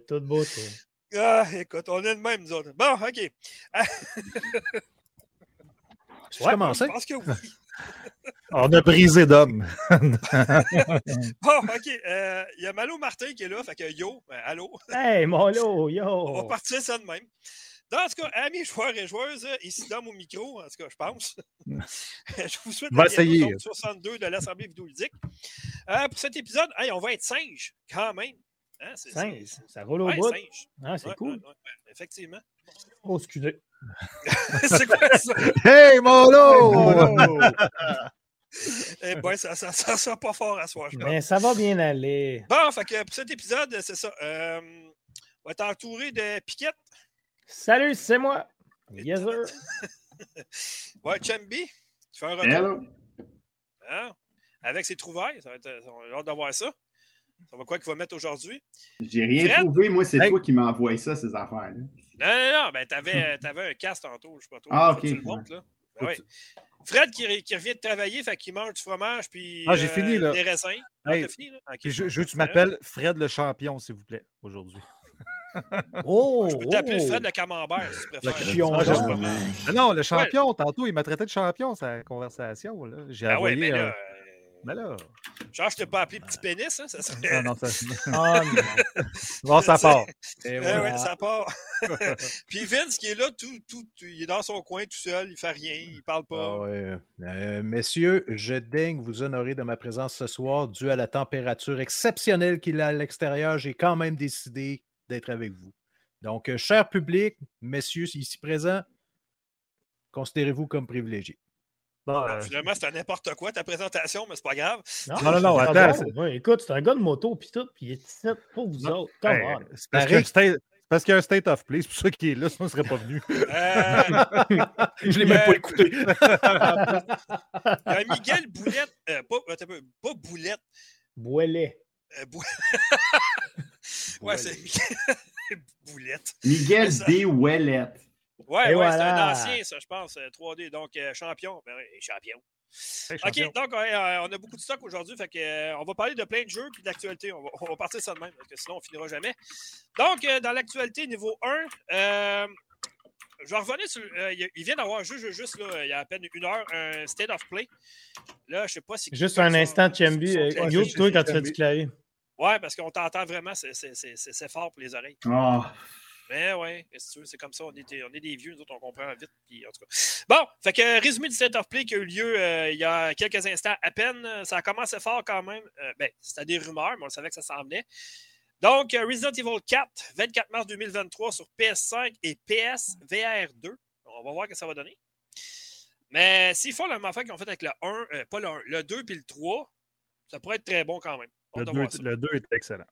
Tout beau, toi. Ah, écoute, on est de même, nous autres. Bon, OK. Tu commencé? Je pense que oui. On a brisé d'homme. Bon, OK. euh, Il y a Malo Martin qui est là. Fait que yo, ben, allô? Hey, Molo, yo! On va partir ça de même. Dans ce cas, amis joueurs et joueuses, ici Dom au micro, en tout cas, je pense. je vous souhaite Va la bienvenue essayer. au 62 de l'Assemblée vidéoludique. Euh, pour cet épisode, hey, on va être singe, quand même. Hein, c'est- Singe, c'est- ça roule au ouais, bout. singe. Ah, c'est Ouais, cool. ouais, ouais, ouais, effectivement. Oh, excusez. c'est quoi ça? Hey, Molo! Eh ben, ça, ça, ça sort pas fort à soir, je pense. Mais ça va bien aller. Bon, fait que pour cet épisode, c'est ça. Euh, on va être entouré de Piquette. Salut, c'est moi. Yes, sir. Ouais, Chambi. Tu fais un retour. Hello. Hein? Avec ses trouvailles. Ça va être, on a hâte de voir ça. Ça va quoi qu'il va mettre aujourd'hui? J'ai rien Fred? trouvé. Moi, c'est Hey. toi qui m'as envoyé ça, ces affaires-là. Non, non, non, ben t'avais, t'avais un casque tantôt, je sais pas trop. Ah, ok. Tu le montres, là. Ben ouais. Fred qui, re- qui revient de travailler, fait qu'il mange du fromage puis Ah, j'ai fini, là. des raisins. Ah, Hey, fini, là? Je, je veux que tu m'appelles Fred le champion, s'il vous plaît, aujourd'hui. Oh! Je peux t'appeler oh. Fred le camembert, si tu préfères. chion, Ah, pas. Ah non, le champion, tantôt, il m'a traité de champion, sa conversation. là. J'ai Ah ouais, mais euh, là, ben là. Genre, je t'ai pas appelé petit pénis, hein, ça serait... Ah non, ça. Ah, non. Bon, ça part. Et Eh voilà. ouais, ça part. Puis Vince qui est là, tout, tout, tout- il est dans son coin tout seul, il fait rien, il parle pas. Ah ouais. Euh, messieurs, je daigne vous honorer de ma présence ce soir. Dû à la température exceptionnelle qu'il a à l'extérieur, j'ai quand même décidé d'être avec vous. Donc, euh, cher public, messieurs ici présents, considérez-vous comme privilégiés. Bon, euh, finalement, c'était n'importe quoi ta présentation, mais c'est pas grave. Non, non, non, c'est attends, bon. c'est- écoute, c'est un gars de moto, puis tout, puis il est ici pour vous Non, autres. Come hey, on. c'est parce qu'il y a un state- c'est parce qu'il y a un state of play, c'est pour ça qu'il est là, sinon il ne serait pas venu. Euh, je l'ai même pas écouté. il y a Miguel Boulette, euh, pas, attends un peu, pas Boulette, Boilet. euh, Bou- ouais, c'est Miguel Boulette. Miguel D. Ouellette. Ouais, Et ouais, c'est un ancien, ça, je pense, euh, 3D, donc euh, champion. Ben, champion. Champion. OK, donc ouais, euh, on a beaucoup de stock aujourd'hui, fait que, euh, on va parler de plein de jeux puis d'actualité. On va, on va partir ça de même, parce que sinon on finira jamais. Donc, euh, dans l'actualité niveau 1, euh, je vais revenir sur. euh, il vient d'avoir juste, juste, juste, là, il y a à peine une heure, un State of Play. Là, je sais pas si. Juste un instant, Chambi. Son clavier, Yo, toi, quand tu fais du clavier. Ouais, parce qu'on t'entend vraiment, c'est- fort pour les oreilles. Ah, Mais ouais, tu veux, c'est comme ça, on, était, on est des vieux, nous autres, on comprend vite. Puis, en tout cas. Bon, fait que résumé du State of Play qui a eu lieu euh, il y a quelques instants à peine. Ça a commencé fort quand même. Euh, ben, c'était des rumeurs, mais on savait que ça s'en venait. Donc, euh, Resident Evil 4, 24 mars 2023 sur PS5 et PS VR 2. On va voir ce que ça va donner. Mais s'ils font la même affaire qu'ils ont fait avec le 1, euh, pas le 1, le 2 puis le 3, ça pourrait être très bon quand même. Le Hâte de 2, voir ça. le 2 est excellent.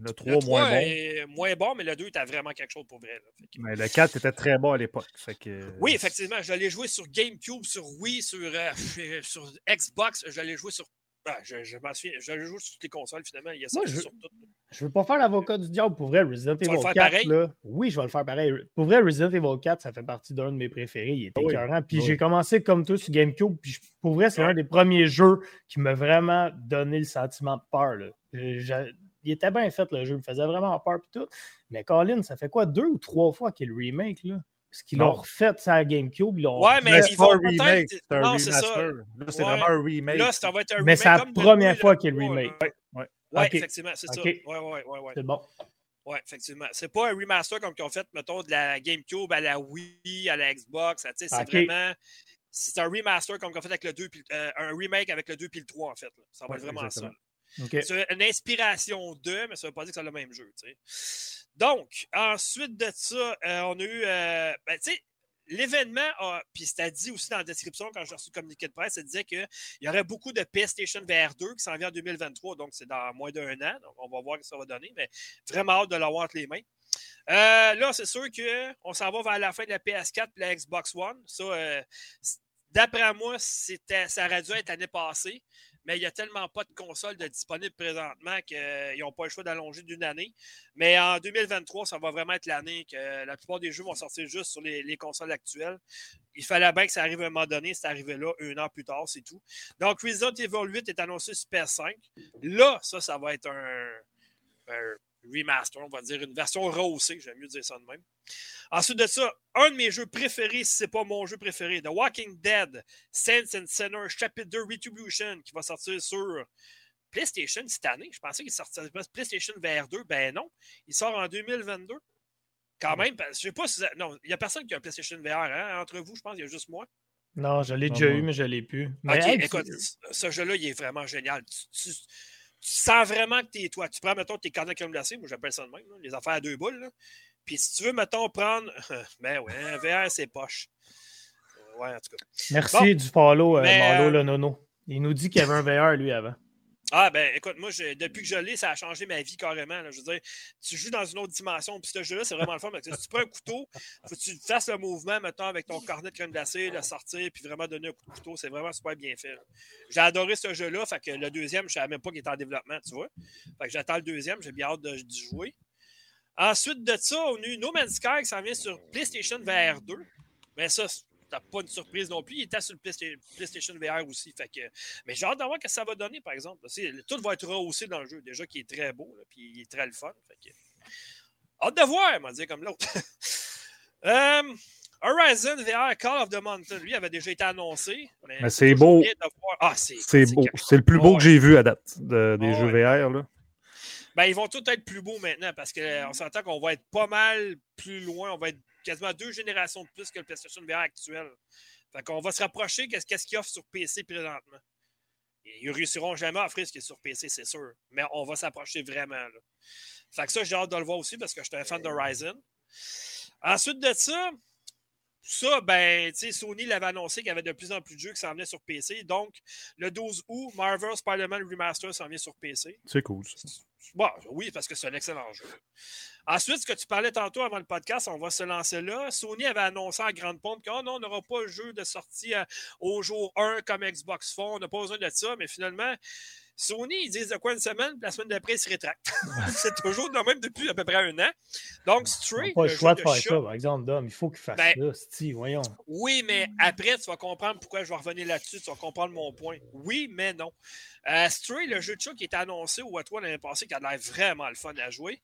Le 3, Le 3 moins bon. est moins bon, mais le 2 était vraiment quelque chose pour vrai. que- Mais le 4 était très bon à l'époque. fait que- Oui, effectivement, je l'ai joué sur GameCube, sur Wii, sur, euh, sur Xbox, je l'ai joué sur. Ah, je, je m'en souviens, je joué sur toutes les consoles finalement. Il y a ça Moi, je- sur toutes. Je veux pas faire l'avocat du diable pour vrai, Resident Evil faire 4. pareil? Là, oui, je vais le faire pareil. Pour vrai, Resident Evil 4, ça fait partie d'un de mes préférés. Il était Oui. écœurant. Puis Oui. j'ai commencé comme toi sur GameCube. Puis pour vrai, c'est Ouais. un des premiers jeux qui m'a vraiment donné le sentiment de peur. là. Il était bien fait, le jeu. Il me faisait vraiment peur. Puis tout. Mais Colin, ça fait quoi, deux ou trois fois qu'il remake? Là? Parce qu'ils l'ont refait sur GameCube. Ils l'ont Ouais, mais Mais ils c'est pas un remake, c'est un Non, c'est ça. remaster. Là, c'est Ouais. vraiment un remake. Là, ça va être un Mais remake. c'est la première fois qu'il y a le remake. Ouais. Effectivement, c'est ça. Ouais, ouais, ouais, ouais. C'est bon. Ouais, effectivement. C'est pas un remaster comme qu'ils ont fait, mettons, de la GameCube à la Wii, à la Xbox. C'est vraiment. C'est un remaster comme qu'ils ont fait avec le 2 puis le- euh, un remake avec le 2 puis le 3, en fait. là. Ça va Ouais, être vraiment exactement. ça. C'est une inspiration d'eux, mais ça ne veut pas dire que c'est le même jeu. Donc, ensuite de ça, euh, on a eu. euh, ben, tu sais, l'événement, puis c'était dit aussi dans la description quand j'ai reçu le communiqué de presse, ça disait qu'il y aurait beaucoup de PlayStation VR2 qui s'en vient en 2023, donc c'est dans moins d'un an. Donc, on va voir ce que ça va donner, mais vraiment hâte de l'avoir entre les mains. Euh, là, c'est sûr qu'on s'en va vers la fin de la PS4 et la Xbox One. Ça, d'après moi, ça aurait dû être l'année passée. Mais il n'y a tellement pas de consoles disponibles présentement qu'ils n'ont pas le choix d'allonger d'une année. Mais en 2023, ça va vraiment être l'année que la plupart des jeux vont sortir juste sur les, les consoles actuelles. Il fallait bien que ça arrive à un moment donné. C'est arrivé là, un an plus tard, c'est tout. Donc, Resident Evil 8 est annoncé sur PS5. Là, ça, ça va être un remaster, on va dire, une version rehaussée, j'aime mieux dire ça de même. Ensuite de ça, un de mes jeux préférés, si ce n'est pas mon jeu préféré, The Walking Dead, Sense and Sinner, chapitre 2 Retribution, qui va sortir sur PlayStation cette année. Je pensais qu'il sortirait PlayStation VR 2. Ben non, il sort en 2022. Quand même, je sais pas si. ça- Non, il n'y a personne qui a un PlayStation VR, hein, entre vous, je pense, il y a juste moi. Non, je l'ai déjà eu, mais je ne l'ai plus. Mais, Ok, hey, écoute, ce jeu-là, il est vraiment génial. Tu sens vraiment que t'es toi. Tu prends, mettons, tes crème glacée, moi j'appelle ça de même, là, les affaires à deux boules. là. Puis si tu veux, mettons, prendre. Ben ouais, un VR, c'est poche. Ouais, en tout cas. Merci Bon. du follow, euh, Marlo euh, le nono. Il nous dit qu'il y avait un VR, lui, avant. Ah, ben écoute, moi, depuis que je l'ai, ça a changé ma vie carrément. là. Je veux dire, tu joues dans une autre dimension. Puis ce jeu-là, c'est vraiment le fun. si tu prends un couteau, faut que tu fasses le mouvement, mettons, avec ton cornet de crème glacée, le sortir, puis vraiment donner un coup de couteau. C'est vraiment super bien fait. J'ai adoré ce jeu-là. Fait que le deuxième, je ne savais même pas qu'il était en développement, tu vois. Fait que j'attends le deuxième. J'ai bien hâte de- jouer. Ensuite de ça, on a eu No Man's Sky qui s'en vient sur PlayStation VR 2. Mais ça, t'as pas une surprise non plus. Il était sur le Playsta- PlayStation VR aussi. Fait que, mais j'ai hâte de voir ce que ça va donner, par exemple. Tout va être rehaussé dans le jeu, déjà qui est très beau, là, puis il est très le fun. Fait que, hâte de voir, m'a dit comme l'autre. Euh, Horizon VR Call of the Mountain, lui, avait déjà été annoncé. Mais, Mais c'est beau. Ah, c'est beau. C'est le plus beau Ouais. que j'ai vu à date de- des Ouais, jeux. VR. Là. Ben, ils vont tous être plus beaux maintenant parce qu'on s'entend qu'on va être pas mal plus loin. On va être quasiment deux générations de plus que le PlayStation VR actuel. Fait qu'on va se rapprocher de ce qu'est-ce qu'ils offrent sur PC présentement. Ils réussiront jamais à offrir ce qui est sur PC, c'est sûr. Mais on va s'approcher vraiment. Là. Fait que ça, j'ai hâte de le voir aussi parce que je suis un fan d'Horizon. Ensuite de ça, ça, ben, tu sais, Sony l'avait annoncé qu'il y avait de plus en plus de jeux qui s'en venaient sur PC. Donc, le 12 août, Marvel Spider-Man Remaster s'en vient sur PC. C'est cool. ça. Bon, oui, parce que c'est un excellent jeu. Ensuite, ce que tu parlais tantôt avant le podcast, on va se lancer là. Sony avait annoncé en grande pompe que oh non, on n'aura pas le jeu de sortie euh, au jour 1 comme Xbox font, on n'a pas besoin de ça, mais finalement, Sony, ils disent de quoi une semaine, puis la semaine d'après, ils se rétractent. c'est toujours de même depuis à peu près un an. Donc, On Stray, pas le jeu choix de faire chat- ça, par exemple, Dom. Il faut qu'il fasse Ben, ça, Sti, voyons. oui, mais après, tu vas comprendre pourquoi je vais revenir là-dessus. Tu vas comprendre mon point. Oui, mais non. Euh, Stray, le jeu de chat qui était annoncé au E3 l'année passée, qui a l'air vraiment le fun à jouer.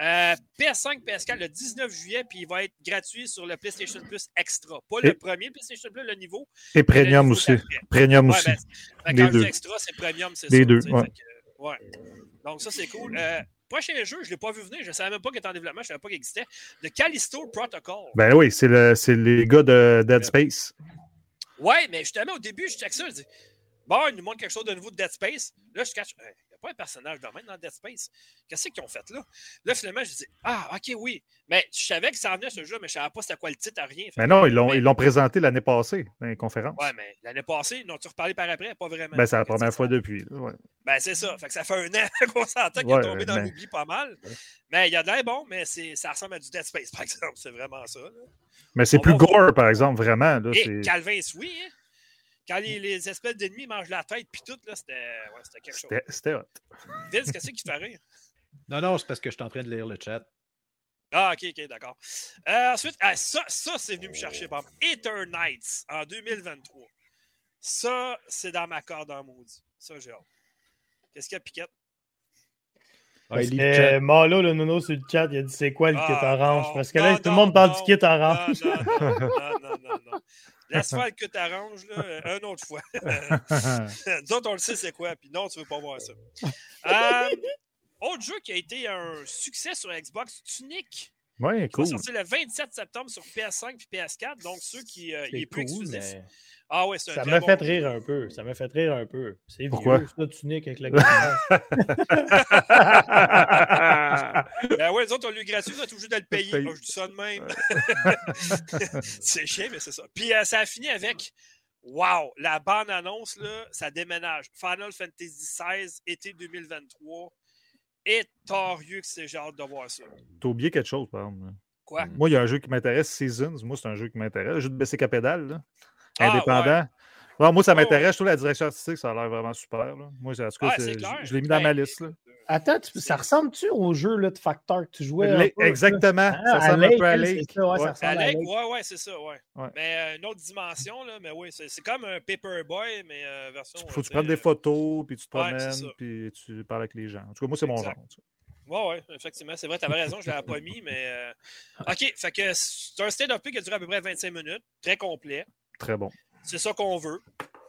Euh, PS5, PS4 le 19 juillet, puis il va être gratuit sur le PlayStation Plus Extra. Pas Et- le premier PlayStation Plus, le niveau. Et Premium niveau aussi. Premium Ouais, aussi. ben, ben, Les quand je dis deux. extra, c'est premium, c'est Les deux, ouais. fait que, ouais. Donc, ça, c'est cool. Euh, prochain jeu, je ne l'ai pas vu venir. Je ne savais même pas qu'il était en développement. Je ne savais pas qu'il existait. The Callisto Protocol. Ben oui, c'est le, les gars de Dead Space. Ouais, mais justement, au début, je check ça, je dis Bon, il nous montre quelque chose de nouveau de Dead Space. Là, je cache, a pas un personnage de même dans Dead Space. Qu'est-ce qu'ils ont fait là? Là, finalement, je dis Ah, ok, oui. Mais je savais que ça en venait ce jeu, mais je ne savais pas c'était quoi le titre à rien. Mais non, ils l'ont, mais- ils l'ont présenté l'année passée dans les conférences. Ouais, mais l'année passée, non, tu reparlé par après, pas vraiment. Ben, c'est la première fois ça- depuis. ouais. Ben, c'est ça. Fait que ça fait un an qu'on s'entend qu'il Ouais, est tombé dans mais- l'oubli pas mal. Mais il y a de l'air bon, mais c'est, ça ressemble à du Dead Space, par exemple. C'est vraiment ça. là. Mais c'est On plus voir. gore, par exemple, vraiment. Là, Et Calvin, oui, hein? Quand les, les espèces d'ennemis mangent la tête, puis tout, là, c'était, ouais, c'était quelque chose. C'était hot. Vince, qu'est-ce qui te fait rire? Non, non, c'est parce que je suis en train de lire le chat. Ah, ok, ok, d'accord. Euh, ensuite, ah, ça, ça c'est venu me chercher, par exemple. Eternites en 2023. Ça, c'est dans ma corde en maudit. Ça, j'ai hâte. Qu'est-ce qu'il y a, Piquette? Ah, il lit le Euh. Malo, le nono sur le chat, il a dit c'est quoi le Ah, kit orange? non, Parce que là, non, tout le monde parle non, du kit Non, orange. non, non, non, non, le que t'arranges, là, euh, une autre fois. Nous autres, on le sait, c'est quoi, puis non, tu veux pas voir ça. Euh, autre jeu qui a été un succès sur Xbox, Tunic. Ouais, cool. sortir le 27 septembre sur PS5 et PS4. Donc, ceux qui. euh, il est plus cool, exclusif. mais Ah ouais, c'est un ça m'a bon fait rire un peu. Ça m'a fait rire un peu. C'est Pourquoi? vieux, ça, tunique avec le gars. Ben ouais, les autres, on lui gratuit, vous êtes obligé de le payer. Moi, je dis ça de même. c'est chiant, mais c'est ça. Puis euh, ça a fini avec. Wow, la bande-annonce, là, ça déménage. Final Fantasy XVI, été 2023. Et torieux que c'est, j'ai hâte de voir ça. T'as oublié quelque chose, par exemple. Quoi? Moi, il y a un jeu qui m'intéresse, Seasons. Moi, c'est un jeu qui m'intéresse. Un jeu de BC Pédale, là. Ah, indépendant. Ouais, moi, ça Oh, m'intéresse. Je trouve la direction artistique, ça a l'air vraiment super. là. Moi, c'est- en tout cas, c'est je, clair. je l'ai mis dans Ben, ma liste. là. Attends, tu- ça ressemble-tu au jeu là, de Factor que tu jouais? peu? Exactement. Ah, ça ressemble un peu à elle, Lake. c'est ça, ouais, ça Ouais. ressemble à Alec, Lake. ouais, ouais, c'est ça, ouais. Ouais. Mais euh, une autre dimension, là, mais oui, c'est comme un Paperboy, mais euh, version. Il faut que euh, tu prennes tu sais, des photos, puis tu te promènes, puis tu parles avec les gens. En tout cas, moi, c'est mon genre. ça. Ouais, ouais, effectivement. C'est vrai, tu avais raison, je ne l'avais pas mis, mais. euh, OK, fait que c'est un state of play qui a duré à peu près 25 minutes, très complet. Très bon. C'est ça qu'on veut.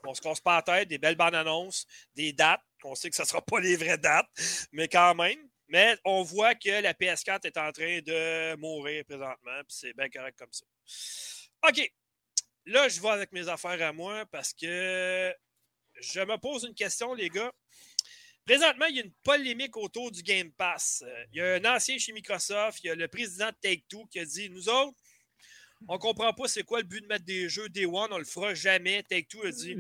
On se casse pas tête, des belles bandes annonces, des dates. On sait que ce ne sera pas les vraies dates, mais quand même. Mais on voit que la PS4 est en train de mourir présentement, puis c'est bien correct comme ça. OK. Là, je vais avec mes affaires à moi parce que je me pose une question, les gars. Présentement, il y a une polémique autour du Game Pass. Euh, Il y a un ancien chez Microsoft, il y a le président de Take-Two qui a dit Nous autres, on comprend pas c'est quoi le but de mettre des jeux Day One, on le fera jamais. Take-Two a dit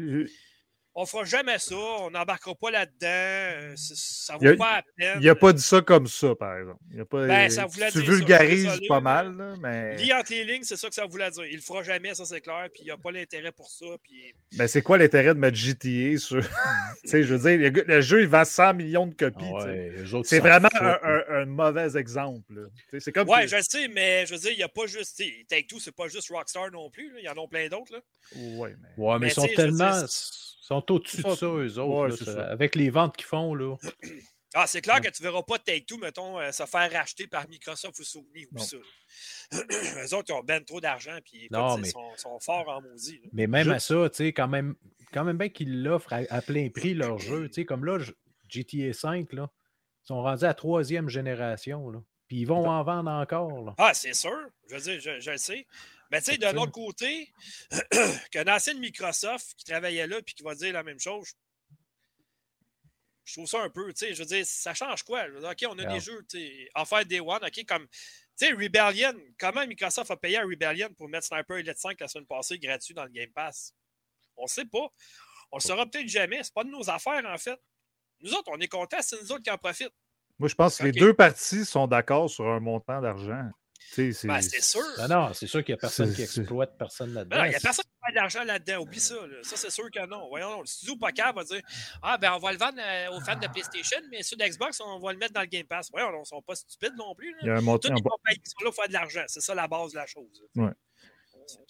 On fera jamais ça, on n'embarquera pas là-dedans, euh, ça Il y a- vaut pas la peine. n'a pas dit ça comme ça, par exemple. Il a pas, Ben, ça voulait tu dire ça, suis vulgarises désolé, pas mal, là, mais, Lis entre les lignes, c'est ça que ça voulait dire. Il le fera jamais, ça c'est clair, puis il n'y a pas l'intérêt pour ça. Puis... mais c'est quoi l'intérêt de mettre GTA sur. tu sais, je veux dire, le, jeu, il vend 100 millions de copies. tu. Ouais, C'est vraiment foutent, un, là. un- un mauvais exemple. Tu C'est comme. Ouais, que- je le sais, mais je veux dire, il n'y a pas juste. tu Take-Two, c'est pas juste Rockstar non plus. Il y en a plein d'autres. là. Ouais, mais- Ouais, mais Mais ils sont tu tellement. Sont au-dessus de ça, eux autres. Ouais, là, c'est ça. ça. Avec les ventes qu'ils font, là. Ah, c'est clair que tu ne verras pas Take-Two, mettons, euh, se faire racheter par Microsoft ou Sony ou Non. ça. Eux autres, ils ont ben trop d'argent, puis ils mais- sont, sont forts en maudit. là. Mais même à ça, tu sais, quand même, quand même bien qu'ils l'offrent à, à plein prix leur jeu. Tu sais, comme là, GTA 5, là, ils sont rendus à troisième génération, là. Puis ils vont en vendre encore, là. Ah, c'est sûr. Je veux dire, je, je le sais. Mais tu sais, d'un autre côté, qu'un ancien de Microsoft qui travaillait là puis qui va dire la même chose, je trouve ça un peu, tu sais, je veux dire, ça change quoi? Je veux dire, OK, on a Yeah. des jeux, tu sais, offert Day One, OK, comme, tu sais, Rebellion, comment Microsoft a payé à Rebellion pour mettre Sniper Elite 5 la semaine passée gratuit dans le Game Pass? On sait pas. On le saura peut-être jamais. C'est pas de nos affaires, en fait. Nous autres, on est contents, c'est nous autres qui en profitent. Moi, je pense que les deux parties sont d'accord sur un montant d'argent. Ben, c'est sûr. Non, non, c'est sûr qu'il n'y a personne qui exploite personne là-dedans. Ben il n'y a personne qui fait de l'argent là-dedans. Oublie ça. là. Ça, c'est sûr que non. Voyons, le studio Poker va dire Ah, ben, on va le vendre euh, aux fans de PlayStation, mais ceux d'Xbox, on va le mettre dans le Game Pass. Voyons, ils ne sont pas stupides non plus. là. Il y a un Toutes montant. les compagnies qui sont là pour faire de l'argent. C'est ça la base de la chose. Ouais.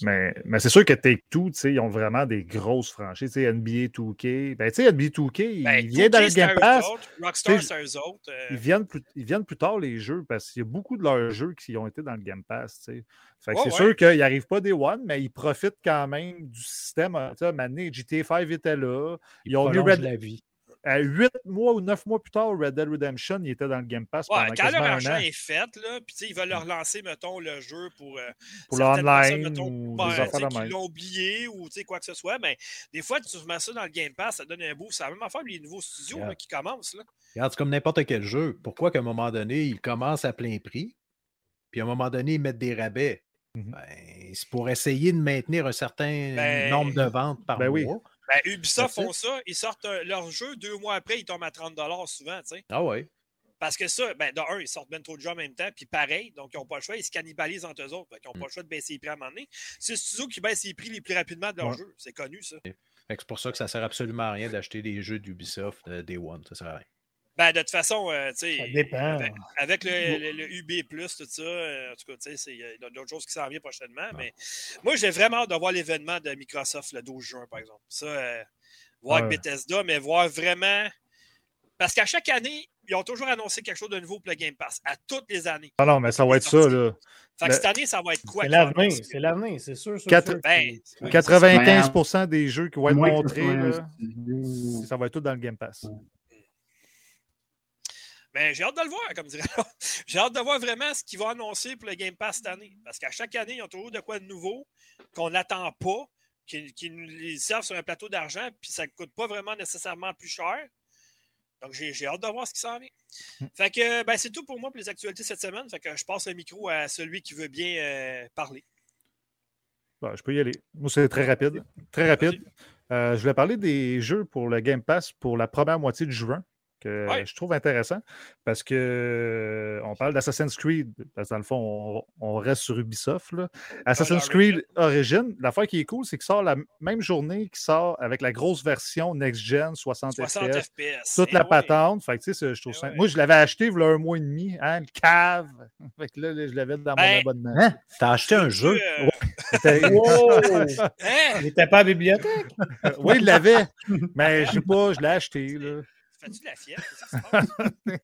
Mais, mais c'est sûr que Take-Two, tu sais, ils ont vraiment des grosses franchises. Tu sais, NBA 2K. Ben, tu sais, NBA 2K, il Ben, vient dans le 2K, c'est à Game eux Pass. autres. Rockstar, c'est eux autres. euh, Ils viennent, plus, ils viennent plus tard, les jeux, parce qu'il y a beaucoup de leurs jeux qui ont été dans le Game Pass. Ouais, c'est ouais. sûr qu'ils n'arrivent pas des One, mais ils profitent quand même du système. Tu sais, maintenant, GTA 5 était là. Ils ont mis Red- la vie. À 8 mois ou 9 mois plus tard, Red Dead Redemption, il était dans le Game Pass Ouais, pendant quand argent an. est fait, là, puis tu sais, ils veulent leur lancer, mettons, le jeu pour, euh, Pour l'online ou ben, même. l'ont oublié ou tu sais, quoi que ce soit, mais des fois, tu remets ça dans le Game Pass, ça donne un beau. C'est la même affaire les nouveaux studios Yeah. là, qui commencent. Là. Regarde, c'est comme n'importe quel jeu. Pourquoi qu'à un moment donné, ils commencent à plein prix, puis à un moment donné, ils mettent des rabais? Mhm. Ben, c'est pour essayer de maintenir un certain Ben, nombre de ventes par ben oui. Ben, Ubisoft font ça, ils sortent leur jeu, deux mois après, ils tombent à 30 souvent, tu sais. Ah ouais. Parce que ça, ben, de un, ils sortent bien trop de jeux en même temps, puis pareil, donc ils n'ont pas le choix, ils se cannibalisent entre eux autres, donc ils n'ont Mm. pas le choix de baisser les prix à un moment donné. C'est studio qui baisse les prix les plus rapidement de leur Ouais. jeu, c'est connu ça. C'est pour ça que ça sert absolument à rien d'acheter des jeux d'Ubisoft euh, Day One. Ça sert à rien. Ben, de toute façon, euh, tu sais. Ça dépend. Avec, avec le, le- le UB, tout ça, euh, en tout cas, tu sais, c'est- il y a d'autres choses qui s'en viennent prochainement. Mais moi, j'ai vraiment hâte de voir l'événement de Microsoft le 12 juin, par exemple. Ça, euh, voir Ouais. Bethesda, mais voir vraiment. Parce qu'à chaque année, ils ont toujours annoncé quelque chose de nouveau pour le Game Pass, à toutes les années. Ah non, mais ça va être ça, là. Fait que cette année, ça va être quoi? C'est l'avenir, c'est l'avenir, c'est sûr. sûr, Quatre- sûr Ben, que- oui, 95% des jeux qui vont être montrés, là, ça va être tout dans le Game Pass. Mais j'ai hâte de le voir, comme dirait. J'ai hâte de voir vraiment ce qu'ils vont annoncer pour le Game Pass cette année. Parce qu'à chaque année, ils ont toujours de quoi de nouveau qu'on n'attend pas, qui, qui nous les servent sur un plateau d'argent, puis ça ne coûte pas vraiment nécessairement plus cher. Donc, j'ai j'ai hâte de voir ce qui s'en vient. Fait que, ben, c'est tout pour moi pour les actualités cette semaine. Fait que je passe le micro à celui qui veut bien euh, parler. Bon, je peux y aller. Moi, c'est très rapide. Très rapide. Euh, je voulais parler des jeux pour le Game Pass pour la première moitié de juin. Que Ouais. je trouve intéressant parce que euh, on parle d'Assassin's Creed, parce que dans le fond, on, on reste sur Ubisoft. là. Assassin's Creed Origin, l'affaire qui est cool, c'est qu'il sort la même journée qu'il sort avec la grosse version next-gen 60, 60 FPS. FPS. Toute Eh la ouais. patente. Fait que, tu sais, c'est- je trouve Eh ouais. Moi, je l'avais acheté il y a un mois et demi, hein, le cave. Fait que là, là, je l'avais dans mon Ben, abonnement. Hein? T'as acheté un jeu? Euh, Wow! hein? Il était pas à la bibliothèque? oui, il l'avait, mais je sais pas, je l'ai acheté. Là. Fais-tu de la fièvre?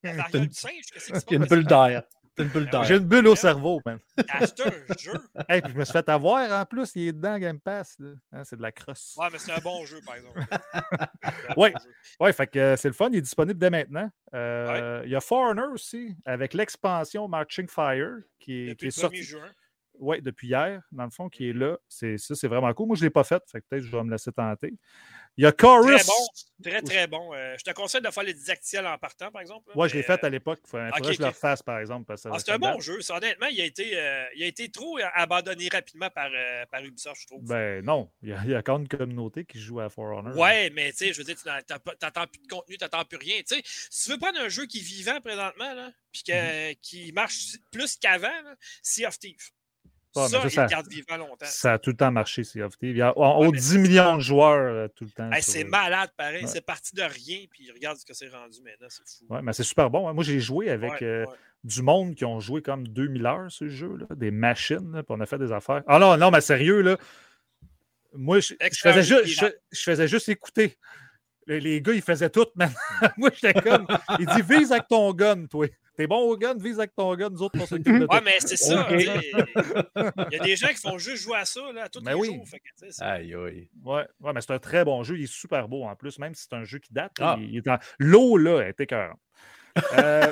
Qu'est-ce qui se du singe, qu'est-ce qui une bulle d'air. T'as une bulle Ah, J'ai d'air. une bulle au cerveau, man. T'as acheté un jeu? Hey, puis je me suis fait avoir en plus, il est dedans Game Pass. là. Hein, c'est de la crosse. Ouais, mais c'est un bon jeu, par exemple. Ouais. Ouais, fait que euh, c'est le fun, il est disponible dès maintenant. Euh, Il y a Foreigner aussi, avec l'expansion Marching Fire, qui est, qui est le 1er sorti. juin. Ouais, depuis hier, dans le fond, qui est là. C'est, ça, c'est vraiment cool. Moi, je ne l'ai pas fait, fait que peut-être que je vais me laisser tenter. Il y a Chorus. Très bon. Très, très bon. Euh, je te conseille de faire les didactiels en partant, par exemple. Ouais, je l'ai fait euh, à l'époque. Il faudrait, que je le refasse, par exemple. Parce que ah, c'est un bon jeu. Ça, honnêtement, il a été, euh, il a été trop abandonné rapidement par, par Ubisoft, je trouve. Ben non, il y, a, il y a quand même une communauté qui joue à For Honor. Ouais, mais tu sais, je veux dire, tu t'attends plus de contenu, t'attends plus rien. Tu si tu veux prendre un jeu qui est vivant présentement, là, puis Mm-hmm. qui marche plus qu'avant, Sea of Thieves. Mais ça, vivant longtemps. A tout le temps marché, Sea of Thieves. Il y a en haut de mais 10 millions de joueurs euh, tout le temps. Hey, c'est malade, pareil. Ouais. C'est parti de rien, puis regarde ce que c'est rendu maintenant. C'est fou. Ouais, mais c'est super bon. hein. Moi, j'ai joué avec euh, du monde qui ont joué comme 2000 heures ce jeu-là, des machines, là, puis on a fait des affaires. Ah non, non, mais sérieux, là. Moi, je, faisais, jeu, je faisais juste écouter. Les, les gars, ils faisaient tout, man. Moi, j'étais comme. Il dit vise avec ton gun, toi. T'es bon au gun, vise avec ton gun, nous autres, on s'occupe de Ouais, toi. mais c'est ça. Il y a des gens qui font juste jouer à ça là, tous Ben les oui. jours. Fait que, Aïe, aïe. Ouais, ouais, mais c'est un très bon jeu. Il est super beau en plus, même si c'est un jeu qui date. Ah. il- il est en- L'eau, là, elle est écœurante. Euh,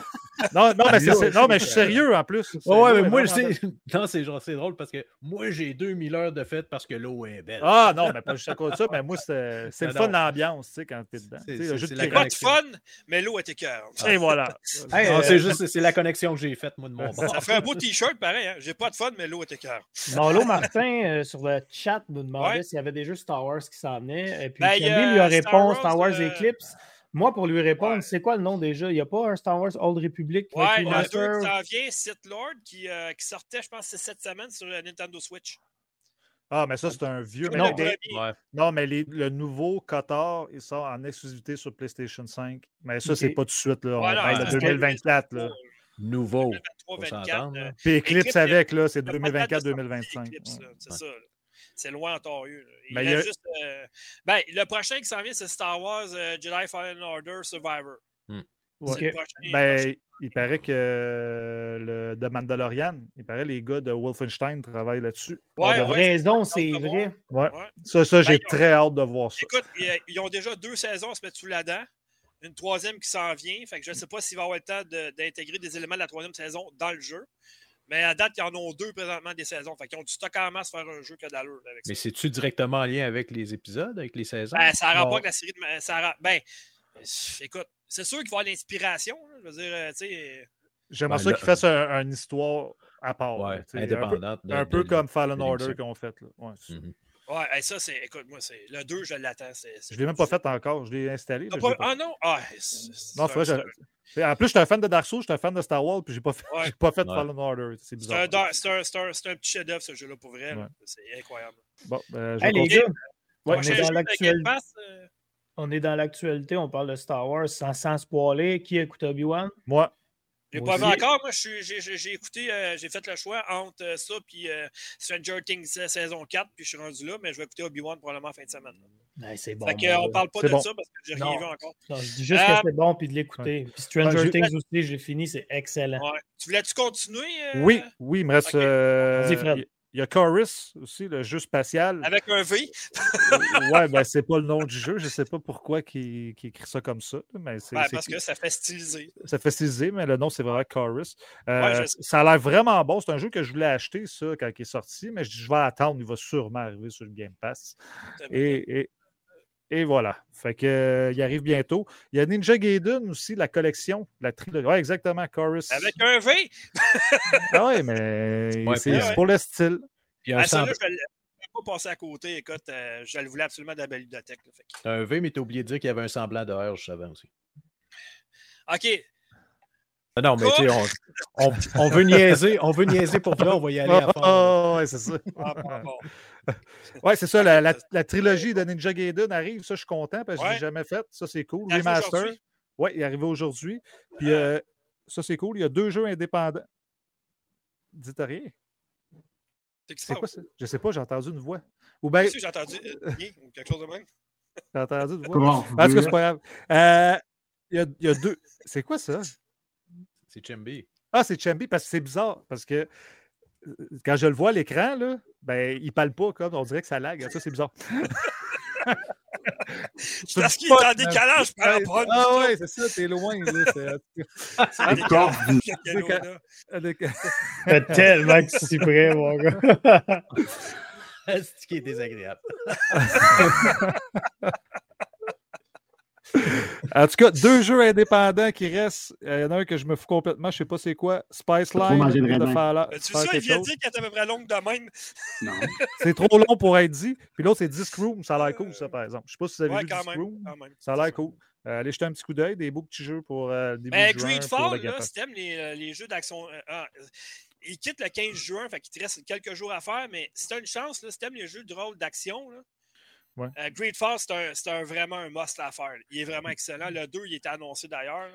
non, non, mais c'est- L'eau, c'est- non, mais je suis sérieux en plus. C'est- Ouais, l'eau mais moi, c'est... Non, c'est genre, c'est drôle parce que moi, j'ai 2000 heures de fête parce que l'eau est belle. Ah non, mais pas juste à cause de ça, mais moi, c'est c'est Non, le fun non. l'ambiance, tu sais, quand t'es dedans. C'est- le jeu de. Pas de fun, mais l'eau était cœur. Et voilà. Hey, Non, euh, c'est juste, c'est la connexion que j'ai faite, moi, de mon bord. Ça fait un beau t-shirt, pareil. Hein? J'ai pas de fun, mais l'eau était cœur. Marlo Martin, euh, sur le chat, nous demandait Ouais. s'il y avait des jeux Star Wars qui s'en venaient. Et puis, Ben, lui a Star répondu Wars, Star Wars Eclipse. Moi, pour lui répondre, Ouais. c'est quoi le nom déjà? Il n'y a pas un Star Wars Old Republic Ouais, il y en a Remaster? deux qui s'en vient, Sith Lord, qui, euh, qui sortait, je pense, c'est cette semaine sur la Nintendo Switch. Ah, mais ça, c'est un vieux. Mais Non, le mais, Ouais. non, mais les- le nouveau Qatar, il sort en exclusivité sur PlayStation 5. Mais ça, Ok. c'est pas tout de suite. Là. On Voilà, parle ça, de c'est 2024. Là. Nouveau. 2023, Faut 24. s'entendre, euh. Puis Eclipse Eclipse, avec, là, c'est il y a pas de date de sortie 2024-2025. Eclipse, là, C'est Ouais. ça. là. C'est loin en. Il Ben, il y reste a- juste, euh, ben, le prochain qui s'en vient, c'est Star Wars euh, Jedi Fallen Order Survivor. Prochain- le Ben, il paraît que euh, le de Mandalorian, il paraît les gars de Wolfenstein travaillent là-dessus. Ouais, de ouais, raison, c'est vrai. Ouais. Ouais. Ça, ça j'ai Ben, ont- très hâte de voir ça. Écoute, ils, ont déjà deux saisons à se mettre sous la dent. Une troisième qui s'en vient. Fait que je ne sais pas s'il va avoir le temps de- d'intégrer des éléments de la troisième saison dans le jeu. Mais à date, ils en ont deux présentement des saisons. Fait qu'ils ont du stock en masse faire un jeu que d'allure avec ça. Mais c'est-tu directement en lien avec les épisodes, avec les saisons? Ben, ça a Non. rapport avec la série de. ma- Ça ben, écoute, c'est sûr qu'il va y avoir l'inspiration. Je veux dire, euh, tu sais. J'aimerais Ben, ça qu'ils fassent un- une histoire à part. ouais, indépendante. Un de- peu, un peu de- comme Fallen de Order ont fait. Là. Ouais, Mhm. Ouais, hey, ça, c'est. Écoute, moi, c'est. Le 2, je l'attends. Je ne l'ai même pas fait encore. Je l'ai installé. T'as là, pas- je l'ai pas Ah non? Ah, Non, faudrait que je- En plus, j'étais un fan de Dark Souls, j'étais un fan de Star Wars, puis j'ai pas fait, Ouais. j'ai pas fait Ouais. Fallen Order. C'est bizarre. c'est un- c'est un- c'est un petit chef-d'œuvre, ce jeu-là, pour vrai. Ouais. C'est incroyable. Bon, ben, je Hey, vais les gars, Ouais, on est dans l'actualité. Euh, On est dans l'actualité, on parle de Star Wars sans, sans spoiler. Qui écoute Obi-Wan? Moi, J'ai pas vu encore. Moi, j'ai j'ai- j'ai écouté, euh, j'ai fait le choix entre euh, ça et Stranger Things euh, saison 4, puis je suis rendu là, mais je vais écouter Obi-Wan probablement en fin de semaine. Ben, c'est bon. fait que, mon euh, on gars. parle pas de bon. ça parce que j'ai rien vu encore. Non, je dis juste Euh, que c'est bon puis de l'écouter. Puis Stranger Ouais, j'ai- Things aussi, je l'ai fini, c'est excellent. Ouais. Tu voulais-tu continuer? euh, oui, oui, il me reste. euh, Vas-y, Fred. Il y a Chorus aussi, le jeu spatial. Avec un V? ouais, ben c'est pas le nom du jeu. Je sais pas pourquoi qui écrit ça comme ça. Mais c'est, Ben, parce que ça fait styliser. ça fait styliser, mais le nom, c'est vraiment Chorus. Euh, Ouais, ça a l'air vraiment bon. C'est un jeu que je voulais acheter, ça, quand il est sorti, mais je dis, je vais attendre. Il va sûrement arriver sur le Game Pass. Et, et voilà. Fait que, euh, il arrive bientôt. Il y a Ninja Gaiden aussi, la collection, la trilogie. Ouais, exactement, Chorus. Avec un V. Ah ouais, mais Ouais, c'est puis- c'est pour le style. Il y a un, Ah, ça, semb- là, je ne pas passé à côté. Écoute, euh, je le voulais absolument de la bibliothèque. là. Fait un V, mais t'as oublié de dire qu'il y avait un semblant de R juste avant aussi. OK. Ah Non, mais tu sais, on, on, on veut niaiser, on veut niaiser pour vrai, on va y aller à fond. là. Oh, ouais, c'est ça. Ah, bon, bon. Ouais, c'est ça. La, la- la trilogie de Ninja Gaiden arrive. Ça, je suis content parce que je ne Ouais. l'ai jamais faite. Ça, c'est cool. Remaster. Oui, il est arrivé aujourd'hui. Puis Ah. euh, ça, c'est cool. Il y a deux jeux indépendants. Dites rien. C'est quoi ça? Je sais pas, j'ai entendu une voix. Ou bien, j'ai entendu euh, quelque chose de même. j'ai entendu une voix. Comment En tout cas, c'est pas grave. Euh, Il y, a, il y a deux. C'est quoi ça? C'est Chemby. Ah, c'est Chambi, parce que c'est bizarre. Parce que euh, quand je le vois à l'écran, là, ben, il parle pas comme on dirait que ça lag. Ça, c'est bizarre. C'est parce qu'il est en décalage par rapport à nous. Ah ouais, c'est ça, t'es loin. c'est- C'est C'est avec- Fait tellement que suis prêt, mon gars. C'est ce qui est désagréable. En tout cas, deux jeux indépendants qui restent. Euh, Il y en a un que je me fous complètement, je sais pas c'est quoi. Spice Line de Tu sais, il vient de dire qu'elle était à peu près longue de même. Non. C'est trop long pour être dit. Puis l'autre, c'est Disc Room. Ça a l'air cool, ça, par exemple. Je sais pas si vous avez Ouais, vu Disc même. Room. Ça a l'air cool. Euh, allez jeter un petit coup d'œil. Des beaux petits jeux pour euh, début Ben, juin. Greedfall, là, si t'aimes les, euh, les jeux d'action. euh, ah, euh, il quitte le 15 juin, fait qu'il te reste quelques jours à faire, mais si t'as une chance, là, si t'aimes les jeux de rôle d'action, là, Ouais. euh, Greedfall, c'est un, c'est un- vraiment un must à faire. Il est vraiment excellent. Le 2, il était annoncé d'ailleurs.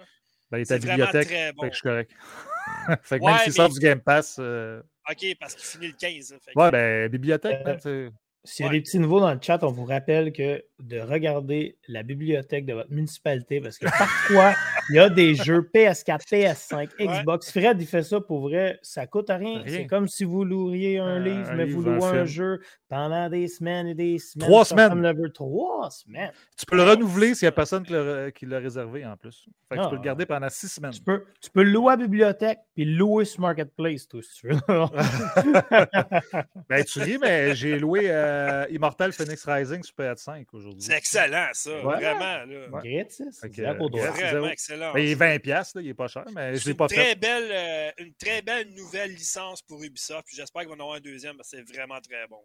Ben, il est à C'est la vraiment bibliothèque. très Fait bon. que je suis correct. fait que Ouais, même s'il mais- sort du Game Pass. euh, OK, parce qu'il finit le 15. là, fait que- Ouais, ben, bibliothèque, Euh, c'est- S'il y a des petits nouveaux dans le chat, on vous rappelle que de regarder la bibliothèque de votre municipalité parce que parfois, il y a des jeux PS4, PS5, Ouais. Xbox. Fred, il fait ça pour vrai, ça coûte rien. Rien. C'est comme si vous loueriez un livre, un mais vous louez un film. jeu pendant des semaines et des semaines. Trois semaines. Trois semaines. Tu peux le renouveler s'il n'y a personne qui l'a qui l'a réservé en plus. Fait que tu Ah. peux le garder pendant six semaines. Tu peux, tu peux le louer à la bibliothèque puis le louer sur Marketplace, toi, si tu veux. ben, tu ris, mais j'ai loué euh, Immortal Phoenix Rising sur PS5 aujourd'hui. C'est excellent, ça. Vraiment. Là. Zéro euh. Vraiment excellent. Il est 20$, piastres, là, il est pas cher, mais je C'est l'ai une pas très fait. belle, euh, une très belle nouvelle licence pour Ubisoft. puis J'espère qu'ils vont en avoir un deuxième parce que c'est vraiment très bon.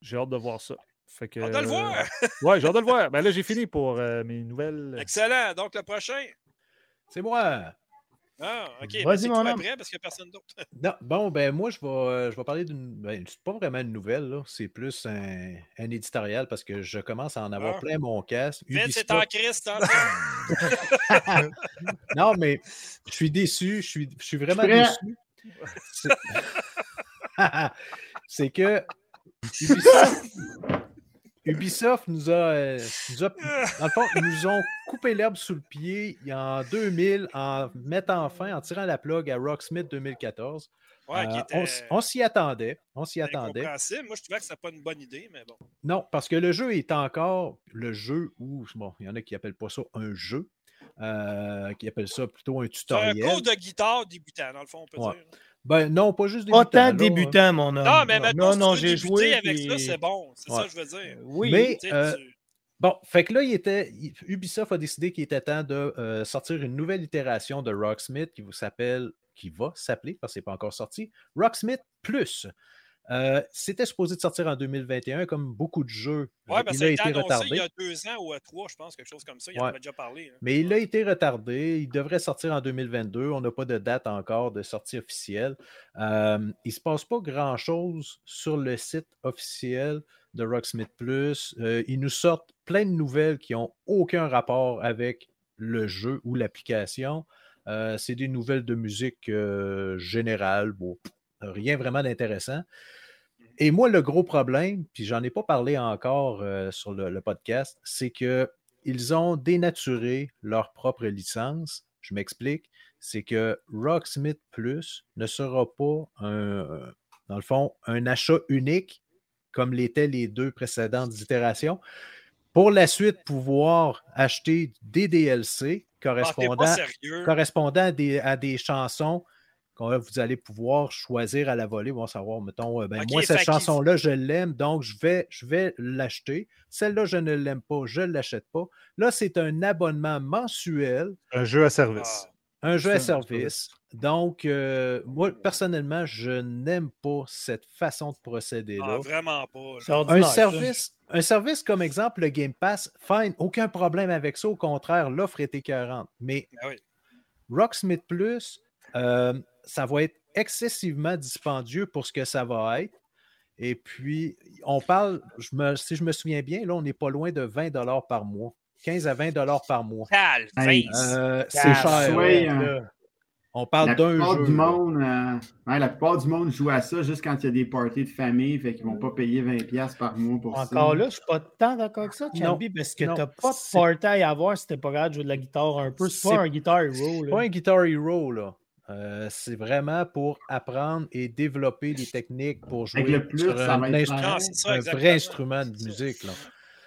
J'ai hâte de voir ça. Fait que, On va le voir. Ouais, j'ai hâte de le voir. Ben là, j'ai fini pour euh, mes nouvelles. Excellent. Donc, le prochain. C'est moi. Ah, OK. Vas-y, Ben, c'est mon homme. après parce qu'il n'y a personne d'autre. Non, bon, ben moi, je vais, euh, je vais parler d'une. Ben, c'est pas vraiment une nouvelle, là. C'est plus un, un éditorial parce que je commence à en avoir Ah. plein mon casque. Vince est Ubisoft- en Christ. hein, non, mais je suis déçu. Je suis, je suis vraiment déçu. C'est- C'est que Ubisoft, Ubisoft nous a, euh, nous a- Dans le fond, nous ont coupé l'herbe sous le pied en 2000 en mettant fin, en tirant la plug à Rocksmith 2014. Ouais, qui Euh, était on s'y attendait. On s'y attendait. Moi, je trouvais que c'était pas une bonne idée, mais bon. Non, parce que le jeu est encore le jeu où, bon, il y en a qui n'appellent pas ça un jeu, euh, qui appellent ça plutôt un C'est un tutoriel. cours de guitare débutant, dans le fond, on peut Ouais. dire. Ben non, pas juste des Autant débutant, mon homme. Non, mais maintenant, non, j'ai joué. avec ça, c'est bon. C'est ça que je veux dire. Oui, Mais- euh, tu- Bon, fait que là, il était, Ubisoft a décidé qu'il était temps de euh, sortir une nouvelle itération de Rocksmith qui vous s'appelle, qui va s'appeler, parce que c'est pas encore sorti, Rocksmith Plus. Euh, C'était supposé de sortir en 2021, comme beaucoup de jeux. Ouais, Euh, ben, il a a été annoncé retardé. il y a deux ans ou trois, je pense, quelque chose comme ça. Il en avait déjà parlé. hein. Mais il a été retardé. Il devrait sortir en 2022. On n'a pas de date encore de sortie officielle. Euh, il ne se passe pas grand-chose sur le site officiel de Rocksmith Plus. Euh, ils nous sortent plein de nouvelles qui n'ont aucun rapport avec le jeu ou l'application. C'est des nouvelles de musique générale. Bon, rien vraiment d'intéressant. Et moi, le gros problème, puis j'en ai pas parlé encore euh, sur le, le podcast, c'est que ils ont dénaturé leur propre licence. Je m'explique. C'est que Rocksmith Plus ne sera pas un, dans le fond, un achat unique comme l'étaient les deux précédentes itérations. Pour la suite, pouvoir acheter des DLC correspondant, pas sérieux. correspondant à des, à des chansons que vous allez pouvoir choisir à la volée. Bon, savoir, mettons, euh, ben, moi, cette chanson-là, je l'aime, donc je vais, je vais l'acheter. Celle-là, je ne l'aime pas, je ne l'achète pas. Là, c'est un abonnement mensuel, Un jeu à service. Ah, un jeu à service. Donc, euh, moi, personnellement, je n'aime pas cette façon de ah, procéder-là. vraiment pas. là. Un service, un service comme exemple le Game Pass, fine, aucun problème avec ça. Au contraire, l'offre est écœurante. Mais Ah oui. Rocksmith Plus, euh, ça va être excessivement dispendieux pour ce que ça va être. Et puis, on parle, je me, si je me souviens bien, là, on n'est pas loin de 20 par mois. 15 à 20 par mois. Euh, c'est cher. ouais, hein. On parle d'un jeu. du là. monde, euh, ouais, la plupart du monde joue à ça juste quand il y a des parties de famille, fait qu'ils vont pas payer 20$ par mois pour ça. Encore là, je suis pas tant d'accord avec ça, Chambi, parce que non, t'as pas de party à avoir si t'es pas capable de jouer de la guitare un peu. C'est C'est- pas un guitar hero. C'est Là. pas un Guitar Hero, là. Euh, c'est vraiment pour apprendre et développer les techniques pour jouer Avec le plus, sur ça un, instru-. Non, ça, vrai instrument de musique. Là.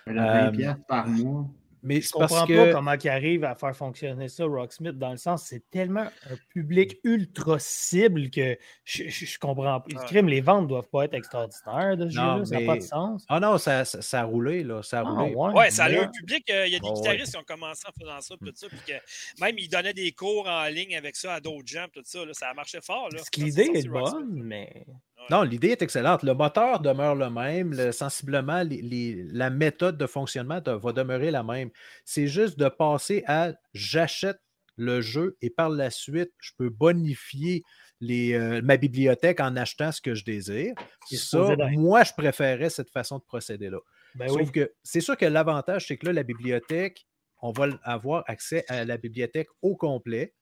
Le 20$ Euh, piastres par mois. Mais Je parce comprends que. pas comment ils arrivent à faire fonctionner ça, Rocksmith, dans le sens c'est tellement un public ultra cible que je, je, je comprends pas. Crime, les ventes doivent pas être extraordinaires de ce Non, jeu-là, ça n'a pas de sens. Ah non, ça, ça, ça a roulé, là. Ça a Ah, roulé. ouais. Ouais, ça a Mais- un public. euh, Il y a des Oh, ouais. guitaristes qui ont commencé en faisant ça, tout ça, puis que même ils donnaient des cours en ligne avec ça à d'autres gens, tout ça. Là, ça a marché fort. Là, Parce que l'idée c'est est bonne, mais. Non, l'idée est excellente. Le moteur demeure le même. le- sensiblement, les- les- la méthode de fonctionnement de- va demeurer la même. C'est juste de passer à j'achète le jeu et par la suite, je peux bonifier les, euh, ma bibliothèque en achetant ce que je désire. C'est Ça, moi, je préférais cette façon de procéder-là. Ben Sauf oui. que c'est sûr que l'avantage, c'est que là, la bibliothèque, on va avoir accès à la bibliothèque au complet.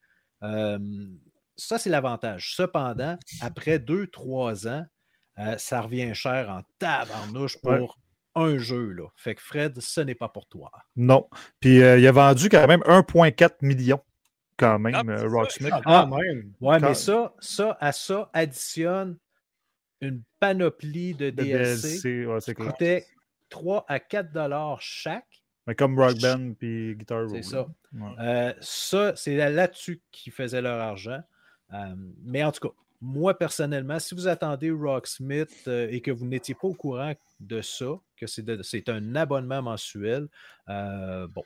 Euh, ça, c'est l'avantage. Cependant, après deux, trois ans, euh, ça revient cher en tabarnouche pour Ouais. un jeu. Là. Fait que Fred, ce n'est pas pour toi. Non. Puis euh, il a vendu quand même 1,4 million, quand même, Ah, euh, ça. Rocksmith. Ah, Ah. quand même. Ouais, Quand- mais ça, ça, à ça, additionne une panoplie de De DLC DLC, ouais, c'est qui clair. coûtait 3 à 4 dollars chaque. Mais comme Rock Band puis Guitar Hero. C'est là. ça. Ouais. Euh, ça, c'est là- là-dessus qu'ils faisaient leur argent. Euh, mais en tout cas, moi personnellement, si vous attendez Rocksmith euh, et que vous n'étiez pas au courant de ça, que c'est un abonnement mensuel, euh, bon.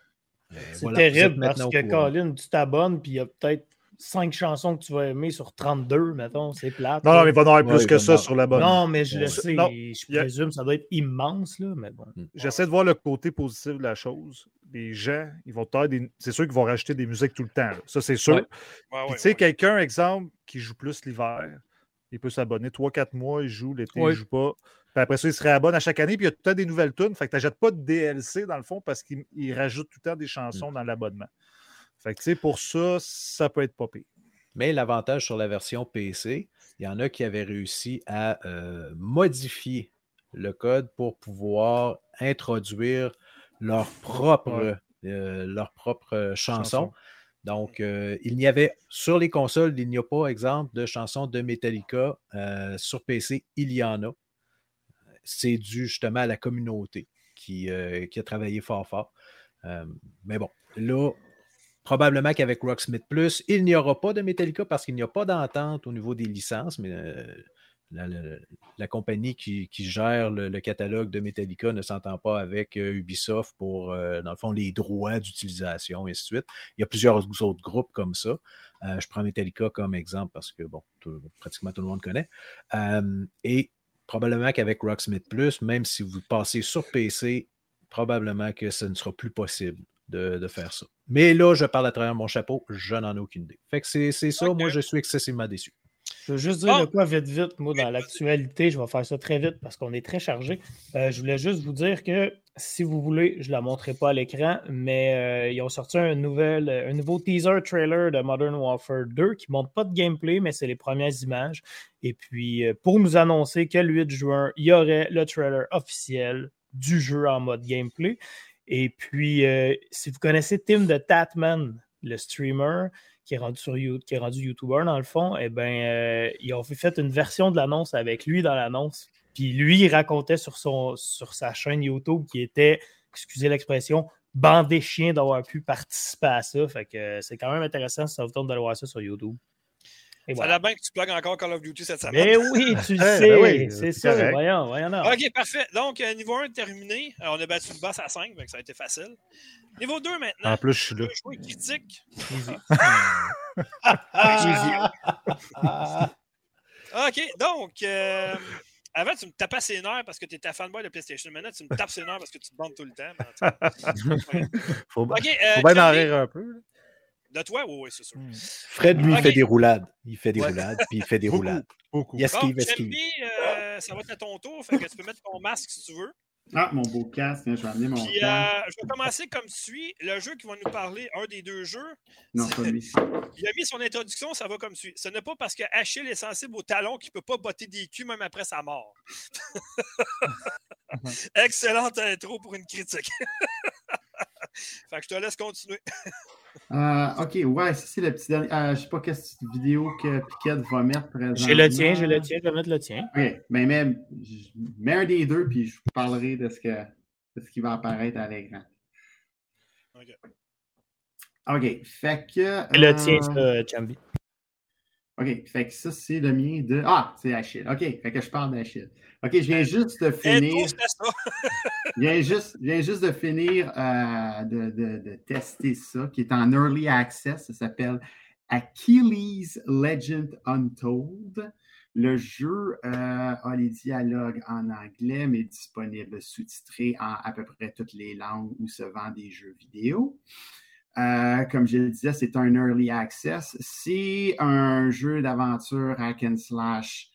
euh, C'est voilà, terrible parce que. Colin, tu t'abonnes, puis il y a peut-être cinq chansons que tu vas aimer sur 32, mettons. C'est plate. Non, non, mais il va en avoir plus Ouais, que ça sur la bonne. Non, mais je le sais. Non, je a- présume que ça doit être immense, là, mais bon. J'essaie de voir le côté positif de la chose. Les gens, ils vont avoir des... c'est sûr qu'ils vont rajouter des musiques tout le temps. là. Ça, c'est sûr. Ouais. Ouais, Puis, ouais, tu sais, ouais. quelqu'un, exemple, qui joue plus l'hiver, il peut s'abonner 3-4 mois, il joue, l'été, Ouais. il joue pas. Puis après ça, il se réabonne à chaque année, puis il y a tout le temps des nouvelles tunes. Fait que tu n'achètes pas de DLC dans le fond parce qu'il il rajoute tout le temps des chansons Mm. dans l'abonnement. Fait que tu sais, pour ça, ça peut être pas pire. Mais l'avantage sur la version PC, il y en a qui avaient réussi à euh, modifier le code pour pouvoir introduire leur propre, euh, leur propre euh, chanson. Chanson. Donc, euh, il n'y avait sur les consoles, il n'y a pas, exemple, de chansons de Metallica. Euh, sur PC, il y en a. C'est dû justement à la communauté qui, euh, qui a travaillé fort, fort. Mais bon, là, probablement qu'avec Rocksmith Plus, il n'y aura pas de Metallica parce qu'il n'y a pas d'entente au niveau des licences, mais la, la- la compagnie qui, qui gère le, le catalogue de Metallica ne s'entend pas avec euh, Ubisoft pour, euh, dans le fond, les droits d'utilisation et ainsi de suite. Il y a plusieurs autres groupes comme ça. Euh, je prends Metallica comme exemple parce que, bon, tout- pratiquement tout le monde connaît. Et probablement qu'avec Rocksmith Plus, même si vous passez sur PC, probablement que ce ne sera plus possible de, de faire ça. Mais là, je parle à travers mon chapeau, je n'en ai aucune idée. Fait que c'est ça, moi je suis excessivement déçu. Je veux juste dire Bon. de quoi vite, vite, moi, dans l'actualité, je vais faire ça très vite parce qu'on est très chargé. Euh, je voulais juste vous dire que si vous voulez, je ne la montrerai pas à l'écran, mais euh, ils ont sorti un, nouvel, un nouveau teaser trailer de Modern Warfare 2 qui ne montre pas de gameplay, mais c'est les premières images. Et puis, euh, pour nous annoncer que le 8 juin, il y aurait le trailer officiel du jeu en mode gameplay. Et puis, euh, si vous connaissez Tim de Tatman, le streamer, qui est rendu sur qui est rendu YouTuber dans le fond, eh ben, euh, ils ont fait- fait une version de l'annonce avec lui dans l'annonce. Puis lui, il racontait sur, son, sur sa chaîne YouTube qui était, excusez l'expression, bandé chien d'avoir pu participer à ça. Fait que euh, c'est quand même intéressant si ça vous tente d'aller voir ça sur YouTube. Et Ça voilà. a bien que tu plugues encore Call of Duty cette semaine. Mais oui, tu le ben sais, oui, c'est ça. correct. Voyons, voyons. OK, parfait. Donc, euh, niveau 1 terminé. Euh, on a battu le boss à 5, donc ça a été facile. Niveau 2 maintenant. En plus, je suis là. Critiques. Easy. OK, donc, euh, avant, tu me tapais ses nerfs parce que tu étais fanboy de PlayStation. Maintenant, tu me tapes ses nerfs parce que tu te bandes tout le temps. Mais en tout cas. Faut, OK, euh, faut bien en rire un peu. De toi, oui, oui, c'est sûr. Fred, lui, il fait des roulades. Il fait des Ouais. roulades, puis il fait des Beaucoup, roulades. Beaucoup. Il esquive, Bon, esquive. Euh, ça va être à ton tour. Fait que tu peux mettre ton masque si tu veux. Ah, mon beau casque, hein, je vais amener mon Puis, casque. euh, je vais commencer comme suit. Le jeu qui va nous parler, un des deux jeux, Non, pas lui. il a mis son introduction, ça va comme suit. Ce n'est pas parce que Achille est sensible au talon qu'il ne peut pas botter des culs même après sa mort. Excellente intro pour une critique. fait que je te laisse continuer. Euh, ok, ouais, ça c'est le petit dernier. euh, je sais pas quelle vidéo que Piquette va mettre présentement. J'ai le tien, j'ai le tien, je vais mettre le tien. Ok, ben même, je mets un des deux, puis je vous parlerai de ce, que, de ce qui va apparaître à l'écran. Ok. Ok, fait que. C'est le euh, tien, ça, Chambi. Ok, fait que ça, c'est le mien de. Ah, c'est Achille. Ok, fait que je parle d'Achille. Ok, je viens juste de Intro, finir. Je viens juste, je viens juste de finir euh, de, de- de tester ça, qui est en early access. Ça s'appelle Achilles Legend Untold. Le jeu euh, a les dialogues en anglais, mais disponible sous-titré en à peu près toutes les langues où se vendent des jeux vidéo. Euh, comme je le disais, c'est un early access. C'est un jeu d'aventure hack and slash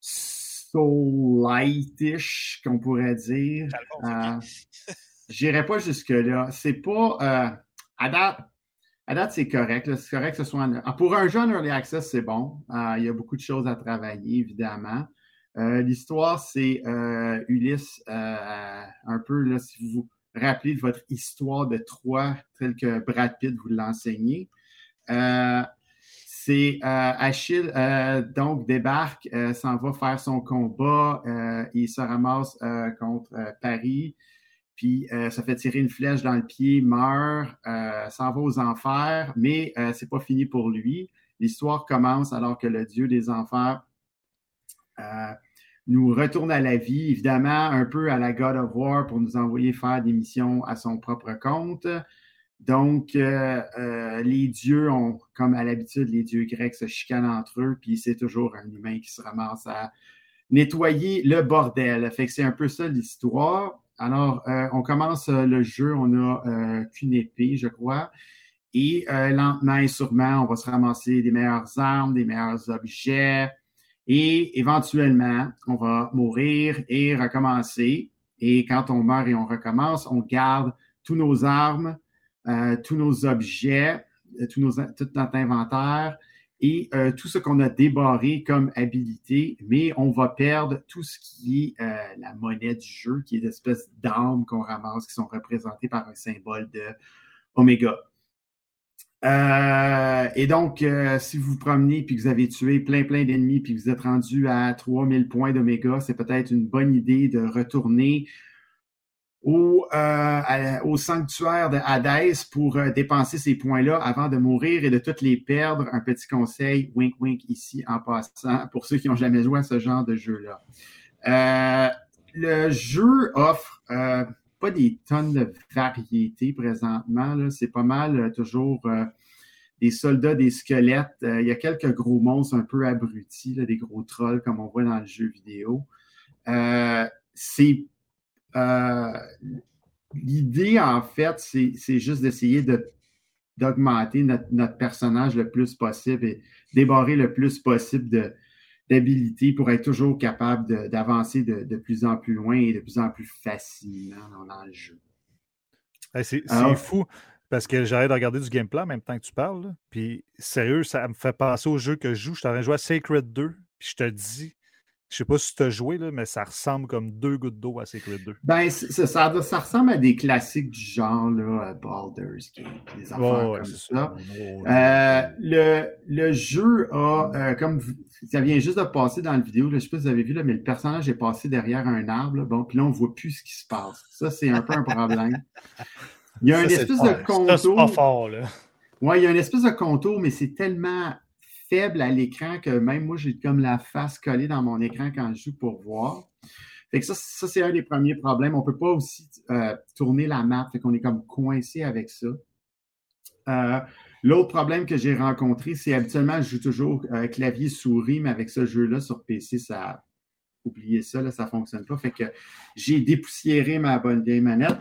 soul-light-ish, qu'on pourrait dire. Euh, J'irai pas jusque-là. C'est pas. euh, à date, à date, c'est correct. C'est correct que ce soit. en- ah, Pour un jeu en early access, c'est bon. Euh, il y a beaucoup de choses à travailler, évidemment. L'histoire, c'est Ulysse, un peu, là, si vous vous rappelez de votre histoire de Troie, telle que Brad Pitt vous l'enseignait. Euh, c'est euh, Achille, euh, donc, débarque, s'en va faire son combat. il se ramasse contre Paris puis ça fait tirer une flèche dans le pied, meurt, s'en va aux enfers, mais c'est pas fini pour lui. L'histoire commence alors que le dieu des enfers nous retourne à la vie, évidemment un peu à la God of War pour nous envoyer faire des missions à son propre compte. Donc, euh, euh, les dieux ont, comme à l'habitude, les dieux grecs se chicanent entre eux, puis c'est toujours un humain qui se ramasse à nettoyer le bordel. Fait que c'est un peu ça l'histoire. Alors, euh, on commence le jeu, on a qu'une épée, je crois. Et lentement et sûrement, on va se ramasser des meilleures armes, des meilleurs objets. Et éventuellement, on va mourir et recommencer. Et quand on meurt et on recommence, on garde tous nos armes, euh, tous nos objets, euh, tout notre inventaire et euh, tout ce qu'on a débarré comme habilité, mais on va perdre tout ce qui est la monnaie du jeu, qui est l'espèce d'armes qu'on ramasse, qui sont représentées par un symbole de Oméga. Euh, et donc, euh, si vous vous promenez puis que vous avez tué plein, plein d'ennemis puis que vous êtes rendu à 3000 points d'Oméga, c'est peut-être une bonne idée de retourner au, euh, au sanctuaire de Hadès pour euh, dépenser ces points-là avant de mourir et de toutes les perdre. Un petit conseil, wink wink ici en passant, pour ceux qui n'ont jamais joué à ce genre de jeu-là. Euh, le jeu offre euh, des tonnes de variétés présentement. C'est pas mal euh, toujours euh, des soldats, des squelettes. Euh, il y a quelques gros monstres un peu abrutis, des gros trolls comme on voit dans le jeu vidéo. C'est l'idée, en fait, c'est c'est juste d'essayer de d'augmenter notre, notre personnage le plus possible et débarrer le plus possible de d'habilité pour être toujours capable d'avancer de, de plus en plus loin et de plus en plus facilement dans, le jeu. Hey, c'est fou parce que j'arrête de regarder du gameplay en même temps que tu parles. là. Puis sérieux, ça me fait penser au jeu que je joue. Je suis en train de jouer à Sacred 2. Puis je te dis, je sais pas si tu as joué, là, mais ça ressemble comme deux gouttes d'eau à Sacred 2. Ben, ça, ça, ça ressemble à des classiques du genre, là, euh, Baldur's Gate, des affaires Ouais, ouais, comme c'est ça. Oh, Euh, le, le jeu a, euh, comme vous- ça vient juste de passer dans la vidéo, là, je ne sais pas si vous avez vu, là, mais le personnage est passé derrière un arbre. là. bon, puis là, on ne voit plus ce qui se passe. Ça, c'est un peu un problème. Il y a Ça, une espèce de Ça, pas contour. fort, là. Ouais, il y a une espèce de contour, mais c'est tellement faible à l'écran que même moi, j'ai comme la face collée dans mon écran quand je joue pour voir. Fait que ça, c'est un des premiers problèmes. On ne peut pas aussi euh, tourner la map, fait qu'on est comme coincé avec ça. Euh, L'autre problème que j'ai rencontré, c'est habituellement, je joue toujours euh, clavier-souris, mais avec ce jeu-là sur PC, ça. Oubliez ça, là, ça ne fonctionne pas. Fait que j'ai dépoussiéré ma bonne vieille manette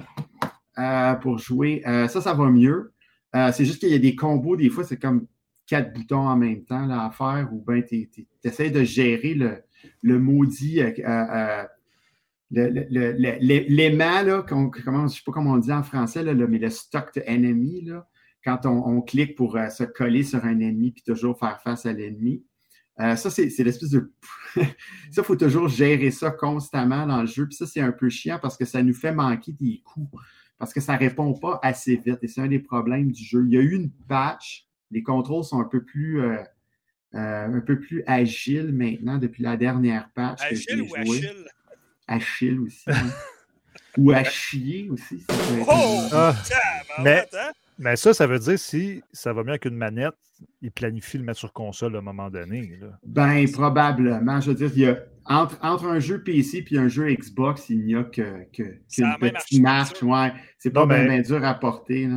pour jouer. Ça, ça va mieux. C'est juste qu'il y a des combos, des fois, c'est comme quatre boutons en même temps à faire, ou bien tu essaies de gérer le, maudit. Euh, euh, l'aimant, là, comment, je ne sais pas comment on dit en français, mais le stock de enemy, quand on, clique pour euh, se coller sur un ennemi puis toujours faire face à l'ennemi. ça, c'est l'espèce de. ça, il faut toujours gérer ça constamment dans le jeu. Puis ça, c'est un peu chiant parce que ça nous fait manquer des coups. Parce que ça ne répond pas assez vite. Et c'est un des problèmes du jeu. Il y a eu une patch. Les contrôles sont un peu plus euh, un peu plus agile maintenant depuis la dernière patch. Agile ou Achille? Achille aussi. ou à chier aussi. Oh! Ah. mais, hein? mais ça, ça veut dire si ça va mieux qu'une manette, il planifie le mettre sur console à un moment donné. Là. Ben, probablement. Je veux dire, il y a entre, un jeu PC et un jeu Xbox, il n'y a que, que qu'une petite marche. Ouais. C'est pas bien dur à porter.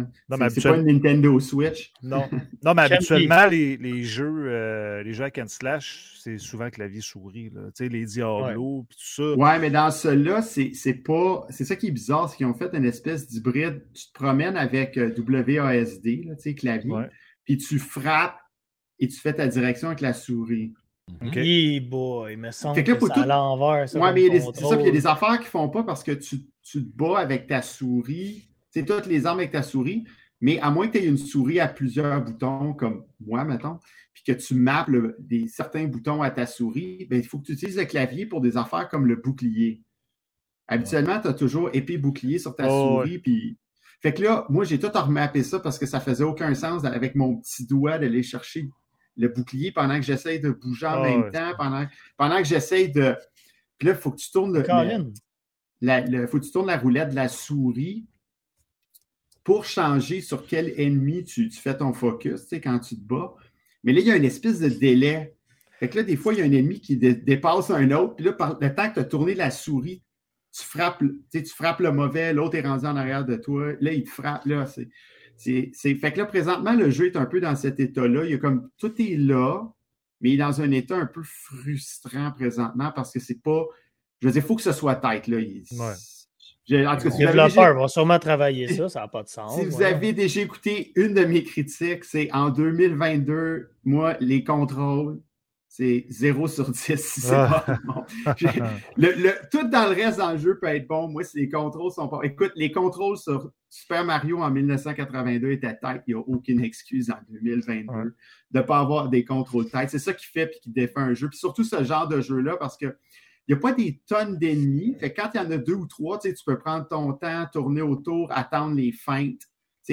C'est, pas une Nintendo Switch. Non, non mais habituellement, les, les, jeux, euh, les jeux hack and slash, c'est souvent clavier-souris. Tu sais, les Diablo, et tout ça. Ouais, mais dans ceux-là, c'est, c'est pas. C'est ça qui est bizarre, c'est qu'ils ont fait une espèce d'hybride. Tu te promènes avec euh, WASD, tu sais, clavier, puis tu frappes et tu fais ta direction avec la souris. OK. boy, il me semble que, c'est à l'envers. Oui, mais il y, a des, ça, il y a des affaires qui ne font pas parce que tu, tu, te bats avec ta souris. C'est toutes les armes avec ta souris, mais à moins que tu aies une souris à plusieurs boutons, comme moi, mettons, puis que tu mappes des, certains boutons à ta souris, ben, il faut que tu utilises le clavier pour des affaires comme le bouclier. Habituellement, tu as toujours épée bouclier sur ta oh, souris, puis fait que là, moi, j'ai tout remappé ça parce que ça faisait aucun sens avec mon petit doigt d'aller chercher le bouclier pendant que j'essaye de bouger en ah même temps, pendant, pendant que j'essaye de. Puis là, il faut que tu tournes le, faut que tu tournes la roulette de la souris pour changer sur quel ennemi tu, fais ton focus, tu sais, quand tu te bats. Mais là, il y a une espèce de délai. Fait que là, des fois, il y a un ennemi qui dépasse un autre. Puis là, par le temps que tu as tourné la souris, tu frappes, tu frappes le mauvais, l'autre est rendu en arrière de toi. Là, il te frappe. Là, c'est c'est, fait que là, présentement, le jeu est un peu dans cet état-là. Il y a comme tout est là, mais il est dans un état un peu frustrant présentement parce que c'est pas. Je veux dire, il faut que ce soit tête. Là. Il, en tout cas, Les développeurs vont sûrement travailler ça, ça n'a pas de sens. Si vous avez déjà écouté une de mes critiques, c'est en 2022, moi, les contrôles, c'est 0 sur 10 c'est ah. bon. Le, tout dans le reste dans le jeu peut être bon. Moi, si les contrôles sont pas. Écoute, les contrôles sur Super Mario en 1982 étaient tête. Il n'y a aucune excuse en 2022 de ne pas avoir des contrôles tête. C'est ça qui fait et qui défait un jeu. Puis surtout ce genre de jeu-là, parce que il n'y a pas des tonnes d'ennemis. Fait quand il y en a deux ou trois, tu peux prendre ton temps, tourner autour, attendre les feintes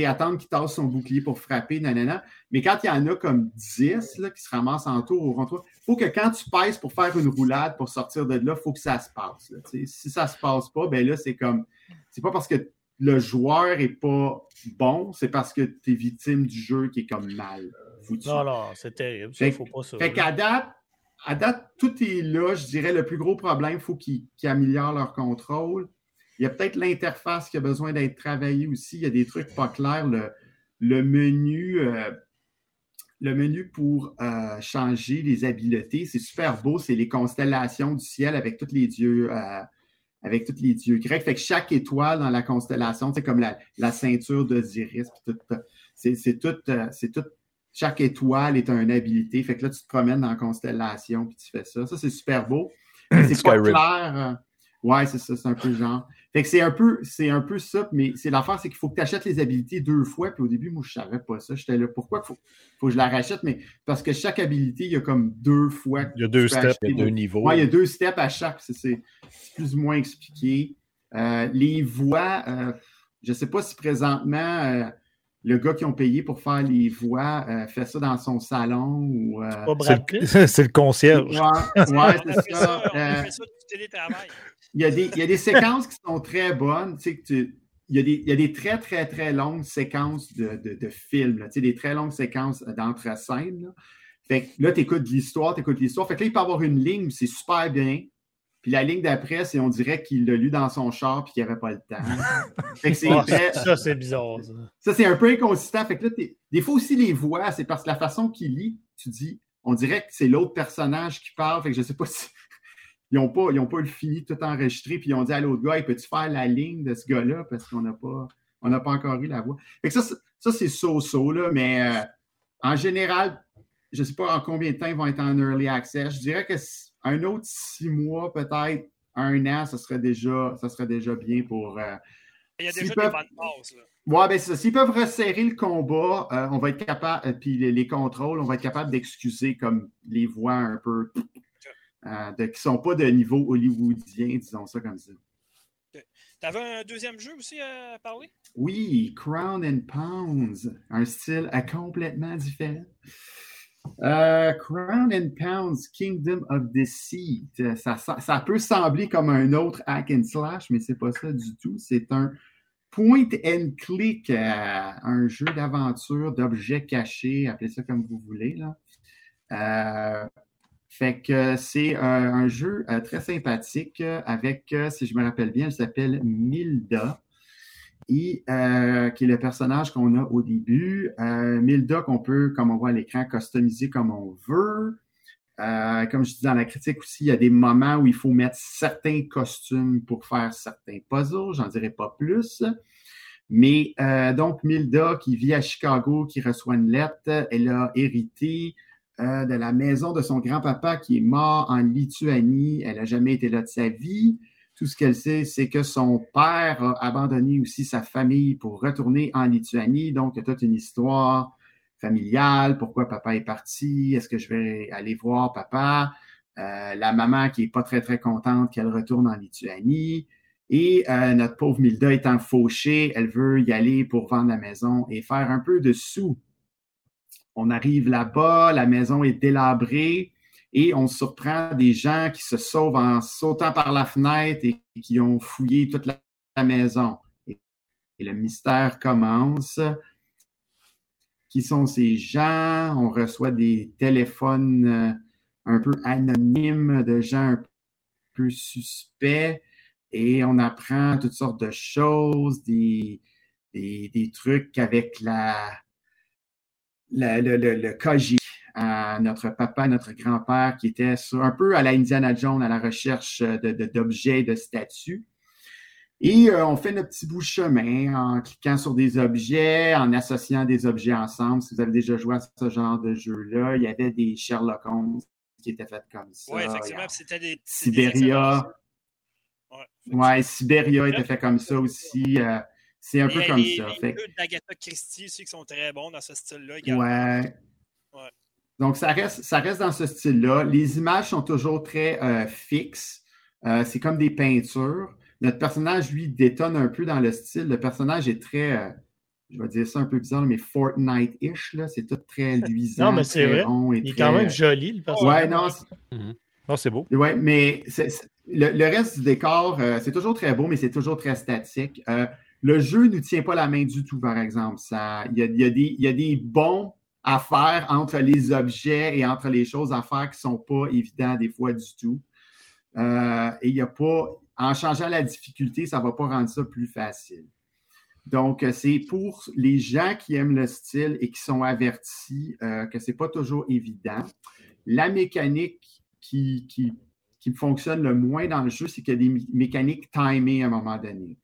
attendre qu'il tasse son bouclier pour frapper, nanana. Mais quand il y en a comme 10 là, qui se ramassent en tour au contre il faut que quand tu pèses pour faire une roulade pour sortir de là, il faut que ça se passe. si ça ne se passe pas, ben là, c'est comme. C'est pas parce que le joueur n'est pas bon, c'est parce que tu es victime du jeu qui est comme mal foutu. Non, non, c'est terrible. Il faut pas ça. Fait qu'à date, à date, tout est là. Je dirais le plus gros problème, il faut qu'ils améliorent leur contrôle. Il y a peut-être l'interface qui a besoin d'être travaillée aussi. Il y a des trucs pas clairs. Le, menu, euh, le menu pour euh, changer les habiletés, c'est super beau. C'est les constellations du ciel avec tous les dieux. Euh, avec tous les dieux grecs. Fait que chaque étoile dans la constellation, c'est comme la, ceinture d'Osiris. C'est tout, c'est tout, chaque étoile est une habilité. Fait que là, tu te promènes dans la constellation puis tu fais ça. Ça, c'est super beau. C'est pas clair. Ouais, c'est ça, c'est un peu genre. Fait que c'est un peu, c'est un peu ça, mais c'est l'affaire, c'est qu'il faut que tu achètes les habilités deux fois. Puis au début, moi, je ne savais pas ça. J'étais là, pourquoi il faut, faut, que je la rachète? Mais parce que chaque habilité, il y a comme deux fois. Il y a deux steps, il y a deux niveaux. Ouais, il y a deux steps à chaque. C'est plus ou moins expliqué. Euh, les voix, euh, je ne sais pas si présentement. Euh, le gars qui ont payé pour faire les voix fait ça dans son salon ou. c'est le, concierge. Ouais, c'est ça. fait ça du télétravail il y, a des, il y a des séquences qui sont très bonnes. Tu sais, que tu, il, y a des, il y a des très, très, très longues séquences de, de, de films, là, tu sais, des très longues séquences d'entre-scènes. Fait que là, tu écoutes l'histoire, tu écoutes l'histoire. Fait que là, il peut avoir une ligne, c'est super bien. Puis la ligne d'après, c'est on dirait qu'il l'a lu dans son char puis qu'il n'avait pas le temps. fait que c'est oh, Ça, c'est bizarre. Ça, ça c'est un peu inconsistant. Fait que là, des fois aussi, les voix, c'est parce que la façon qu'il lit, tu dis, on dirait que c'est l'autre personnage qui parle. Fait que je ne sais pas si ils n'ont pas, pas le fini tout enregistré, puis ils ont dit à l'autre gars, peux-tu faire la ligne de ce gars-là? Parce qu'on n'a pas, on pas encore eu la voix. ça, ça c'est so-so, là, mais euh, en général, je ne sais pas en combien de temps ils vont être en early access. Je dirais qu'un autre six mois, peut-être un an, ça serait déjà, ça serait déjà bien pour. Euh, il y a déjà des bonnes bases. Oui, bien c'est ça. S'ils peuvent resserrer le combat, euh, on va être capable, puis les, contrôles, on va être capable d'excuser comme les voix un peu qui ne sont pas de niveau hollywoodien, disons ça comme ça. Tu avais un deuxième jeu aussi à parler? Oui, Crown and Pounds, un style complètement différent. Euh, Crown and Pounds, Kingdom of Deceit. Ça, ça, peut sembler comme un autre hack and slash, mais c'est pas ça du tout. C'est un point and click, euh, un jeu d'aventure, d'objets cachés, appelez ça comme vous voulez. Là. Euh, fait que c'est un, jeu euh, très sympathique avec, euh, si je me rappelle bien, elle s'appelle Milda. Euh, qui est le personnage qu'on a au début. Milda qu'on peut, comme on voit à l'écran, customiser comme on veut. comme je dis dans la critique aussi, il y a des moments où il faut mettre certains costumes pour faire certains puzzles. J'en dirai pas plus. Mais donc, Milda, qui vit à Chicago, qui reçoit une lettre, elle a hérité euh, de la maison de son grand-papa qui est mort en Lituanie. Elle n'a jamais été là de sa vie. Tout ce qu'elle sait, c'est que son père a abandonné aussi sa famille pour retourner en Lituanie. Donc, il y a toute une histoire familiale. Pourquoi papa est parti? Est-ce que je vais aller voir papa? Euh, la maman qui est pas très, très contente qu'elle retourne en Lituanie. Et euh, notre pauvre Milda étant fauchée, elle veut y aller pour vendre la maison et faire un peu de sous on arrive là-bas, la maison est délabrée et on surprend des gens qui se sauvent en sautant par la fenêtre et qui ont fouillé toute la, maison. Et, le mystère commence. Qui sont ces gens? On reçoit des téléphones euh, un peu anonymes de gens un peu suspects et on apprend toutes sortes de choses, des, des trucs avec la, le, le, le, KJ, à notre papa, notre grand-père, qui était un peu à la Indiana Jones, à la recherche d'objets, de, de, statues. Et euh, on fait notre petit bout de chemin en cliquant sur des objets, en associant des objets ensemble. Si vous avez déjà joué à ce genre de jeu-là, il y avait des Sherlock Holmes qui étaient faits comme ça. Oui, effectivement, c'était des. Siberia. Oui, ouais, Siberia était fait comme ça aussi. Euh, c'est un peu comme ça. Les fait... d'Agatha Christie aussi qui sont très bons dans ce style-là. Ouais. ouais. Donc, ça reste, ça reste dans ce style-là. Les images sont toujours très euh, fixes. Euh, c'est comme des peintures. Notre personnage, lui, détonne un peu dans le style. Le personnage est très, euh, je vais dire ça un peu bizarre, mais Fortnite-ish. C'est tout très luisant. non, mais c'est vrai. Il est quand même joli, le personnage. Ouais, non. Mhm. Non, c'est beau. Oui, mais le, le, reste du décor, c'est toujours très beau, mais c'est toujours très statique. Le jeu ne tient pas la main du tout, par exemple. Il y a, des, bons à faire entre les objets et entre les choses à faire qui ne sont pas évidents des fois du tout. Euh, et il n'y a pas, en changeant la difficulté, ça ne va pas rendre ça plus facile. Donc, c'est pour les gens qui aiment le style et qui sont avertis euh, que ce n'est pas toujours évident. La mécanique qui, fonctionne le moins dans le jeu, c'est qu'il y a des mécaniques timées à un moment donné.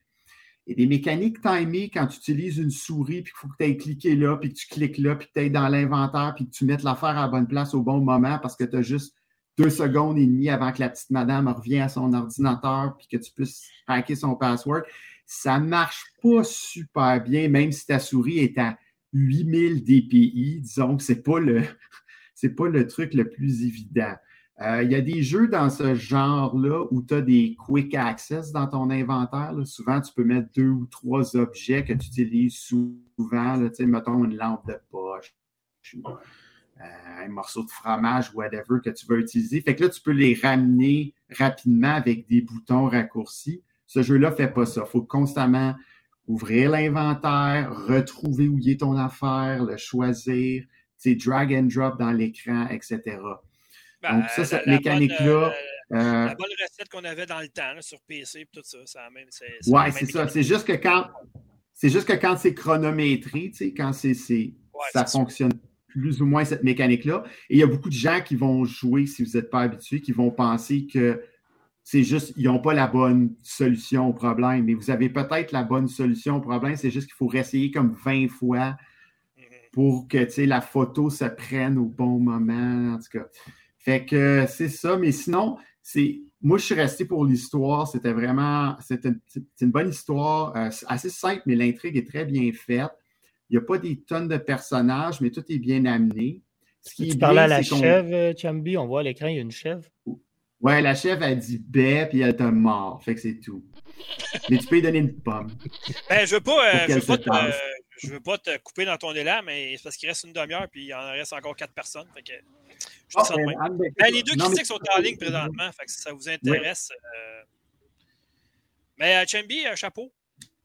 Il y a des mécaniques timées quand tu utilises une souris, puis qu'il faut que tu ailles cliquer là, puis que tu cliques là, puis que tu ailles dans l'inventaire, puis que tu mettes l'affaire à la bonne place au bon moment parce que tu as juste deux secondes et demie avant que la petite madame revienne à son ordinateur, puis que tu puisses hacker son password. Ça marche pas super bien, même si ta souris est à 8000 dpi. Disons que ce n'est pas, pas le truc le plus évident. Euh, il y a des jeux dans ce genre-là où tu as des quick access dans ton inventaire. Souvent, tu peux mettre deux ou trois objets que tu utilises souvent. Là, mettons une lampe de poche, euh, un morceau de fromage, whatever que tu veux utiliser. Fait que là, tu peux les ramener rapidement avec des boutons raccourcis. Ce jeu-là ne fait pas ça. Il faut constamment ouvrir l'inventaire, retrouver où est ton affaire, le choisir, drag and drop dans l'écran, etc. Donc, ça, cette mécanique-là. Euh, la bonne recette qu'on avait dans le temps sur PC et tout ça, ça même. Oui, c'est ça. C'est juste que quand c'est juste que quand c'est chronométré, tu sais, quand c'est, ça fonctionne plus ou moins cette mécanique-là. Et il y a beaucoup de gens qui vont jouer, si vous n'êtes pas habitués, qui vont penser que C'est juste, ils n'ont pas la bonne solution au problème. Mais vous avez peut-être la bonne solution au problème. C'est juste qu'il faut réessayer comme 20 fois pour que la photo se prenne au bon moment. En tout cas. Fait que c'est ça. Mais sinon, c'est. Moi, je suis resté pour l'histoire. C'était vraiment. C'est une, bonne histoire, euh, assez simple, mais l'intrigue est très bien faite. Il n'y a pas des tonnes de personnages, mais tout est bien amené. Ce qui tu parlais à la chèvre, euh, Chambi, on voit à l'écran, il y a une chèvre. Ouais, la chèvre, elle dit baie, puis elle t'a mort. Fait que c'est tout. mais tu peux lui donner une pomme. Ben, je veux pas, euh, je veux pas, te, je veux pas te couper dans ton élan, mais c'est parce qu'il reste une demi-heure, puis il en reste encore quatre personnes. Fait que, ben, ben, les deux critiques sont en ligne présentement, fait que si ça vous intéresse. Euh... Mais Chambi, chapeau.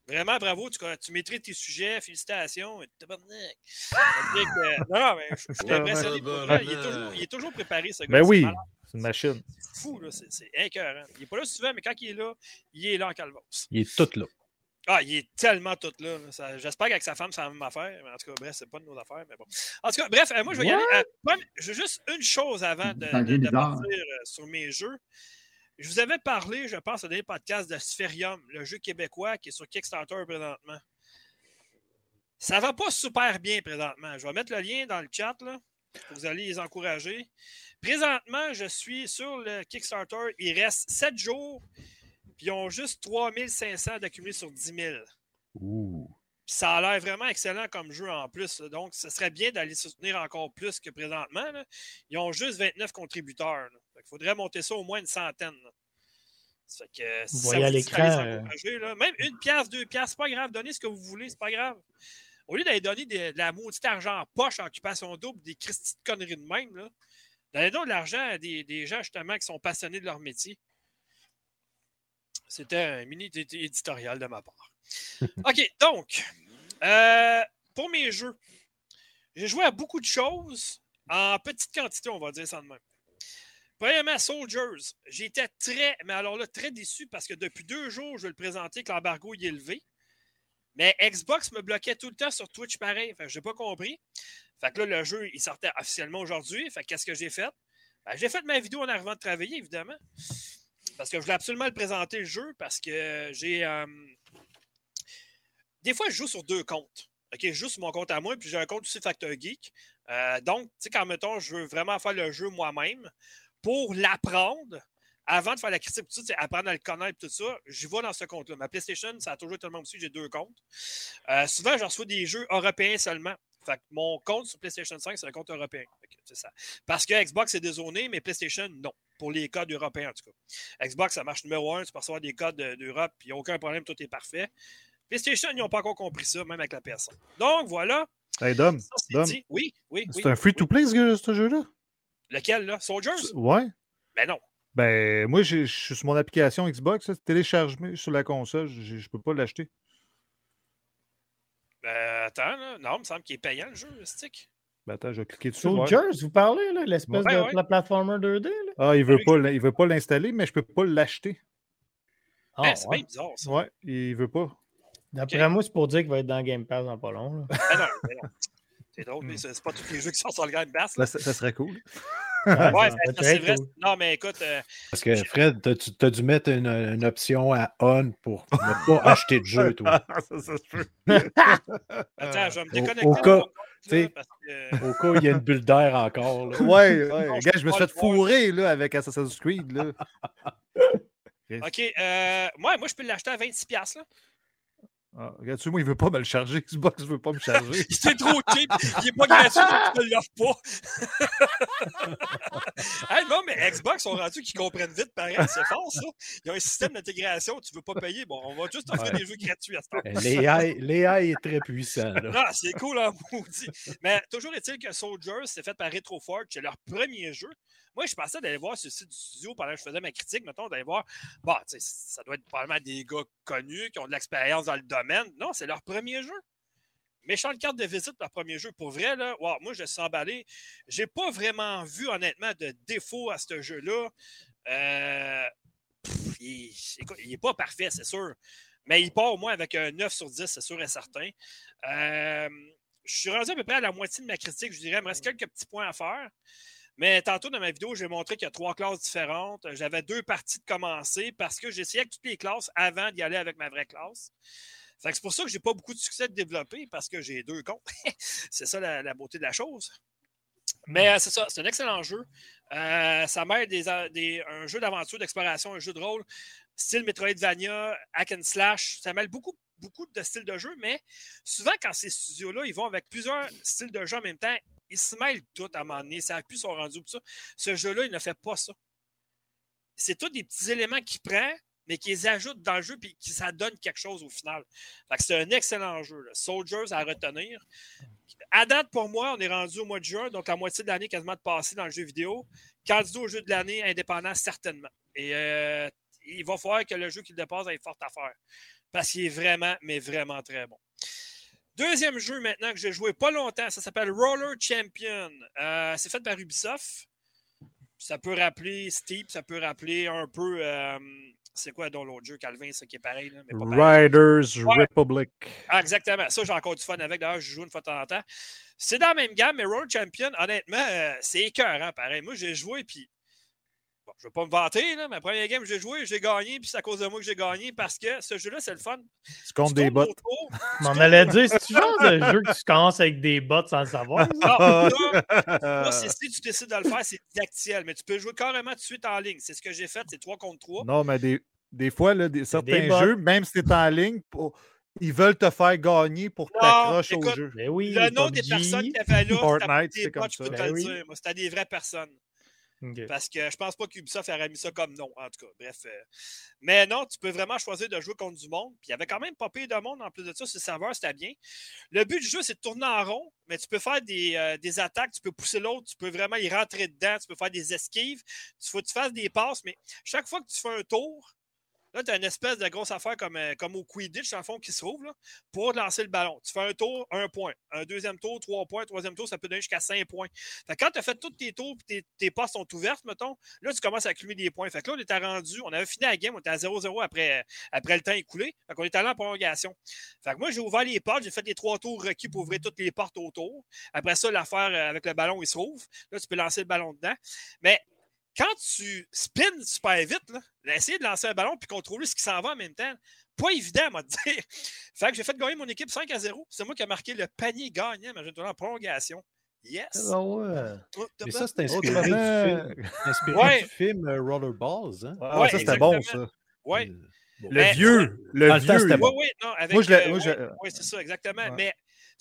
Vraiment, bravo. Tu, tu maîtrises tes sujets. Félicitations. non, non, mais je, suis impressionné. il, est toujours, il, est toujours, préparé, ce gars. Ben oui, c'est une machine. C'est fou, là. C'est incœurant. Il n'est pas là souvent, mais quand il est là, il est là en calvos. Il est tout là. Ah, il est tellement tout là. J'espère qu'avec sa femme, c'est la même affaire. Mais en tout cas, bref, c'est pas de nos affaires. Mais bon. En tout cas, bref, euh, moi, je vais y aller. Euh, je veux juste une chose avant de, de, de partir euh, sur mes jeux. Je vous avais parlé, je pense, dans des podcasts de Spherium, le jeu québécois qui est sur Kickstarter présentement. Ça va pas super bien présentement. Je vais mettre le lien dans le chat, là. Vous allez les encourager. Présentement, je suis sur le Kickstarter. Il reste 7 jours. Puis ils ont juste 3500 d'accumulés sur 10 000. Ouh. ça a l'air vraiment excellent comme jeu en plus. Donc, ce serait bien d'aller soutenir encore plus que présentement. Ils ont juste 29 contributeurs. Il faudrait monter ça au moins une centaine. Ça fait que, vous voyez à l'écran. Euh, même une pièce, deux pièces, c'est pas grave. Donnez ce que vous voulez, c'est pas grave. Au lieu d'aller donner de, la maudite argent en poche en occupation double, des christies de conneries de même, là, donnez donc de l'argent à des, des, gens justement qui sont passionnés de leur métier. C'était un mini éditorial de ma part. OK, donc, euh, pour mes jeux, j'ai joué à beaucoup de choses en petite quantité, on va dire ça de même. Premièrement, Soldiers. J'étais très, mais alors là, très déçu parce que depuis deux jours, je vais le présenter que l'embargo est élevé. Mais Xbox me bloquait tout le temps sur Twitch pareil. Fait que j'ai pas compris. Fait que là, le jeu, il sortait officiellement aujourd'hui. Fait qu'est-ce que j'ai fait? Ben, j'ai fait ma vidéo en arrivant de travailler, évidemment. Parce que je voulais absolument le présenter le jeu parce que j'ai. Euh, des fois, je joue sur deux comptes. OK, je joue sur mon compte à moi, puis j'ai un compte aussi Factor Geek. Euh, donc, tu sais, quand mettons, je veux vraiment faire le jeu moi-même, pour l'apprendre, avant de faire la critique, tout ça, apprendre à le connaître, tout ça, j'y vais dans ce compte-là. Ma PlayStation, ça a toujours été le même aussi, j'ai deux comptes. Euh, souvent, je reçois des jeux européens seulement. Fait que mon compte sur PlayStation 5, c'est un compte européen. C'est ça. Parce que Xbox est dézoné, mais PlayStation, non. Pour les codes européens, en tout cas. Xbox, ça marche numéro un, tu peux recevoir des codes d'Europe, puis il n'y a aucun problème, tout est parfait. PlayStation, ils n'ont pas encore compris ça, même avec la PS5. Donc, voilà. Hey, Dom, Oui, oui, C'est un free-to-play, ce jeu-là? Lequel, là? Soldiers? Ouais. Ben non. Ben, moi, je suis sur mon application Xbox, télécharge sur la console, je ne peux pas l'acheter. Ben, attends, là. non, il me semble qu'il est payant le jeu, le stick. Ben, attends, je vais cliquer dessus. Soldiers, vous parlez, là, l'espèce de platformer 2D? Là? Ah, il veut pas, il veut pas l'installer, mais je peux pas l'acheter. Ah, ben, c'est bien bizarre, ça. Ouais, il veut pas. D'après moi, c'est pour dire qu'il va être dans Game Pass dans pas long. Ben non, ben non. C'est drôle, mais c'est pas tous les jeux qui sont sur le Game Pass. Ça, ça, serait cool. ouais, c'est vrai. Non, mais écoute. Euh, Parce que Fred, tu as dû mettre une, une, option à on pour ne pas acheter de jeu, toi. ça, ça se peut. Attends, je vais me déconnecter. Au, au cas, que... au cas où il y a une bulle d'air encore. Là. Ouais, ouais. Gars, je me suis fait fourrer là, avec Assassin's Creed. Là. OK. Euh, moi, moi, je peux l'acheter à 26$. Là. Ah, regarde-tu, moi, il veut pas me le charger. Xbox ne veut pas me charger. C'est trop cheap. Il n'est pas gratuit, donc tu ne l'offres pas. non, mais Xbox sont rendus qu'ils comprennent vite pareil. C'est fort, ça. Il y a un système d'intégration. Tu ne veux pas payer. Bon, on va juste offrir des jeux gratuits à ce temps. L'AI est très puissant. Non, c'est cool, hein, maudit. Mais toujours est-il que Soldiers, c'est fait par Retroforge. C'est leur premier jeu. Moi, je pensais d'aller voir ce site du studio pendant que je faisais ma critique, mettons, d'aller voir, bon, ça doit être probablement des gars connus qui ont de l'expérience dans le domaine. Non, c'est leur premier jeu. Méchante carte de visite, leur premier jeu. Pour vrai, là, moi, je suis emballé. J'ai pas vraiment vu, honnêtement, de défaut à ce jeu-là. Euh, il n'est pas parfait, c'est sûr. Mais il part au moins avec un 9 sur 10, c'est sûr et certain. Euh, je suis rendu à peu près à la moitié de ma critique, je dirais. Il me reste quelques petits points à faire. Mais tantôt, dans ma vidéo, j'ai montré qu'il y a trois classes différentes. J'avais deux parties de commencer parce que j'essayais avec toutes les classes avant d'y aller avec ma vraie classe. c'est pour ça que j'ai pas beaucoup de succès de développer parce que j'ai deux comptes. c'est ça la, beauté de la chose. Mais euh, c'est ça, c'est un excellent jeu. Euh, ça mêle des, un jeu d'aventure, d'exploration, un jeu de rôle, style Metroidvania, hack and slash. Ça mêle beaucoup, beaucoup de styles de jeu, mais souvent, quand ces studios-là, ils vont avec plusieurs styles de jeu en même temps, ils se mêlent tout à un moment donné. Ça plus son rendu ça. Ce jeu-là, il ne fait pas ça. C'est tous des petits éléments qu'il prend, mais qui les ajoute dans le jeu et qui ça donne quelque chose au final. c'est un excellent jeu. Soldiers à retenir. À date, pour moi, on est rendu au mois de juin, donc la moitié de l'année quasiment de passer dans le jeu vidéo. Candidat au jeu de l'année, indépendant, certainement. Et euh, il va falloir que le jeu qu'il dépasse ait forte affaire. Parce qu'il est vraiment, mais vraiment très bon. Deuxième jeu maintenant que j'ai joué pas longtemps, ça s'appelle Roller Champion. Euh, c'est fait par Ubisoft. Ça peut rappeler Steep, ça peut rappeler un peu. Euh, c'est quoi dans l'autre jeu, Calvin, ça qui est pareil? Là, Riders Republic. Ah, exactement. Ça, j'ai encore du fun avec. D'ailleurs, je joue une fois de temps en temps. C'est dans la même gamme, mais Roller Champion, honnêtement, euh, c'est écœurant, pareil. Moi, j'ai joué, puis je ne vais pas me vanter, là, ma première game que j'ai joué, j'ai gagné, puis c'est à cause de moi que j'ai gagné parce que ce jeu-là, c'est le fun. Tu comptes des bots. On allait dire, c'est genre de jeu que tu commences avec des bots sans le savoir? Ah, là, si tu décides de le faire, c'est didactiel, mais tu peux jouer carrément tout de suite en ligne. C'est ce que j'ai fait, c'est 3 contre 3. Non, mais des, des fois, là, des, certains jeux, même si tu es en ligne, ils veulent te faire gagner pour que tu accroches au jeu. Ben oui, le nom des personnes qui avaient là, Fortnite, c'est comme ça. Je peux te le dire. C'était des vraies personnes. Parce que je pense pas qu'Ubisoft aurait mis ça comme nom, en tout cas. Bref. Euh, mais non, tu peux vraiment choisir de jouer contre du monde. Puis il y avait quand même pas pire de monde en plus de ça. Ce serveur, c'était bien. Le but du jeu, c'est de tourner en rond, mais tu peux faire des, euh, des attaques, tu peux pousser l'autre, tu peux vraiment y rentrer dedans, tu peux faire des esquives. Il faut que tu fasses des passes, mais chaque fois que tu fais un tour, Là, tu as une espèce de grosse affaire comme, euh, au Quidditch, en fond, qui là, pour lancer le ballon. Tu fais un tour, un point. Un deuxième tour, trois points. Troisième tour, ça peut donner jusqu'à cinq points. Fait quand tu as fait tous tes tours et tes, tes sont ouvertes, mettons, là, tu commences à accumuler des points. Fait que là, on était rendu, on avait fini la game, on était à 0-0 après, après le temps écoulé. Fait qu'on est allé en prolongation. Fait que moi, j'ai ouvert les portes, j'ai fait les trois tours requis pour ouvrir toutes les portes autour. Après ça, l'affaire euh, avec le ballon, il se rouvre. Là, tu peux lancer le ballon dedans. Mais quand tu spins super vite, là, essayer de lancer un ballon puis contrôler ce qui s'en va en même temps, pas évident, à te dire. Fait que j'ai fait gagner mon équipe 5 à 0. C'est moi qui ai marqué le panier gagnant, mais j'ai en prolongation. Yes! Ah ouais. Mais ça, c'est inspiré, du film, inspiré du film euh, Rollerballs. Hein? Ah, ça, c'était bon, ça. Oui. Le vieux. Le vieux. Oui, oui, non, avec. Moi, je euh, oui, c'est ça, exactement. Mais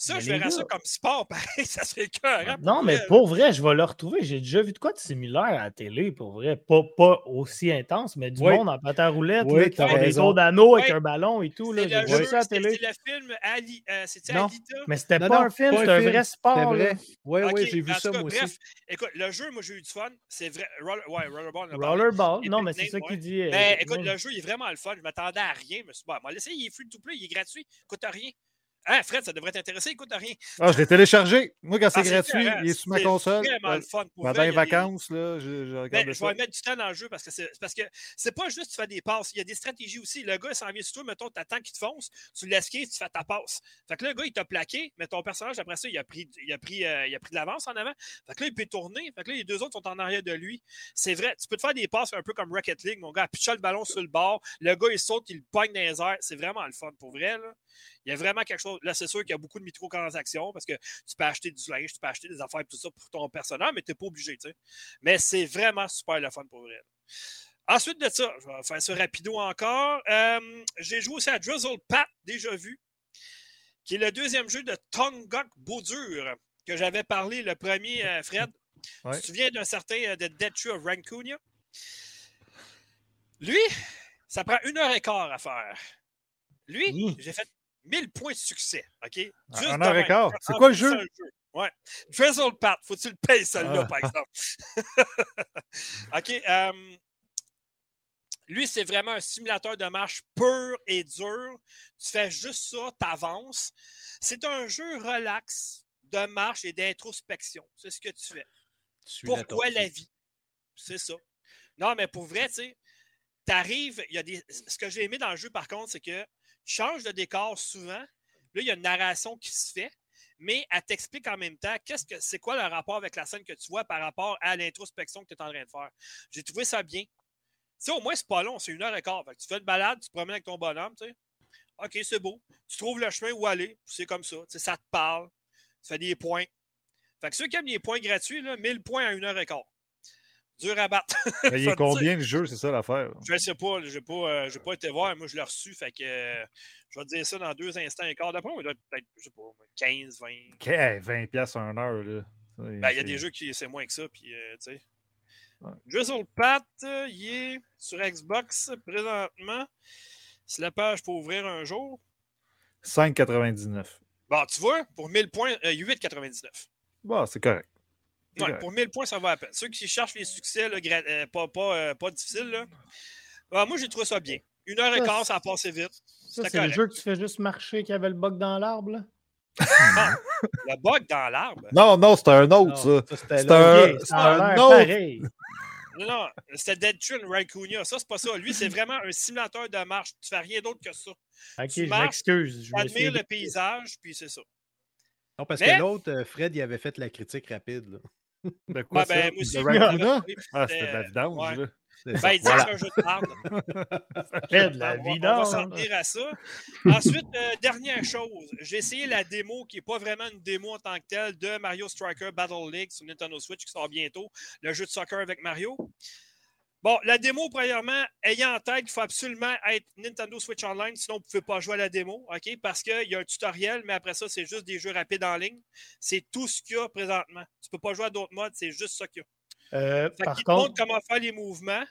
ça, je verrais ça comme sport, pareil, ça serait cœur. Hein, non, mais pour vrai, je vais le retrouver. J'ai déjà vu de quoi de similaire à la télé, pour vrai. Pas, pas aussi intense, mais du monde en patin roulette, oui, qui des tours d'anneau avec un ballon et tout. J'ai vu ça à la télé. C'était le film Ali. Euh, c'était Alita? Mais c'était pas un film, c'était un vrai sport. Oui, oui, j'ai vu ça moi aussi. Bref, écoute, le jeu, moi, j'ai eu du fun. C'est vrai. Roller, ouais, Rollerball. Rollerball, non, mais c'est ça qu'il dit. Euh, écoute, le jeu, il est vraiment le fun. Je m'attendais à rien. Je me suis dit, bon, laissez, il est free to play, il est gratuit, il coûte rien. Ah, Fred, ça devrait t'intéresser, il coûte rien. Ah, je l'ai téléchargé. Moi, quand c'est ah, gratuit, il est sur ma console. C'est vraiment le fun. Pour Pendant les vacances, là, je, je regarde ben, Je vais mettre du temps dans le jeu parce que c'est parce que c'est pas juste tu fais des passes. Il y a des stratégies aussi. Le gars, il s'en vient sur toi, mettons, t'attends qu'il te fonce, tu l'esquives, tu fais ta passe. Fait que là, le gars, il t'a plaqué, mais ton personnage, après ça, il a pris, il a pris, euh, il a pris de l'avance en avant. Fait que là, il peut tourner. Fait que là, les deux autres sont en arrière de lui. C'est vrai, tu peux te faire des passes un peu comme Rocket League. Mon gars, pitcher le ballon sur le bord. Le gars, il saute, il le pogne dans les airs. C'est vraiment le fun pour vrai. Là. Il y a vraiment quelque chose. Là, c'est sûr qu'il y a beaucoup de microtransactions parce que tu peux acheter du linge, tu peux acheter des affaires, tout ça pour ton personnage, mais tu n'es pas obligé. Tu sais. Mais c'est vraiment super le fun pour vrai. Ensuite de ça, je vais faire ça rapido encore. Euh, j'ai joué aussi à Drizzle Pat, déjà vu, qui est le deuxième jeu de Tongok Baudur, que j'avais parlé le premier, euh, Fred. Tu te souviens d'un certain euh, de Dead Tree of Rancunia? Lui, ça prend une heure et quart à faire. Lui, j'ai fait 1000 points de succès. OK? Juste un heure et quart. C'est quoi le jeu? Ouais. Drizzle Pat, faut tu le payer, celui-là, ah. par exemple? OK. Euh, lui, c'est vraiment un simulateur de marche pur et dur. Tu fais juste ça, tu avances. C'est un jeu relax de marche et d'introspection. C'est ce que tu fais. Pourquoi la vie? C'est ça. Non, mais pour vrai, tu sais, t'arrives, il y a des. Ce que j'ai aimé dans le jeu, par contre, c'est que tu changes de décor souvent. Là, il y a une narration qui se fait, mais elle t'explique en même temps qu'est-ce que c'est quoi le rapport avec la scène que tu vois par rapport à l'introspection que tu es en train de faire. J'ai trouvé ça bien. Tu sais, au moins, c'est pas long, c'est une heure et quart. Tu fais une balade, tu te promènes avec ton bonhomme, tu sais. OK, c'est beau. Tu trouves le chemin où aller, c'est comme ça. Tu sais, ça te parle, tu fais des points. Fait que ceux qui aiment les points gratuits, là, 1000 points à une heure et quart. Dur à battre. Mais il est combien le jeu, c'est ça l'affaire? Je ne sais pas, je n'ai pas, euh, pas été voir, moi je l'ai reçu, fait que euh, je vais te dire ça dans deux instants et quart. D'après il doit être peut-être, je sais pas, 15, 20. Okay, 20 pièces en heure, là. Ben, il y a des jeux qui c'est moins que ça, puis euh, tu sais. Ouais. Jeu sur le pat, il est sur Xbox présentement. Si la page peut ouvrir un jour. 5,99. Bon, tu vois, pour 1000 points, euh, 8,99. Bon, c'est correct. Ouais, pour 1000 points, ça va à peine. Ceux qui cherchent les succès là, euh, pas, pas, euh, pas difficiles, là, ben, moi, j'ai trouvé ça bien. Une heure et quart, ça a passé vite. Ça, c'est le jeu que tu fais juste marcher qui avait le bug dans l'arbre, là? Ah, le bug dans l'arbre? Non, non, c'était un autre, ça. C'était un, un autre. Pareil. Non, non, c'était Dead Tree Racoonia. Ça, c'est pas ça. Lui, c'est vraiment un simulateur de marche. Tu fais rien d'autre que ça. Ok, je m'excuse. Tu admires le paysage, puis c'est ça. Non, parce Mais... que l'autre, Fred, il avait fait la critique rapide. Là. De quoi, ouais, ça? ben, aussi, de? Ah, c'était de la vidange, ouais. là. Ben, il dit voilà. que c'est un jeu de merde. De la vidange. on va s'en tenir à ça. Ensuite, euh, dernière chose, j'ai essayé la démo qui n'est pas vraiment une démo en tant que telle de Mario Striker Battle League sur Nintendo Switch qui sort bientôt, le jeu de soccer avec Mario. Bon, la démo, premièrement, ayant en tête qu'il faut absolument être Nintendo Switch Online, sinon vous ne pouvez pas jouer à la démo, OK? Parce qu'il y a un tutoriel, mais après ça, c'est juste des jeux rapides en ligne. C'est tout ce qu'il y a présentement. Tu ne peux pas jouer à d'autres modes, c'est juste ça qu'il y a. Euh, fait par il te contre, montre comment faire les mouvements,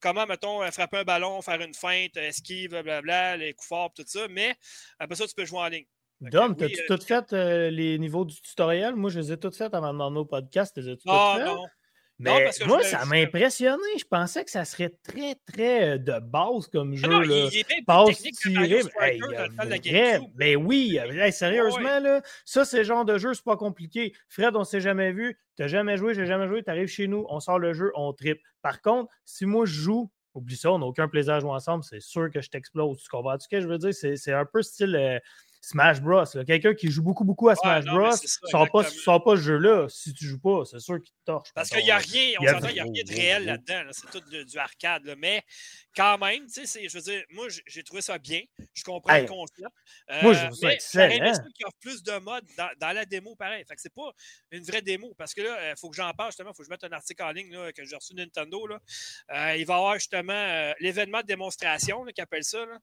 comment, mettons, frapper un ballon, faire une feinte, esquive, blablabla, les coups forts, tout ça, mais après ça, tu peux jouer en ligne. Dom, t'as-tu oui, tout fait euh, les niveaux du tutoriel? Moi, je les ai toutes faites avant dans nos podcasts. Les toutes non. Mais non, parce que moi, ça m'a impressionné. Je pensais que ça serait très, très euh, de base comme jeu. Ah non, là. il, passe tiré. Hey, vrai- GameCube. ben oui, hey, sérieusement, là, ça, c'est le genre de jeu, c'est pas compliqué. Fred, on s'est jamais vu, t'as jamais joué, j'ai jamais joué, t'arrives chez nous, on sort le jeu, on tripe. Par contre, si moi je joue, oublie ça, on n'a aucun plaisir à jouer ensemble, c'est sûr que je t'explose. Tu comprends ce que je veux dire? C'est c'est un peu style euh, Smash Bros. Quelqu'un qui joue beaucoup, beaucoup à Smash non, Bros. sort pas, sort pas ce jeu-là. Si tu joues pas, c'est sûr qu'il te torche. Parce qu'il n'y a rien, on a- s'entend, il n'y a rien de réel là-dedans. là. C'est tout de- du arcade. là. Mais quand même, tu sais, je veux dire, moi, j'ai- trouvé ça bien. Je comprends Hey, le concept. moi, je trouve ça excellent. ça qu'il y ait plus de modes dans, dans la démo, pareil. Fait que c'est pas une vraie démo. Parce que là, il faut que j'en parle justement. Il faut que je mette un article en ligne là, que j'ai reçu de Nintendo. Là. Euh, il va y avoir justement euh, l'événement de démonstration, qu'ils appellent ça. Là.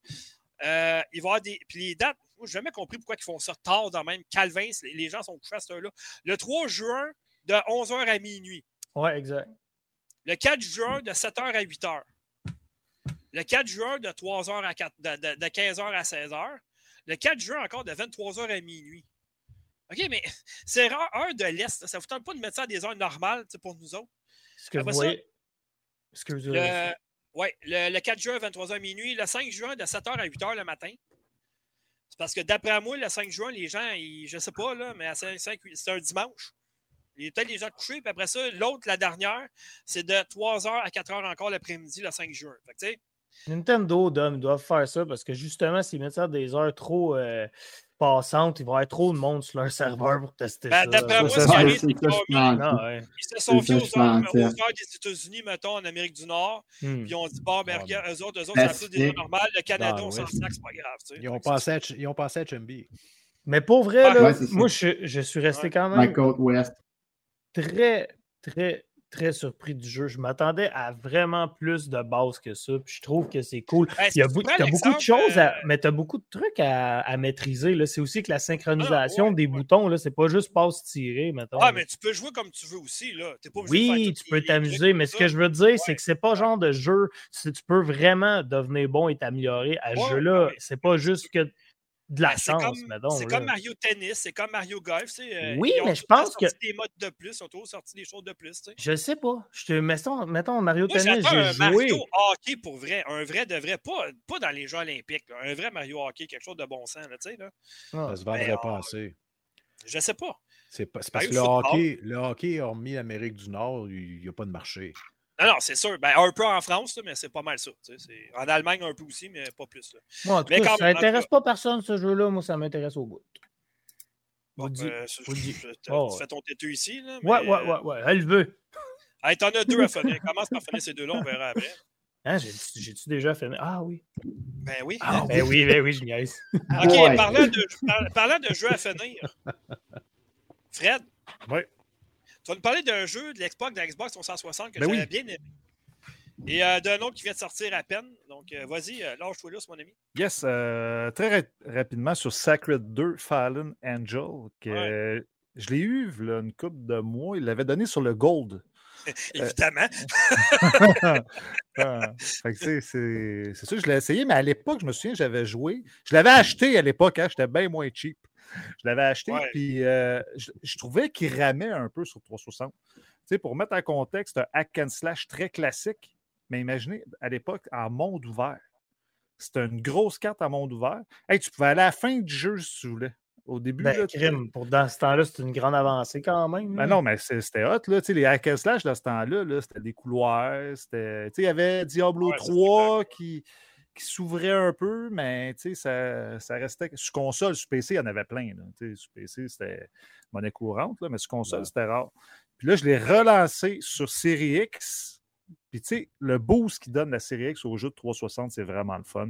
Euh, il va y avoir des. Puis les dates, moi, j'ai jamais compris pourquoi ils font ça tard dans même. Calvin, les, gens sont couchés à cette heure-là. Le 3 juin, de 11h à minuit. Ouais, exact. Le 4 juin, de 7h à 8h. Le 4 juin, de 3h à 4, de, de- de 15h à 16h. Le 4 juin, encore de 23h à minuit. OK, mais c'est rare, heure de l'Est. là. Ça ne vous tente pas de mettre ça à des heures normales pour nous autres? Ce que Après vous ça, voyez. Excusez-moi. Ouais, le, le 4 juin, 23h à minuit. Le 5 juin, de 7h à 8h le matin. C'est parce que d'après moi, le 5 juin, les gens, ils, je sais pas, là, mais à 5, 5, c'est un dimanche. Il y a peut-être les gens couchés. Puis après ça, l'autre, la dernière, c'est de 3h à 4h encore l'après-midi, le 5 juin. Fait que, Nintendo, Dom, ils doivent faire ça parce que justement, s'ils mettent ça à des heures trop euh, passantes, il va y avoir trop de monde sur leur serveur pour tester Ben, ça. d'après moi, ce ça, qui arrive, c'est qu'ils ça, ils se sont fiés ça, aux heures, des États-Unis, mettons, en Amérique du Nord. Hmm. Puis on dit, bon, ben, Ouais, regarde, eux autres, eux autres, Ben, c'est des heures normales. Le Canada, Dans on s'en sac, c'est pas grave. tu sais. Ils ont, pensé à, Ch- ils ont pensé à Chumby. Mais pour vrai, là, ouais, ça. moi, je, je suis resté Ouais. quand même très, très, très surpris du jeu. Je m'attendais à vraiment plus de base que ça. Puis je trouve que c'est cool. Ben, Il y a si t'as beaucoup de choses, à- euh, mais tu as beaucoup de trucs à, à maîtriser. C'est aussi que la synchronisation ouais, des ouais. boutons, c'est pas juste passe-tirer, mettons. Ah, là. mais tu peux jouer comme tu veux aussi. là. Pas de Oui, faire tu peux t'amuser, mais ce que je veux dire, c'est que c'est pas genre de jeu. c'est- Tu peux vraiment devenir bon et t'améliorer à ce jeu-là. C'est pas juste que de la Ben, c'est chance, mettons. c'est comme Mario Tennis, c'est comme Mario Golf. tu sais, euh, Oui, ils ont mais je pense que- sorti des modes de plus, ils ont toujours sorti des choses de plus. tu sais. Je sais pas. Je te... mettons, mettons, Mario Moi, Tennis, j'ai joué. Mario hockey pour vrai. Un vrai de vrai. Pas, pas dans les Jeux olympiques. là. Un vrai Mario hockey, quelque chose de bon sens. Là, tu sais, là. Ah. Ça se vendrait Ben, pas on- assez. Je sais pas. C'est parce que le hockey, le hockey, hormis l'Amérique du Nord, il n'y a pas de marché. Non, non, c'est sûr. Ben, un peu en France, là, mais c'est pas mal ça. En Allemagne, un peu aussi, mais pas plus. là. Moi, en tout Mais cas, quand ça même, en tout intéresse pas personne, ce jeu-là. Moi, ça m'intéresse au bout. Bon, Vous euh, vous je- je- Oh, tu ouais. fais ton têteux ici. Là, Ouais, mais, ouais, euh, ouais, ouais. Elle veut. Hey, t'en as deux à finir. Commence par finir ces deux-là, on verra après. Hein, j'ai- J'ai-tu déjà fait. Ah oui. Ben oui. Ah, ben oui, ben oui, je niaise. OK, Ouais. parlant, de, par- parlant de jeux à finir, Fred, Ouais. Tu vas nous parler d'un jeu de l'Xbox, de la Xbox 360 que Ben j'avais oui. bien aimé. Et euh, d'un autre qui vient de sortir à peine. Donc, euh, vas-y, euh, lâche-toi là, mon ami. Yes, euh, très ra- rapidement sur Sacred 2 Fallen Angel, que je l'ai eu là, une couple de mois. Il l'avait donné sur le Gold. Évidemment. Ah, que, c'est sûr, je l'ai essayé, mais à l'époque, je me souviens, j'avais joué. Je l'avais acheté à l'époque, hein, j'étais bien moins cheap. Je l'avais acheté, Ouais. puis euh, je, je trouvais qu'il ramait un peu sur 360. Tu sais, pour mettre en contexte, un hack and slash très classique, mais imaginez, à l'époque, en monde ouvert. C'était une grosse carte en monde ouvert. Hey, tu pouvais aller à la fin du jeu si tu voulais. Au début, Ben, là, crime. Pour dans ce temps-là, c'est une grande avancée quand même. ben non, mais c'était hot, là. Tu sais, les hack and slash, dans ce temps-là, là, c'était des couloirs. C'était... Tu sais, il y avait Diablo Ouais, ça, c'est 3 qui, qui s'ouvrait un peu, mais tu sais, ça, ça restait. Sur console, sur PC, il y en avait plein. Là. Tu sais, sur PC, c'était monnaie courante, là, mais sur console, Ouais. c'était rare. Puis là, je l'ai relancé sur Série X. Puis tu sais, le boost qui donne la Série X au jeu de 360, c'est vraiment le fun.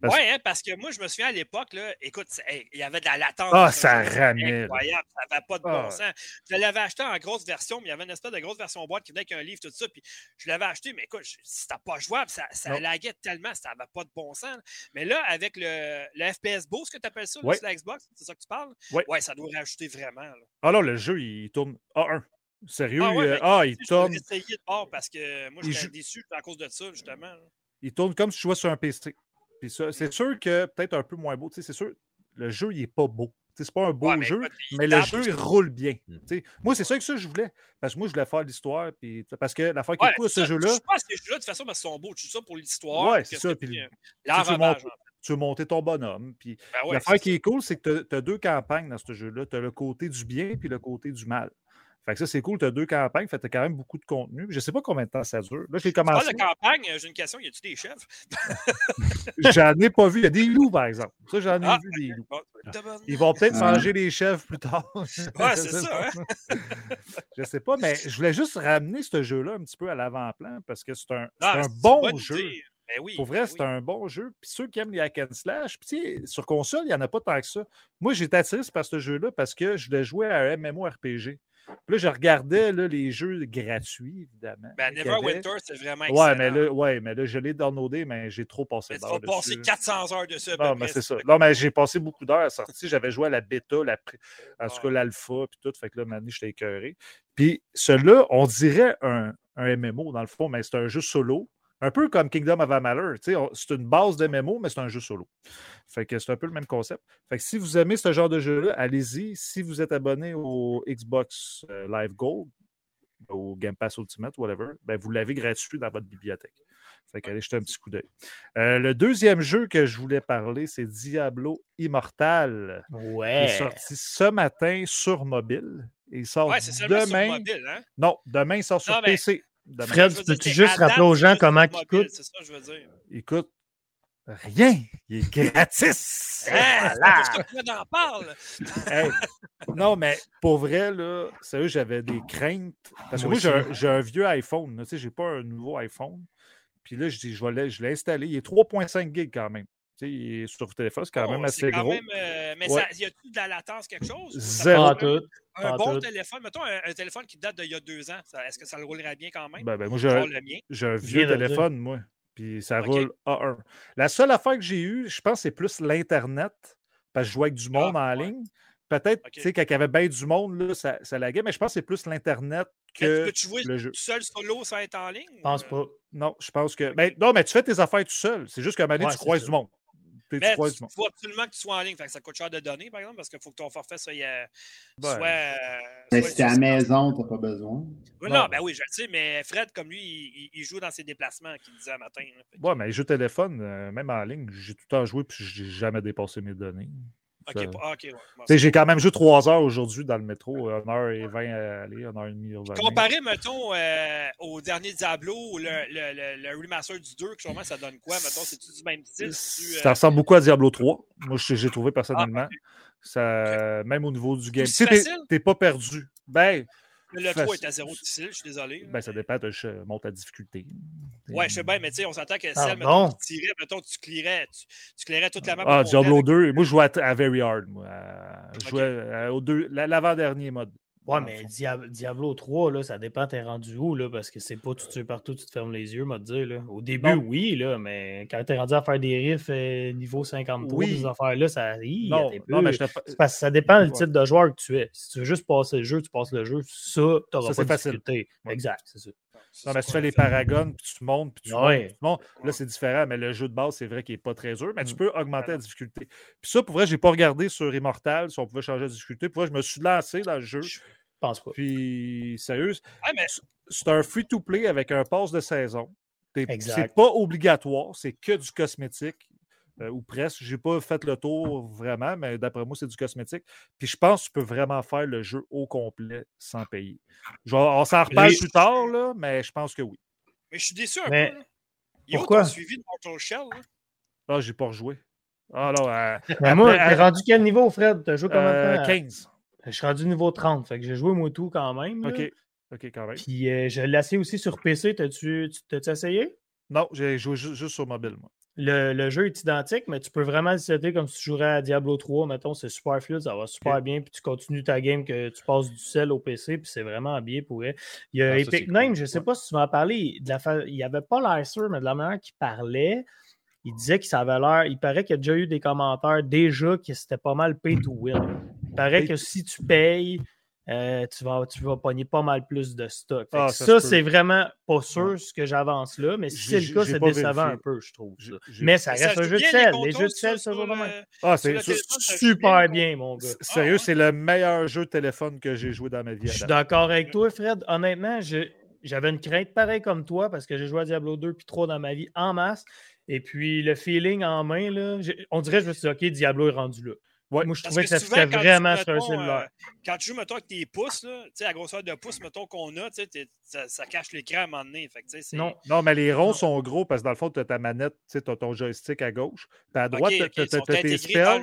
Parce- Oui, hein, parce que moi, je me souviens à l'époque, là, écoute, hey, il y avait de la latence. Ah, ça là. Incroyable, ça n'avait pas de Ah. bon sens. Je l'avais acheté en grosse version, mais il y avait une espèce de grosse version boîte qui venait avec un livre, tout ça. Puis je l'avais acheté, mais écoute, c'était pas jouable, ça, ça Non. laguait tellement, ça n'avait pas de bon sens. Mais là, avec le, le FPS Boost que tu appelles ça, là, Ouais. sur la Xbox, c'est ça que tu parles? Ouais. Ouais, ça doit rajouter vraiment. là. Ah là, le jeu, il tourne A1. Sérieux, Ah, ouais, il, ben, ah, il je tourne. vais essayer de bord parce que moi, Il j'étais joue- déçu à cause de ça, justement. là. il tourne comme si tu jouais sur un PC. Puis ça, c'est sûr que peut-être un peu moins beau. Tu sais, C'est sûr, le jeu, il n'est pas beau. C'est pas un beau Ouais, mais jeu, mais le jeu, il roule bien. Mm. Tu sais, Moi, c'est ça que ça, je voulais. Parce que moi, je voulais faire l'histoire. Puis... Parce que la fois qui Ouais, est cool c'est ce jeu-là, Je pense que ces jeux-là, de toute façon, parce qu'ils sont beaux. Tu ça pour l'histoire. Ouais, c'est ça, puis, puis euh, tu tu veux monter ton bonhomme. Puis Ben ouais, L'affaire qui ça. est cool, c'est que tu as deux campagnes dans ce jeu-là. Tu as le côté du bien puis le côté du mal. Fait que ça, c'est cool. Tu as deux campagnes. Fait que tu as quand même beaucoup de contenu. Je sais pas combien de temps ça dure. Là, j'ai commencé. de campagne, euh, j'ai une question. Y a-tu des chefs? J'en ai pas vu. Il y a des loups, par exemple. Ça, j'en ai Ah, vu des loups. Bon, tabarnak. Ils vont peut-être Ah. manger les chefs plus tard. Ouais, c'est Je sais ça, pas. hein? Je sais pas, mais je voulais juste ramener ce jeu-là un petit peu à l'avant-plan parce que c'est un, c'est Ah, un bon jeu. idée. Ben oui. Pour vrai, ben c'est oui. un bon jeu. Puis ceux qui aiment les hack and slash, puis tu sais, sur console, il n'y en a pas tant que ça. Moi, j'étais attiré par ce jeu-là parce que je voulais jouer à un MMORPG. Puis là, je regardais là, les jeux gratuits, évidemment. Ben, Neverwinter, c'est vraiment excellent. Ouais, mais là, ouais, mais là, je l'ai downloadé, mais j'ai trop passé Mais tu d'heures vas passer dessus. 400 heures dessus. à peu Non, mais c'est ça. Non, mais j'ai passé beaucoup d'heures à la sortie. J'avais joué à la bêta, la, en tout cas l'alpha, puis tout. Fait que là, maintenant, j'étais écœuré. Puis celui-là, on dirait un, un MMO dans le fond, mais c'est un jeu solo. Un peu comme Kingdom of Amalur. C'est une base de MMO, mais c'est un jeu solo. Fait que c'est un peu le même concept. Fait que si vous aimez ce genre de jeu-là, allez-y. Si vous êtes abonné au Xbox euh, Live Gold, au Game Pass Ultimate, whatever, ben vous l'avez gratuit dans votre bibliothèque. Fait qu'allez jeter un petit coup d'œil. Euh, le deuxième jeu que je voulais parler, c'est Diablo Immortal. Il est Ouais. sorti ce matin sur mobile. Il sort Ouais, demain. sur mobile, hein? Non, demain, il sort sur Non, mais- PC. Fred, peux-tu juste rappeler aux gens comment il coûte? C'est ça que je veux dire. Il coûte rien. Il est gratis. Voilà. C'est en. Hey, non, mais pour vrai, là, sérieux, j'avais des craintes. Parce que Moi moi, j'ai un, vieux iPhone. Tu sais, j'ai pas un nouveau iPhone. Puis là, je dis, je vais l'ai- je l'ai installé. Il est 3.5 gigs quand même. Tu sais, il est sur le téléphone, c'est quand Oh, même assez quand gros. même, euh, mais Ouais. ça, y a-tu de la latence, quelque chose? Zéro. tout. Un pas bon tout. téléphone, mettons un, un téléphone qui date d'il y a deux ans, ça- est-ce que ça le roulerait bien quand même? Ben, ben, moi, j'ai un, vieux téléphone, moi. Puis ça roule A1. La seule affaire que j'ai eue, je pense, c'est plus l'Internet. Parce que je jouais avec du monde Ah, en ouais. ligne. Peut-être, Ok. tu sais, quand il y avait bien du monde, là, ça, ça laguait, mais je pense que c'est plus l'Internet Mais que Peux-tu jouer le jeu. tout seul solo sans être en ligne? Je pense ou, euh, pas. Non, je pense que. Ben, non, mais tu fais tes affaires tout seul. C'est juste qu'à un moment donné, Ouais, tu croises ça. du monde. Mais tu monde. faut absolument que tu sois en ligne. Fait que ça coûte cher de donner, par exemple, parce qu'il faut que ton forfait soit. euh, Ouais. soit, euh, Mais soit si t'es à la maison, t'as pas besoin. Oui, Non. non, ben oui, je le sais, mais Fred, comme lui, il, joue dans ses déplacements, qu'il disait un matin. là. Que- Ouais, mais les jeux téléphone, euh, même en ligne, j'ai tout le temps joué puis j'ai jamais dépassé mes données. Ça- ah, ouais. J'ai quand même joué trois heures aujourd'hui dans le métro, 1h20 à aller, 1h30 au revenir. Comparé, mettons, euh, au dernier Diablo le, le, le, le remaster du 2, que sûrement ça donne quoi? Mettons, c'est-tu du même style? C'est-tu, euh, Ça ressemble beaucoup à Diablo 3. Moi, j'ai trouvé personnellement. Ça, Même au niveau du game. Tu t'es pas perdu. Ben, Le 3 Facile. est à zéro difficile, je suis désolé. ben ça dépend, de- je monte la difficulté. Ouais, je sais bien, mais tu sais, on s'entend que Ah, celle, mettons, tu tirais, mettons, tu clairais, tu, tu toute la map. Ah, Diablo avec- 2, moi je jouais à, à Very Hard. Moi, à- je jouais à- au deux- la- l'avant-dernier mode. Ouais, mais Diablo 3, là, ça dépend, t'es rendu où, là, parce que c'est pas tout de suite partout, tu te fermes les yeux, m'a dire, là. Au début, Non. oui, là, mais quand t'es rendu à faire des riffs euh, niveau 53, Oui. ces affaires-là, ça. hi, Non, non, mais je te parce que ça dépend du type de joueur que tu es. Si tu veux juste passer le jeu, tu passes le jeu, ça, t'auras pas c'est de facile. difficulté. Ouais. Exact, c'est ça. Non, mais si tu fais les paragons, puis tu montes, puis tu montes, Ouais. puis tu montes, là, c'est différent. Mais le jeu de base, c'est vrai qu'il n'est pas très dur, mais tu Mm. peux augmenter la difficulté. Puis ça, pour vrai, je n'ai pas regardé sur Immortal si on pouvait changer la difficulté. Pour vrai, je me suis lancé dans le jeu. Je pense pas. Puis, sérieux, Ouais, mais c'est un free-to-play avec un pass de saison. C'est pas obligatoire, c'est que du cosmétique. Euh, ou presque. J'ai pas fait le tour vraiment, mais d'après moi, c'est du cosmétique. Puis je pense que tu peux vraiment faire le jeu au complet sans payer. Je on s'en reparle plus tard, là, mais je pense que oui. Mais je suis déçu un Mais peu. là. Yo, pourquoi? t'as suivi de Mortal Shell. là? Ah, j'ai pas rejoué. Ah non, euh, Mais moi, après, t'es euh, rendu quel niveau, Fred? T'as joué combien euh, de temps? 15. Je suis rendu niveau 30, fait que j'ai joué moi tout quand même. là. OK. OK, quand même. Puis euh, je l'ai essayé aussi sur PC. T'as-tu tu- t'as-tu essayé? Non, j'ai joué ju- juste sur mobile, moi. Le, le jeu est identique, mais tu peux vraiment le setter comme si tu jouerais à Diablo 3, mettons, c'est super fluide, ça va super bien, puis tu continues ta game, que tu passes du sel au PC, puis c'est vraiment bien pour elle. Il y a Ah, Epic cool. Name, je sais Ouais. pas si tu m'en parlais, de la fa- il n'y avait pas l'air sûr, mais de la manière qu'il parlait, il disait que ça avait l'air, il paraît qu'il y a déjà eu des commentaires déjà que c'était pas mal pay to win. Il paraît que si tu payes, euh, tu, vas, tu vas pogner pas mal plus de stock. Ah, ça c'est vraiment pas sûr Ouais. ce que j'avance là, mais si c'est le cas, c'est décevant vérifié. un peu, je trouve. Ça. Mais ça reste un jeu de sel. les jeux de sel, ça va de le- même. Ah, c'est Super bien, mon gars. c'est- Sérieux, c'est le meilleur jeu de téléphone que j'ai joué dans ma vie. Je suis d'accord avec toi, Fred. Honnêtement, je- j'avais une crainte pareille comme toi parce que j'ai joué à Diablo 2 puis 3 dans ma vie en masse. Et puis le feeling en main, là, on dirait que je me suis dit, OK, Diablo est rendu là. Ouais. Moi, je Parce trouvais que, ça souvent, fitait quand tu vraiment joues, sur un mettons, cellulaire. euh, quand tu joues, mettons, avec tes pouces, là, la grosseur de pouce, mettons, qu'on a, ça, ça cache l'écran à un moment donné. Fait que, non, Non, mais les ronds Non. sont gros parce que dans le fond, tu as ta manette, tu as ton joystick à gauche. Puis à droite, tu as, tes spells.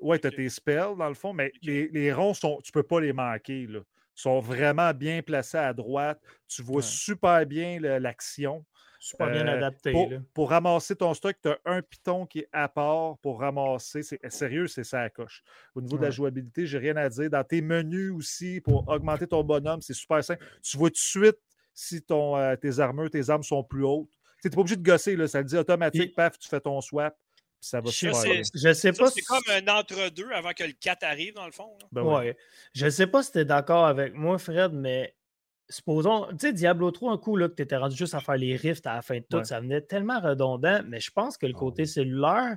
Oui, tu as tes spells dans le fond, mais les, les ronds, sont, tu peux pas les manquer. Là. Ils sont vraiment bien placés à droite. Tu vois Ouais. super bien l'action. Super bien Euh, adapté. Pour, là. pour ramasser ton stock, tu as un piton qui est à part pour ramasser. C'est sérieux, c'est ça à coche. Au niveau de la jouabilité, j'ai rien à dire. Dans tes menus aussi, pour augmenter ton bonhomme, c'est super simple. Tu vois tout de suite si ton, euh, tes armures, tes armes sont plus hautes. Tu n'es pas obligé de gosser, là, ça le dit automatique, paf, tu fais ton swap, puis ça va Je sais-. Je sais Ça, pas c'est si- comme un entre-deux avant que le 4 arrive, dans le fond. Ben ouais. Ouais. Je sais pas si tu es d'accord avec moi, Fred, mais supposons, tu sais, Diablo 3, un coup, là, que tu étais rendu juste à faire les rifts à la fin de tout, Ouais. ça venait tellement redondant, mais je pense que le Ah côté oui. cellulaire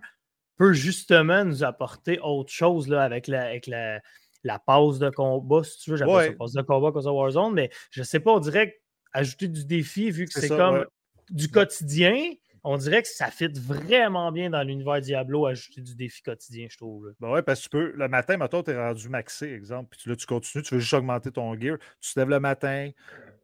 peut justement nous apporter autre chose là, avec la, avec la, la pause de combat, si tu veux, j'appelle ça Ouais. pause de combat comme ça Warzone, mais je sais pas, on dirait ajouter du défi, vu que C'est ça, comme ouais. du quotidien, on dirait que ça fit vraiment bien dans l'univers Diablo, ajouter du défi quotidien, je trouve. là. Ben ouais, parce que tu peux, le matin, mettons, tu es rendu maxé, exemple, puis tu- là, tu continues, tu veux juste augmenter ton gear. Tu te lèves le matin,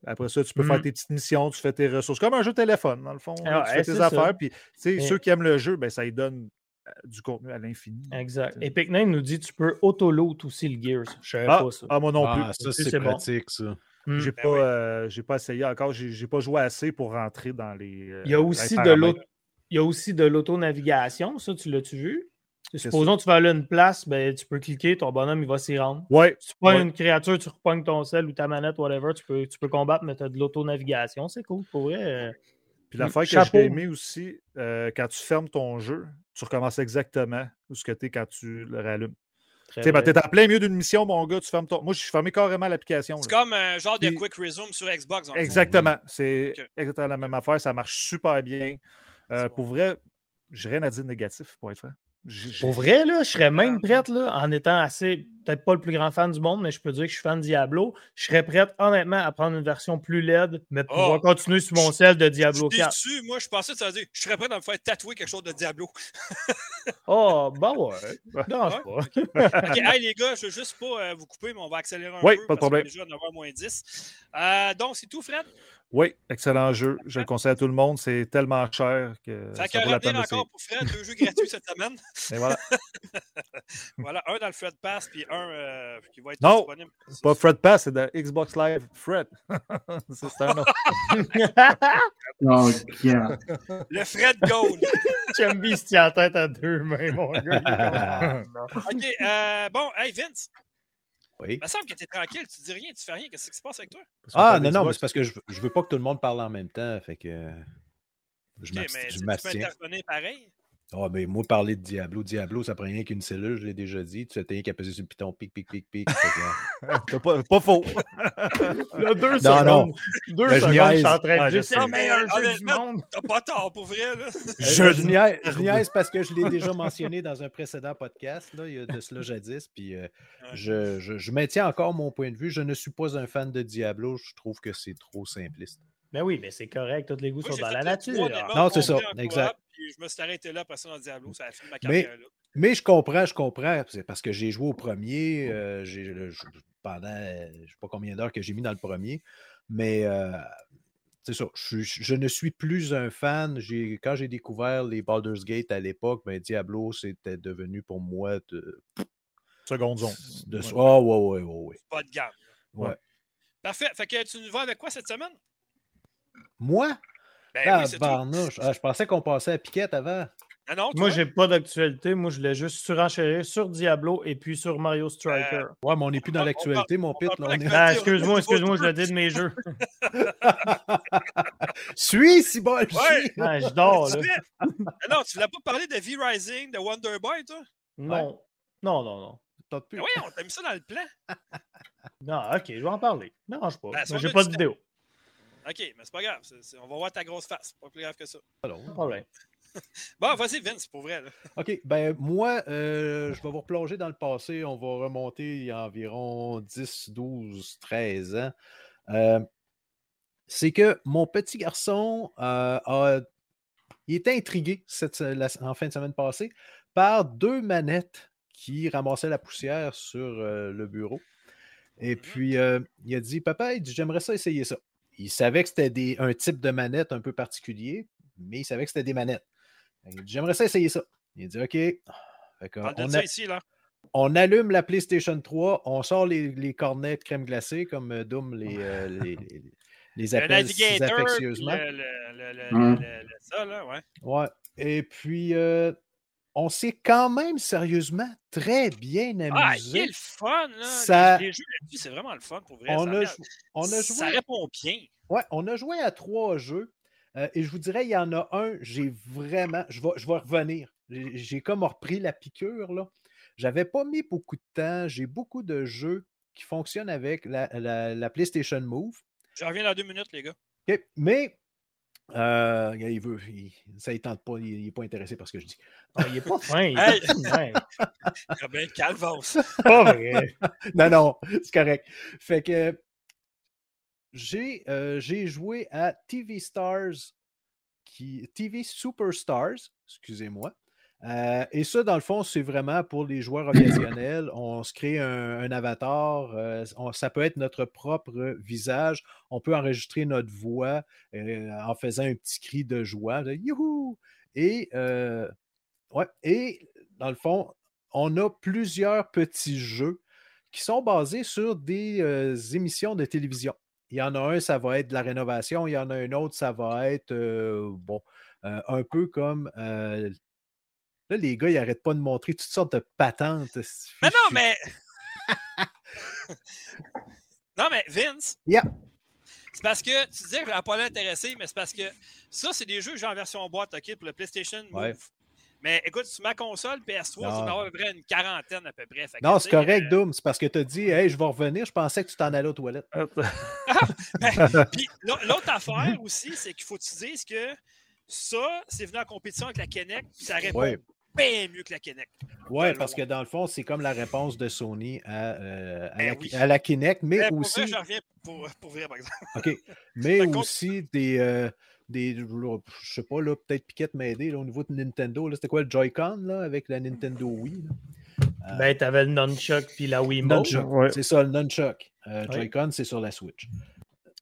après ça, tu peux faire Mhm. tes petites missions, tu fais tes ressources. Comme un jeu de téléphone, dans le fond. là, Ah tu ouais, fais c'est tes ça. affaires, puis tu sais, Mais- ceux qui aiment le jeu, ben, ça lui donne euh, du contenu à l'infini. Exact. Epic Name nous dit tu peux auto-loot aussi le Gears. Je savais Ah, pas ça. ah, moi non plus. Ah, ça, aussi, c'est c'est bon. pratique, ça. Hmm. J'ai Ben pas, oui. euh, j'ai pas essayé encore. J'ai pas joué assez pour rentrer dans les. euh, Il y a les aussi de l'auto. Il y a aussi de l'auto-navigation, ça, tu l'as-tu vu? Que Supposons que tu vas aller à une place, ben, tu peux cliquer, ton bonhomme, il va s'y rendre. Ouais. Si tu Ouais. une créature, tu repognes ton sel ou ta manette, whatever, tu peux, tu peux combattre, mais tu as de l'auto-navigation. C'est cool, pour vrai. euh, Puis l'affaire que Chapeau. j'ai aimé aussi, euh, quand tu fermes ton jeu, tu recommences exactement où ce que tu es quand tu le rallumes. Tu sais, vrai. t'es en plein milieu d'une mission, mon gars, tu fermes ton. Moi, je suis fermé carrément l'application. C'est comme un genre de quick resume sur Xbox. fond. Exactement. C'est exactement la même affaire. Ça marche super bien. Euh, Pour vrai, j'ai rien à dire de négatif, pour être franc. Pour vrai, là, je serais même Ah. prête, là, en étant assez, peut-être pas le plus grand fan du monde, mais je peux dire que je suis fan de Diablo. Je serais prête, honnêtement, à prendre une version plus laide, mais pour pouvoir Oh. continuer sur mon sel de Diablo Je suis 4. déçu, moi, je pensais que ça veut dire je serais prêt à me faire tatouer quelque chose de Diablo. Oh, bah ouais. Dérange pas. OK, hey, les gars, je veux juste pas euh, vous couper, mais on va accélérer un Oui, peu. pas de problème. déjà à 9h moins 10. Euh, donc, c'est tout, Fred? Oui, excellent jeu. Je le conseille à tout le monde. C'est tellement cher que ça vaut la revenir peine d'essayer. encore pour Fred, deux jeux gratuits cette semaine. Et voilà. Voilà, un dans le Fred Pass, puis un euh, qui va être Non. disponible. C'est pas Fred Pass, c'est de Xbox Live Fred. c'est un nom. Oh. Le Fred Gold. Chumby se tient en tête à deux mains, mon gars. OK, euh, bon, hey, Vince, Oui. il me semble que t'es tranquille, tu dis rien, tu fais rien. Qu'est-ce qui se passe avec toi? Ah, non, non, mais c'est parce que je, veux- je veux pas que tout le monde parle en même temps. Fait que je mais je tu peux intervenir pareil? Ah, ben, moi, parler de Diablo, Diablo, ça prend rien qu'une cellule, je l'ai déjà dit. Tu rien qu'à peser sur le piton, pic, pic, pic, pic. T'as pas, pas faux. Là, deux Non, secondes. non. Deux Ben, je secondes, niaise. je suis en train Ah, de dire sais. c'est le meilleur Mais, jeu du monde. T'as pas tort, pour vrai, là. je, je niaise, je niaise parce que je l'ai déjà mentionné dans un précédent podcast, là, il y a de cela jadis. Puis euh, je, je- je maintiens encore mon point de vue. Je ne suis pas un fan de Diablo. Je trouve que c'est trop simpliste. Ben oui, mais c'est correct. Tous les goûts sont dans la nature. Non, c'est ça, exact. Puis je me suis arrêté là, ça, dans Diablo, ça a fini ma Mais- carrière là. Mais je comprends, je comprends. C'est parce que j'ai joué au premier. euh, pendant je ne sais pas combien d'heures que j'ai mis dans le premier. Mais euh, c'est ça. Je, ne suis plus un fan. J'ai- Quand j'ai découvert les Baldur's Gate à l'époque, ben, Diablo, c'était devenu pour moi de. Seconde zone. de Ouais. oh, ouais, ouais, ouais, ouais. Pas de gamme. Ouais. Parfait. Fait que tu nous vas avec quoi cette semaine? Moi, Ben ah, oui, barnouche. Ah, je pensais qu'on passait à Piquette avant. Ah non, Moi, j'ai pas d'actualité. Moi, je voulais juste surenchérir sur Diablo et puis sur Mario Striker. Ouais, mais on n'est plus dans l'actualité, mon on pit. Ah, excuse-moi, excuse-moi, je le dis de mes jeux. Suis, si bon, Ouais. suis. Ah, je dors, là. Ah non, tu voulais pas parler de V-Rising, de Wonder Boy, toi? Non. Non, non, non. Plus. Ben oui, on t'a mis ça dans le plan. Non, ok, je vais en parler. Non, je pas. Ben, J'ai pas de vidéo. OK, mais c'est pas grave. c'est- c'est- on va voir ta grosse face. Pas plus grave que ça. Alors, Pas de problème. Bon, vas-y, Vince, pour vrai. Là. OK, ben moi, euh, je vais vous replonger dans le passé. On va remonter il y a environ 10, 12, 13 ans. Euh, c'est que mon petit garçon euh, a, il était intrigué cette, la- en fin de semaine passée par deux manettes qui ramassaient la poussière sur euh, le bureau. Et Mhm. puis, euh, il a dit, papa, il dit, j'aimerais ça essayer ça. Il savait que c'était des- un type de manette un peu particulier, mais il savait que c'était des manettes. Il dit, j'aimerais ça essayer ça. Il a dit, OK. On, ça a- ici, là. on allume la PlayStation 3, on sort les, les cornets de crème glacée, comme euh, Doom les, euh, les, les- les appelle affectueusement. le, le, le, le, le- le- ça, là, ouais. Ouais. Et puis, euh, on s'est quand même sérieusement très bien Ah, amusé. est le fun, là. Ça- Les, les jeux là-dessus, c'est vraiment le fun, pour vrai. on, ça, a, jou- on a joué. ça répond bien. Ouais, on a joué à trois jeux. euh, et je vous dirais, il y en a un, j'ai vraiment. Je vais, je vais revenir. J'ai comme repris la piqûre, là. J'avais pas mis beaucoup de temps. J'ai beaucoup de jeux qui fonctionnent avec la, la- la PlayStation Move. Je reviens dans deux minutes, les gars. OK, Mais. Euh, il veut, il- ça ne tente pas, il n'est pas intéressé par ce que je dis. Ah, il est pas fin. Il est Hey! ouais. Ah ben, calvance. Pas vrai. non, non, c'est correct. Fait que j'ai euh, j'ai joué à TV Stars, qui, TV Superstars, excusez-moi. Euh, et ça, dans le fond, c'est vraiment pour les joueurs occasionnels. On se crée un, avatar. euh, ça peut être notre propre visage. On peut enregistrer notre voix euh, en faisant un petit cri de joie. de Youhou! Et, ouais, et dans le fond, on a plusieurs petits jeux qui sont basés sur des émissions de télévision. Il y en a un, ça va être de la rénovation. Il y en a un autre, ça va être, bon, un peu comme... là, les gars, ils n'arrêtent pas de montrer toutes sortes de patentes. Mais non, mais. non, mais Vince. Yeah. C'est parce que tu disais que je pas l'intéressé, mais c'est parce que ça, c'est des jeux que j'ai en version boîte, OK, pour le PlayStation Move. Ouais. Mais écoute, sur ma console PS3, tu Non. vas avoir à peu près une quarantaine à peu près. Fait Non, c'est correct, euh, Doom. C'est parce que tu as dit, hey, je vais revenir. Je pensais que tu t'en allais aux toilettes. Puis l'au- l'autre affaire aussi, c'est qu'il faut que tu dises que ça, c'est venu en compétition avec la Kinect, puis ça répond Ouais. Bien mieux que la Kinect. Ouais, parce que dans le fond, c'est comme la réponse de Sony à, euh, à, Ben la, oui. à la Kinect, mais Mais pour aussi. vrai, je reviens pour, pour vrai, par exemple. OK. Mais aussi des. euh, des je sais pas, là, peut-être Piquette m'aider au niveau de Nintendo. là, C'était quoi le Joy-Con là, avec la Nintendo Wii? là? Ben, t'avais le Nunchuck puis la. Nunchuck. Ouais. C'est ça, le Nunchuck. Euh, Ouais. Joy-Con, c'est sur la Switch.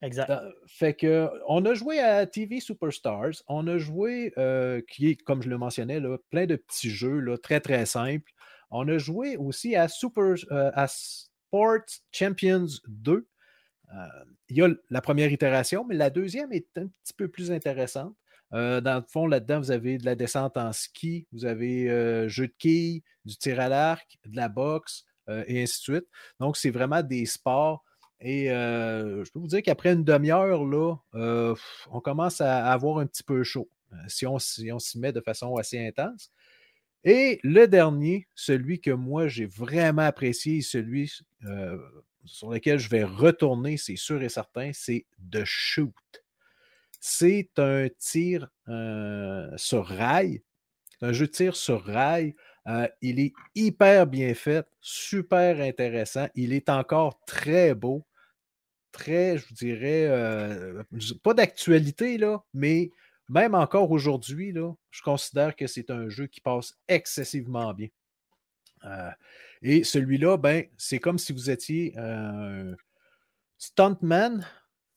Exact. Fait que on a joué à TV Superstars. On a joué, euh, qui est, comme je le mentionnais, là, plein de petits jeux là, très très simples. On a joué aussi à Super euh, à Sports Champions 2. Euh, il y a la première itération, mais la deuxième est un petit peu plus intéressante. Dans le fond, là-dedans, vous avez de la descente en ski, vous avez jeu de quilles, du tir à l'arc, de la boxe, et ainsi de suite. Donc, c'est vraiment des sports et je peux vous dire qu'après une demi-heure, là, on commence à avoir un petit peu chaud si on, si s'y met de façon assez intense. Et le dernier, celui que moi j'ai vraiment apprécié, celui sur lequel je vais retourner, c'est sûr et certain, c'est The Shoot. C'est un tir sur rail. Un jeu de tir sur rail. Euh, il est hyper bien fait, super intéressant. Il est encore très beau, très, je vous dirais, euh, pas d'actualité, là, mais même encore aujourd'hui, là, je considère que c'est un jeu qui passe excessivement bien. Euh, et celui-là, ben, c'est comme si vous étiez un stuntman,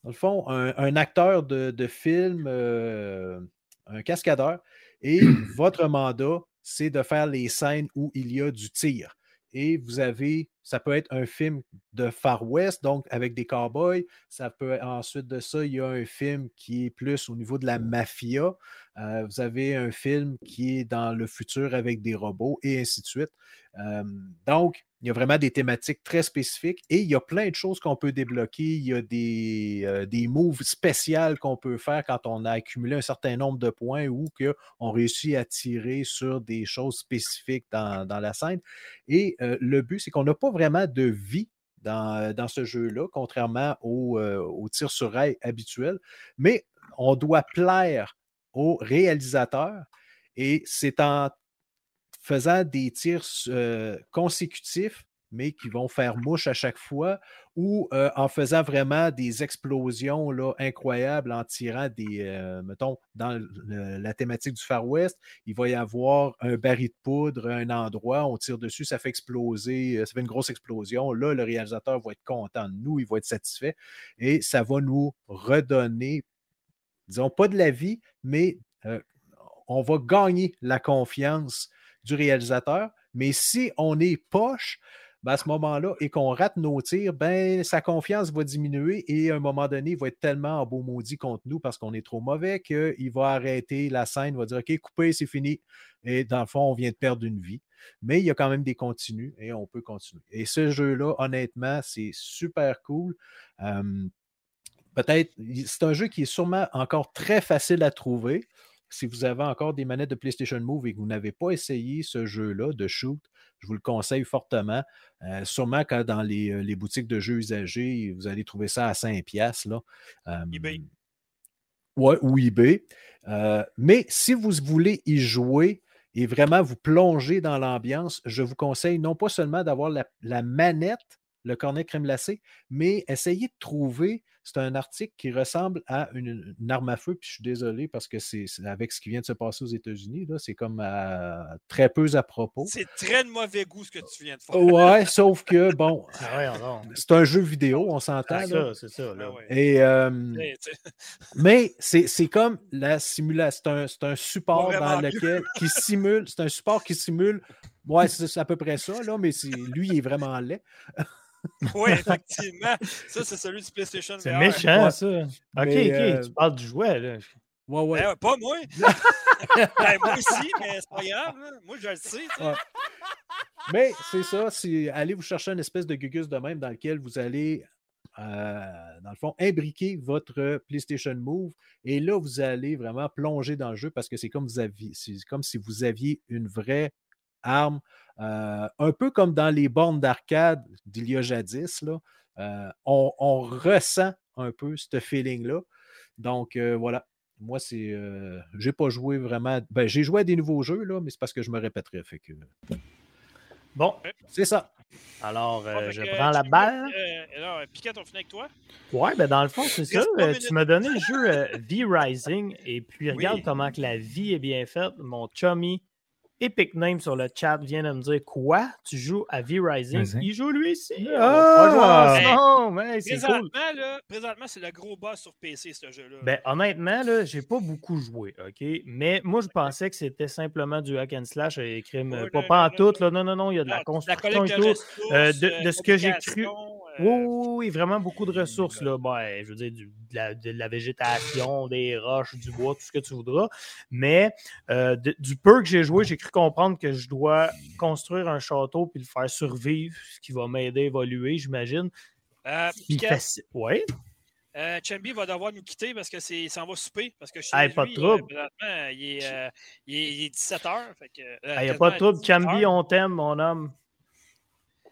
dans le fond, un, un acteur de, de film, un cascadeur, et votre mandat, c'est de faire les scènes où il y a du tir. Et vous avez, ça peut être un film de Far West, donc avec des cowboys. Ça peut ensuite de ça, il y a un film qui est plus au niveau de la mafia. Euh, vous avez un film qui est dans le futur avec des robots et ainsi de suite. Euh, donc, il y a vraiment des thématiques très spécifiques et il y a plein de choses qu'on peut débloquer. Il y a des, euh, des moves spéciales qu'on peut faire quand on a accumulé un certain nombre de points ou qu'on réussit à tirer sur des choses spécifiques dans, dans la scène. Et euh, le but, c'est qu'on n'a pas vraiment de vie dans, dans ce jeu-là, contrairement au, euh, au tir sur rail habituel, mais on doit plaire au réalisateur et c'est en faisant des tirs euh, consécutifs, mais qui vont faire mouche à chaque fois, ou euh, en faisant vraiment des explosions là, incroyables, en tirant des, euh, mettons, dans la thématique du Far West, il va y avoir un baril de poudre un endroit, on tire dessus, ça fait exploser, ça fait une grosse explosion. Là, le réalisateur va être content de nous, il va être satisfait, et ça va nous redonner, disons, pas de la vie, mais on va gagner la confiance du réalisateur. Mais si on est poche, ben à ce moment-là, et qu'on rate nos tirs, ben, sa confiance va diminuer et à un moment donné, il va être tellement en beau maudit contre nous parce qu'on est trop mauvais qu'il va arrêter la scène, va dire OK, coupez, c'est fini. Et dans le fond, on vient de perdre une vie. Mais il y a quand même des continues et on peut continuer. Et ce jeu-là, honnêtement, c'est super cool. Euh, Peut-être, c'est un jeu qui est sûrement encore très facile à trouver si vous avez encore des manettes de PlayStation Move et que vous n'avez pas essayé ce jeu-là de shoot, je vous le conseille fortement. Euh, sûrement quand dans les, les, boutiques de jeux usagés, vous allez trouver ça à 5$. Là. Euh, eBay. Ouais, ou eBay. Euh, mais si vous voulez y jouer et vraiment vous plonger dans l'ambiance, je vous conseille non pas seulement d'avoir la, la manette le cornet crème glacée, mais essayez de trouver, c'est un article qui ressemble à une, une, arme à feu, puis je suis désolé parce que c'est avec ce qui vient de se passer aux États-Unis, c'est comme à, très peu à propos. C'est très de mauvais goût ce que tu viens de faire. Ouais, sauf que, bon, ah c'est un jeu vidéo, on s'entend. C'est ça, c'est ça. Là. Ah. Et, euh, mais c'est comme la simulation, c'est un, un, support dans lequel, qui simule, c'est un support qui simule, ouais, c'est à peu près ça, là, mais lui, il est vraiment laid. oui, effectivement. Ça, c'est celui du PlayStation VR. C'est méchant, ouais. ça. OK, Mais, OK. euh, Tu parles du jouet, là. Ouais, ouais. Ben, pas moi. ben, moi aussi, mais c'est pas grave. Hein. Moi, je le sais. Ouais. Mais c'est ça, c'est allez vous chercher une espèce de gugus de même dans lequel vous allez, euh, dans le fond, imbriquer votre PlayStation Move. Et là, vous allez vraiment plonger dans le jeu parce que c'est comme, vous aviez, comme si vous aviez une vraie arme, euh, un peu comme dans les bornes d'arcade d'il y a jadis. Là, euh, on, on, ressent un peu ce feeling-là. Donc, euh, voilà. moi, c'est. Euh, j'ai pas joué vraiment. Ben, j'ai joué à des nouveaux jeux, là, mais c'est parce que je me répéterais. Fait que. Bon, c'est ça. Alors, euh, je que, prends la balle. Euh, alors, Piquet, on finit avec toi? Ouais, ben dans le fond, c'est ça. Euh, tu m'as donné le jeu euh, V-Rising et puis regarde Oui. comment que la vie est bien faite. Mon chummy Epic Name sur le chat vient de me dire quoi? Tu joues à V-Rising? Rising? Il joue lui ici. Ah! pas jouer Hey. Hey, c'est cool. Présentement, là, présentement, c'est le gros boss sur PC, ce jeu-là. Ben, honnêtement, là, j'ai pas beaucoup joué, OK? Mais moi, je pensais que c'était simplement du hack and slash et crime. Oh, pas pas en tout, non. là. Non, non, non, il y a de la construction et tout. de ressources, Euh, de- de ce que j'ai cru- euh, Oui, oui, oui, vraiment beaucoup de ressources. Là. Ben, je veux dire, du- de, la, de la végétation, des roches, du bois, tout ce que tu voudras. Mais euh, de- du peu que j'ai joué, j'ai cru comprendre que je dois construire un château puis le faire survivre, ce qui va m'aider à évoluer, j'imagine. euh. Ouais. euh, Chambi va devoir nous quitter parce que c'est, il s'en va souper. Parce que Hey, lui, pas de trouble. il est, euh, il est, il est 17h. Il n'y a pas de trouble. Chambi, on t'aime, mon homme.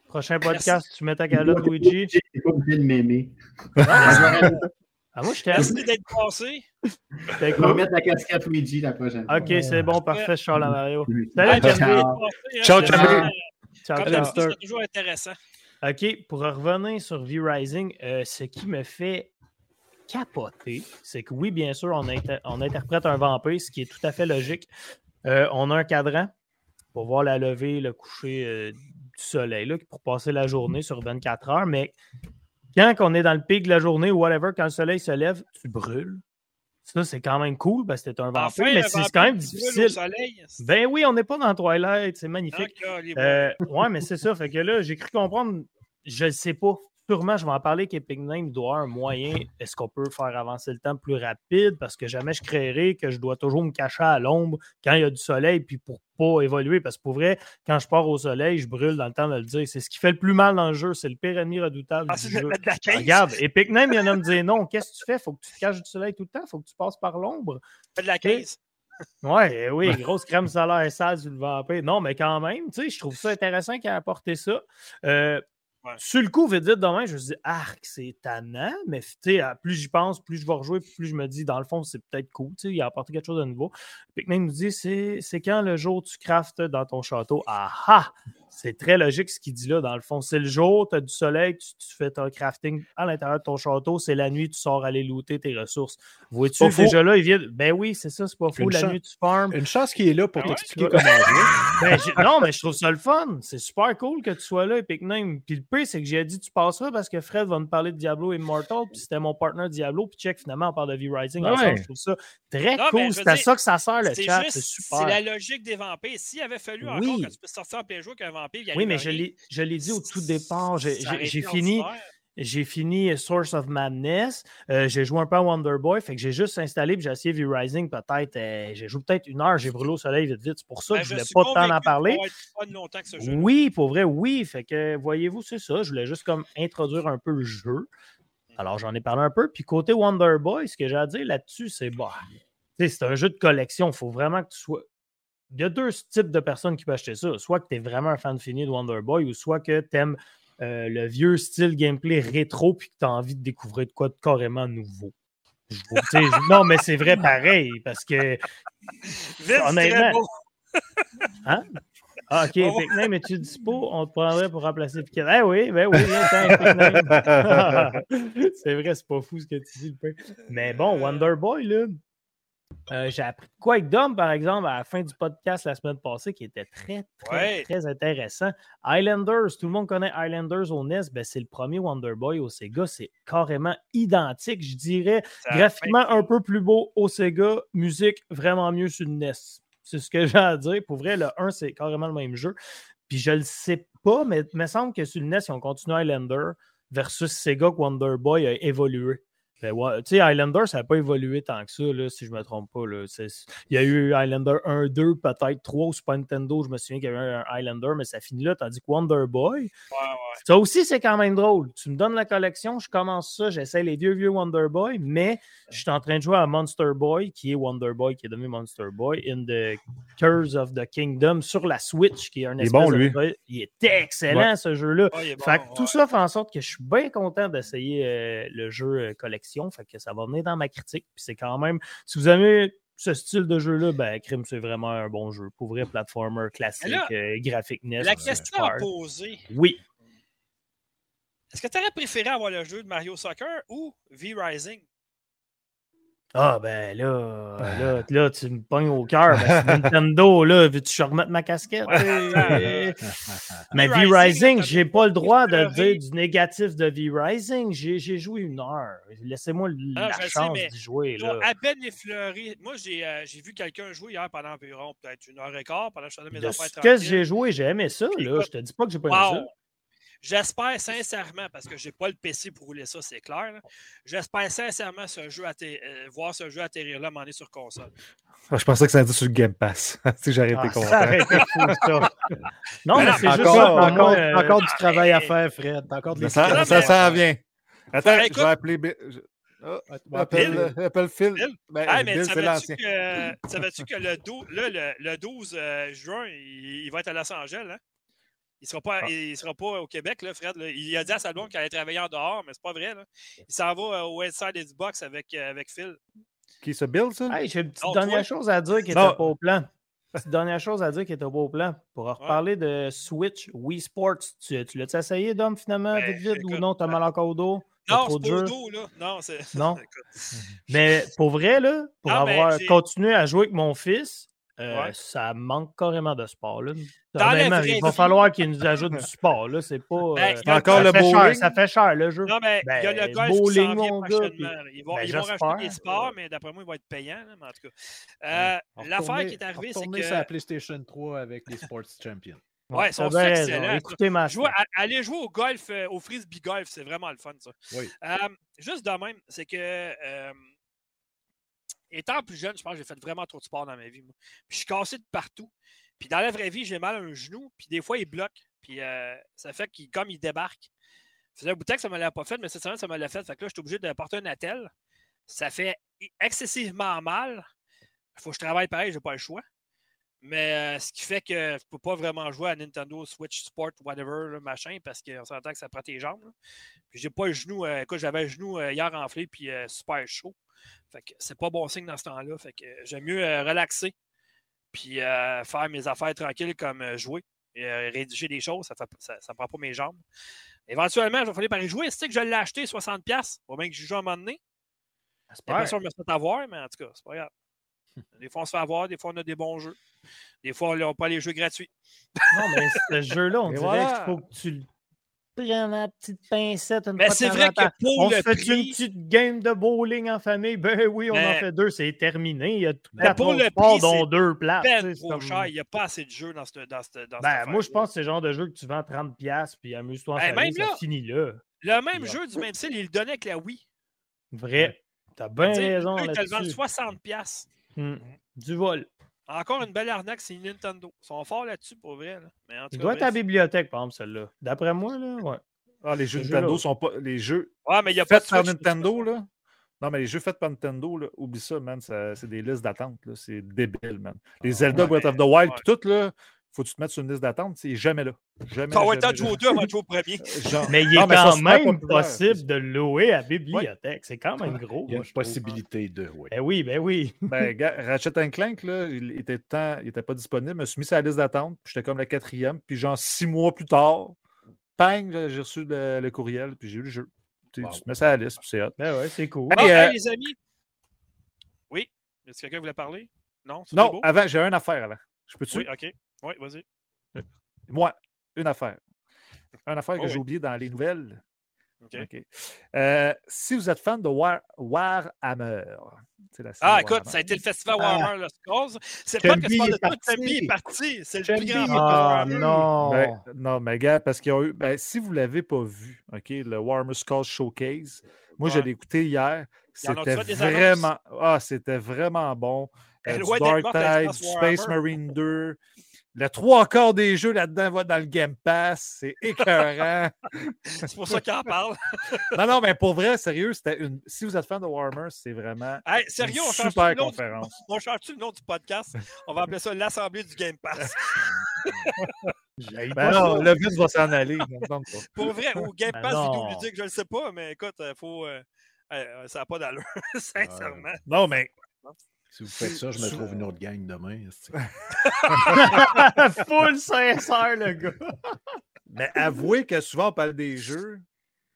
Prochain podcast, tu mets ta calotte, Luigi. J'ai pas obligé de m'aimer. Ah, moi, je t'aime. Merci d'être passé. Vais cool. mettre la casquette Luigi la prochaine fois. Ok, c'est bon, parfait, Charles Mario. Salut, Ciao. Ciao, Ciao, ciao. c'est toujours intéressant. OK, pour revenir sur V-Rising, euh, ce qui me fait capoter, c'est que oui, bien sûr, on, inter- on interprète un vampire, ce qui est tout à fait logique. Euh, on a un cadran pour voir la levée, le coucher euh, du soleil, là, pour passer la journée sur 24 heures, mais quand on est dans le pic de la journée ou whatever, quand le soleil se lève, tu brûles. Ça, c'est quand même cool parce que t'es un vampire, Enfin, mais c'est quand même difficile. Soleil. Ben oui, on n'est pas dans Twilight, c'est magnifique. Ah, Euh, ouais, mais c'est ça. Fait que là, j'ai cru comprendre, je ne sais pas. Sûrement, je vais en parler qu'Epic Name doit avoir un moyen. Est-ce qu'on peut faire avancer le temps plus rapide? Parce que jamais je créerai que je dois toujours me cacher à l'ombre quand il y a du soleil, puis pour pas évoluer. Parce que pour vrai, quand je pars au soleil, je brûle dans le temps de le dire. C'est ce qui fait le plus mal dans le jeu. C'est le pire ennemi redoutable Ah, du jeu. de la caisse. Regarde, Epic Name, il y en a me dire non. Qu'est-ce que tu fais? Faut que tu te caches du soleil tout le temps. Faut que tu passes par l'ombre. Fais de la caisse. Ouais, euh, oui, grosse crème solaire sale sur le vampire. Non, mais quand même, tu sais, je trouve ça intéressant qu'il ait apporté ça. Euh, Sur le coup, vite dit demain, je me dis, arc, c'est tannant, mais plus j'y pense, plus je vais rejouer, plus je me dis, dans le fond, c'est peut-être cool, il a apporté quelque chose de nouveau. Nick nous dit, c'est c'est quand le jour tu craftes dans ton château? Ah ah! C'est très logique ce qu'il dit là, dans le fond. C'est le jour, tu as du soleil, tu, tu fais ton crafting à l'intérieur de ton château. C'est la nuit, tu sors aller looter tes ressources. Vois-tu, déjà là, il vient. Ben oui, c'est ça, c'est pas fou. Une La chance- nuit, tu farmes. Une chance qu'il est là pour Ah ouais? t'expliquer comment jouer. Ben, non, mais je trouve ça le fun. C'est super cool que tu sois là, Epic Name. Puis le pire, c'est que j'ai dit tu passeras parce que Fred va me parler de Diablo Immortal, puis c'était mon partner Diablo, puis check, finalement, on parle de V-Rising Ouais. Je trouve ça très Non, cool. C'est à dire, ça que ça sert le chat. C'est la logique des vampires. S'il avait fallu encore Oui. que tu puisses sortir en plein jour qu'un vampire, il Oui, mais je l'ai je l'ai dit au tout départ. J'ai fini. J'ai fini Source of Madness. Euh, j'ai joué un peu à Wonder Boy. Fait que j'ai juste installé puis j'ai essayé V-Rising peut-être. euh, j'ai joué peut-être une heure. J'ai brûlé au soleil vite vite. C'est pour ça Ben, que je voulais suis pas tant en parler. avoir être fun longtemps que ce jeu. Oui, pour vrai, oui. Fait que, voyez-vous, c'est ça. Je voulais juste comme introduire un peu le jeu. Alors, j'en ai parlé un peu. Puis, côté Wonder Boy, ce que j'ai à dire là-dessus, c'est bah, c'est un jeu de collection. Il faut vraiment que tu sois. Il y a deux types de personnes qui peuvent acheter ça. Soit que tu es vraiment un fan fini de Wonder Boy, ou soit que tu aimes le vieux style gameplay rétro puis que tu as envie de découvrir de quoi de carrément nouveau. Je vous- tu sais, je- non, mais c'est vrai pareil, parce que Vince, Honnêtement. Hein? Ah, ok, Name, es-tu dispo? On te prendrait pour remplacer Piquet. Eh oui, ben oui, c'est vrai, c'est pas fou ce que tu dis, le peu. Mais bon, Wonder Boy, là, euh, j'ai appris quoi avec Dom, par exemple, à la fin du podcast la semaine passée, qui était très, très, Ouais. très intéressant. Highlanders, tout le monde connaît Highlanders au NES, ben, c'est le premier Wonder Boy au Sega, c'est carrément identique, je dirais. Ça Graphiquement fait- un peu plus beau au Sega, musique vraiment mieux sur le NES. C'est ce que j'ai à dire. Pour vrai, le 1, c'est carrément le même jeu. Puis je le sais pas, mais il me semble que sur le NES, ils ont continué Highlander versus Sega que Wonder Boy a évolué. Ben ouais, tu sais, Highlander, ça n'a pas évolué tant que ça, là, si je ne me trompe pas. là. Il y a eu Highlander 1, 2, peut-être 3 au Super Nintendo. Je me souviens qu'il y avait eu un Highlander, mais ça finit là. Tandis que Wonder Boy, Ouais, ouais. ça aussi, c'est quand même drôle. Tu me donnes la collection, je commence ça, j'essaie les vieux, vieux Wonder Boy, mais je suis en train de jouer à Monster Boy, qui est Wonder Boy, qui est devenu Monster Boy, in the Curse of the Kingdom sur la Switch, qui est un Il est espèce bon, de- lui. Il est excellent, ce jeu-là. Ouais, il est bon, fait que tout ça fait en sorte que je suis bien content d'essayer euh, le jeu euh, collection. Fait que ça va venir dans ma critique. Puis c'est quand même. Si vous aimez ce style de jeu-là, ben, Crime, c'est vraiment un bon jeu. Pour vrai, platformer classique, là, euh, graphique NES. La euh, question à super. poser, Oui. est-ce que tu aurais préféré avoir le jeu de Mario Soccer ou V-Rising? Ah, ben là, là, là, tu me pognes au cœur. Ben, c'est Nintendo, là, veux-tu que je remette ma casquette? Mais V-Rising, j'ai pas le droit de dire du négatif de V-Rising. J'ai j'ai joué une heure. Laissez-moi Ah, la chance d'y jouer. Là. à peine effleuré. Moi, j'ai euh, j'ai vu quelqu'un jouer hier pendant environ peut-être une heure et quart pendant que je faisais mes De affaires ce que j'ai joué, j'ai aimé ça. Là. écoute, Je te dis pas que j'ai pas aimé Wow! ça. J'espère sincèrement, parce que j'ai pas le PC pour rouler ça, c'est clair. J'espère sincèrement ce jeu euh, voir ce jeu atterrir là, à un moment donné sur console. Ah, Je pensais que ça allait dire sur le Game Pass. si j'aurais été Ah, content. ça aurait été fou, ça. Non, mais c'est juste Encore, ça. encore, moi, euh, encore du travail à faire, Fred. Encore de ça, ça s'en vient. Attends, Ben, je écoute- vais appeler. Ah, appelle, Bill? appelle Phil. Bill? Ben, Ah, mais Bill, c'est savais-tu l'ancien. que, savais-tu que le, dou- là, le, le 12 euh, juin, il, il va être à Los Angeles? Hein? Il ne sera, pas- Ah. il sera pas au Québec, là, Fred. là. Il a dit à sa blonde qu'elle allait travailler en dehors, mais c'est pas vrai. Là. Il s'en va euh, au West Side Xbox avec, euh, avec Phil. Qui se build, ça? Hey, j'ai une petite Non, dernière toi? chose à dire qui n'était pas au plan. Petite dernière chose à dire qui n'était pas au plan. Pour reparler de Switch, Wii Sports, tu, tu l'as-tu essayé, Dom, finalement, Ben, vite, vite, ou non, t'as mal encore au dos? Non, trop c'est pas au dos, là. Non, c'est. Non? Mais pour vrai, là, pour Non, mais avoir continué à jouer avec mon fils, euh, Ouais. ça manque carrément de sport. Là. Honnêtement, il va vie- falloir qu'il nous ajoute du sport. Là. C'est pas. Ben, euh, il encore ça le fait cher, bowling. ça fait cher, le jeu. Non, mais il y a Ben, le golf qui bowling, s'en vient prochainement. puis- Ils vont, ben, ils vont rajouter des sports, mais d'après moi, ils vont être payants. là, mais en tout cas. Euh, L'affaire qui est arrivée, c'est que. sur la PlayStation 3 avec les Sports Champions. Ouais, ils sont excellents. Écoutez ma Jouer- aller jouer au golf, euh, au frisbee golf, c'est vraiment le fun, ça. Oui. Euh, juste de même, c'est que euh, étant plus jeune, je pense que j'ai fait vraiment trop de sport dans ma vie. Puis je suis cassé de partout. Puis dans la vraie vie, j'ai mal à un genou, puis des fois, il bloque. Puis euh, ça fait qu'il, comme il débarque, ça faisait un bout de temps que ça ne me l'a pas fait, mais cette semaine, ça me l'a fait. Fait que là, je suis obligé de porter un attel. Ça fait excessivement mal. Il faut que je travaille pareil, j'ai pas le choix. Mais euh, ce qui fait que je ne peux pas vraiment jouer à Nintendo Switch Sport, whatever, machin, parce qu'on s'entend que ça prend tes jambes. Puis j'ai pas le genou. euh, écoute, j'avais le genou hier enflé, puis super chaud. Fait que c'est pas bon signe dans ce temps-là. Fait que euh, j'aime mieux euh, relaxer, puis euh, faire mes affaires tranquilles comme jouer. Et, rédiger des choses, ça ne prend pas mes jambes. Éventuellement, je vais falloir par y jouer. C'est que je l'ai acheté 60$. Faut bien que j'y joue à un moment donné. J'ai l'impression de me faire avoir, mais en tout cas, c'est pas grave. Des fois, on se fait avoir, des fois, on a des bons jeux. Des fois, on n'a pas les jeux gratuits. Non, mais ce jeu-là, on dirait voilà. qu'il faut que tu à la petite pincette. Une de c'est vrai que pour On le se fait une petite game de bowling en famille? Ben oui, on en fait deux, c'est terminé. Il y a tout pour le prix, dont c'est deux places. tu ben sais, c'est trop comme- cher. Il n'y a pas assez de jeux dans cette dans cette- dans cette Ben, moi, je pense que c'est le genre de jeu que tu vends 30$ puis amuse-toi en Ben, famille, même ça là. finit là. Le même jeu du même style, il le donnait avec la Wii. Vrai. T'as bien raison ils te le vendent là-dessus. 60$. Hmm. Du vol. Encore une belle arnaque, c'est Nintendo. Ils sont forts là-dessus pour vrai. là. Mais en tout Il cas, doit être à la bref. bibliothèque, par exemple, celle-là. D'après moi, là, ouais. Ah, les jeux Nintendo sont pas. Les jeux Ouais, mais il n'y a pas de faits par Switch, Nintendo, là. Non, mais les jeux faits par Nintendo, là, oublie ça, man. C'est des listes d'attente. là, C'est débile, man. Les Zelda ouais, Breath of the Wild, ouais. puis tout, là, faut que tu te mettes sur une liste d'attente. C'est jamais là. Jamais. Ça va être temps de jouer aux deux avant de jouer au premier. Genre- Mais il est Non, mais ça, quand même possible de louer à bibliothèque. C'est quand même gros. Il y a moi, une trouve. possibilité de, oui. Ben oui, ben oui. Ben, gars, Ratchet Clank, là, il était, temps, il était pas disponible. Je me suis mis sur la liste d'attente, puis j'étais comme la quatrième. Puis, genre, six mois plus tard, pang, j'ai reçu le, le courriel, puis j'ai eu le jeu. Tu, Wow. tu te mets ça à la liste, puis c'est hot. Ben ouais, c'est cool. Ah, Hey, hey, euh, les amis. Oui. Est-ce que quelqu'un voulait parler? Non? Non, avant, j'ai une affaire avant. Je peux-tu? Oui, OK. Oui, vas-y. Moi, une affaire. Une affaire que Oh j'ai oui. oubliée dans les nouvelles. OK. OK. Euh, si vous êtes fan de War, Warhammer, c'est la série Ah, écoute, Warhammer. ça a été le festival Ah. Warhammer Lost Cause. C'est pas que tu parles de parti. Bi est parti. C'est le plus grand Ah Warhammer. non. Ben, non, mais gars, parce qu'il y a eu. Ben, si vous ne l'avez pas vu, OK, le Warhammer Skull Showcase, moi, je l'ai écouté hier. C'était vraiment. Ah, c'était vraiment bon. Euh, du Dark Tide, Space Warhammer. Marine 2. Le trois quarts des jeux là-dedans va dans le Game Pass. C'est écœurant. C'est pour ça qu'il en parle. non, non, mais pour vrai, sérieux, c'était une. Si vous êtes fan de Warhammer, c'est vraiment Hey, sérieux, une on change super le nom du- conférence. on change-tu le nom du podcast? On va appeler ça l'Assemblée du Game Pass. Ben non, ça. le but va s'en aller. Pour vrai, ou Game Ben Pass non. vidéoludique, je ne sais pas, mais écoute, il faut. euh, Euh, ça n'a pas d'allure, sincèrement. Non, mais Si vous faites ça, je me trouve une autre gang demain. Full sincère, le gars. Mais avouez que souvent, on parle des jeux,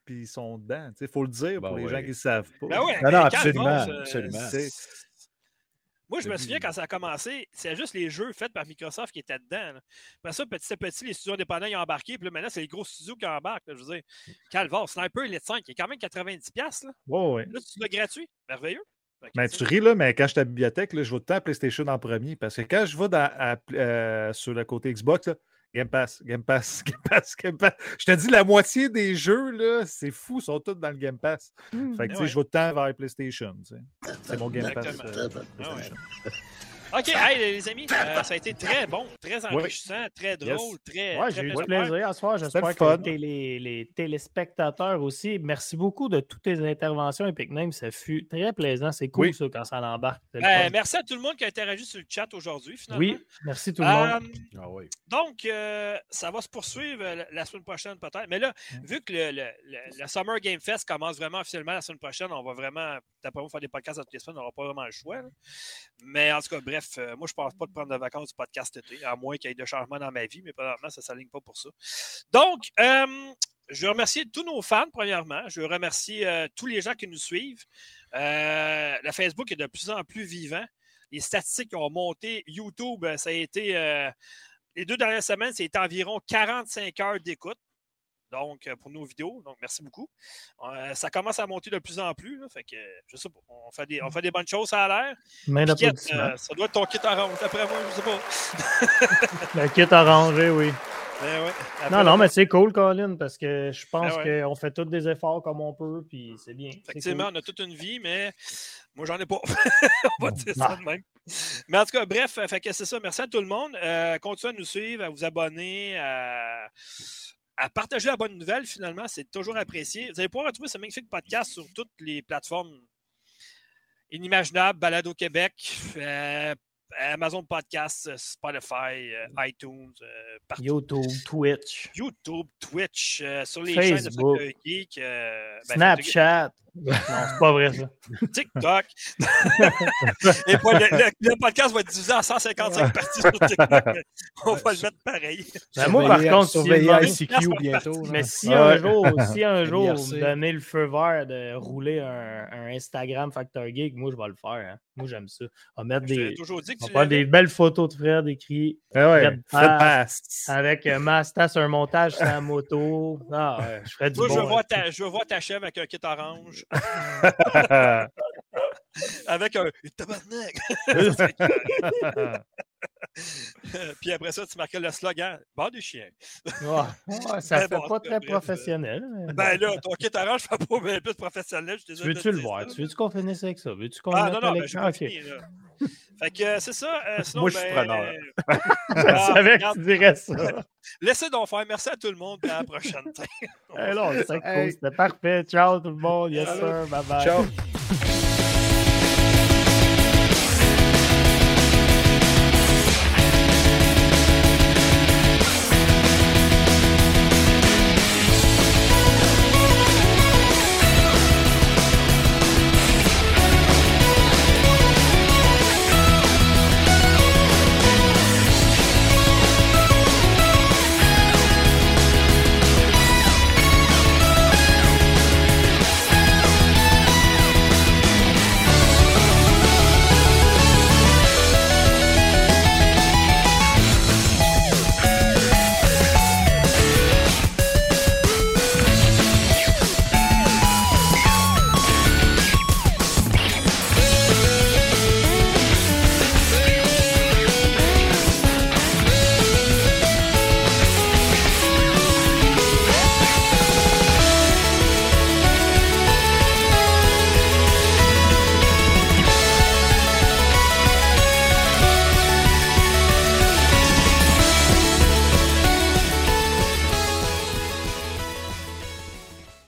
puis ils sont dedans. Il faut le dire Ben pour les gens qui ne savent pas. Ben ouais, Non, non, absolument, absolument. Moi, je me souviens quand ça a commencé, c'est juste les jeux faits par Microsoft qui étaient dedans. là. Après ça, petit à petit, les studios indépendants ils ont embarqué. Puis là, maintenant, c'est les gros studios qui embarquent. là. Je veux dire, Calvar, Sniper Elite 5, qui est quand même 90$. piastres, Là, Ouais, ouais. là tu l'as gratuit. Merveilleux. Mais tu ris, là, mais quand je suis à la bibliothèque, là, je vais tout le temps à PlayStation en premier. Parce que quand je vais dans- à- euh, sur le côté Xbox, là, Game Pass, Game Pass, Game Pass, Game Pass. Je te dis, la moitié des jeux, là, c'est fou, sont tous dans le Game Pass. Fait que, tu sais. Ouais. je vais tout le temps vers PlayStation. C'est mon Game Pass. Euh, Ah ouais. OK, hey, les amis, euh, ça a été très bon, très enrichissant, très drôle, Yes. très. Ouais, j'ai eu du plaisir à ce soir. J'espère que les, télé- les téléspectateurs aussi. Merci beaucoup de toutes tes interventions, Epic Name. Ça fut très plaisant. C'est cool, Oui. ça, quand ça embarque. C'est le Ben, fun. merci à tout le monde qui a interagi sur le chat aujourd'hui, finalement. oui, merci tout le monde. Euh, Ah oui. Donc, euh, ça va se poursuivre euh, la, semaine prochaine peut-être. Mais là, vu que le, le- le- le Summer Game Fest commence vraiment officiellement la semaine prochaine, on va vraiment, d'après moi, faire des podcasts à toutes les semaines. On n'aura pas vraiment le choix. là. Mais en tout cas, bref, euh, moi, je ne pense pas de prendre de vacances du podcast été, à moins qu'il y ait de changements dans ma vie, mais probablement, ça ne s'aligne pas pour ça. Donc, euh, je veux remercier tous nos fans, premièrement. Je veux remercier euh, tous les gens qui nous suivent. La Facebook est de plus en plus vivant. Les statistiques ont monté. YouTube, ça a été. les deux dernières semaines, c'est environ 45 heures d'écoute. Donc, euh, pour nos vidéos. Donc, merci beaucoup. Euh, ça commence à monter de plus en plus. là, fait que, je sais pas. On fait des, on fait des bonnes choses, ça a l'air. D'applaudissement. euh, ça doit être ton kit orange, d'après moi, je sais pas. Le kit arrangé, oui. Ben ouais. Après, Non, non, mais c'est cool, Colin, parce que je pense ouais. qu'on fait tous des efforts comme on peut, puis c'est bien. Effectivement, cool. on a toute une vie, mais moi, j'en ai pas. on va dire Ah. ça de même. Mais en tout cas, bref, fait que c'est ça. Merci à tout le monde. Euh, continuez à nous suivre, à vous abonner, à, à partager la bonne nouvelle, finalement. C'est toujours apprécié. Vous allez pouvoir retrouver ce magnifique podcast sur toutes les plateformes inimaginables, Balade au Québec, euh, Amazon Podcast, Spotify, euh, iTunes, euh. YouTube, Twitch, YouTube, Twitch, sur les chaînes de. Soccer Geek, ben, Snapchat. Non, c'est pas vrai, ça. TikTok. Et puis, le, le- le podcast va être divisé en 155 parties sur TikTok. On va le mettre pareil. Ben, moi, par contre, si surveiller demandé- ICQ bientôt. là. Mais si Ouais. un jour, si un jour vous me donnez le feu vert de rouler un, un Instagram Factor Geek, moi je vais le faire. hein. Moi j'aime ça. On va mettre Je des, toujours dit que on tu des belles photos de Fred écrit Ah ouais, Fred Fred Pass. Pass. avec euh, Masta sur un montage sur la moto. Ah, ouais, je ferais du Moi, je veux, bon. voir hein. ta, je veux voir ta chèvre avec un kit orange. avec un tabarnak. Puis après ça, tu marquais le slogan Bande des chiens. Ouais, ouais, ça fait bon, pas très bref, professionnel. mais Ben là, ton kit orange fait pas bien plus professionnel. Veux-tu le voir? Tu veux-tu qu'on finisse avec ça? Veux-tu qu'on Ah non, non, ben. Fait que euh, c'est ça. euh, sinon, Moi, je suis ben, preneur. euh, Je ah, savais que tu dirais ça. Laissez donc faire. Merci à tout le monde. à la prochaine. Hey. C'était parfait. Ciao tout le monde. Yes, sir. Bye bye. Ciao.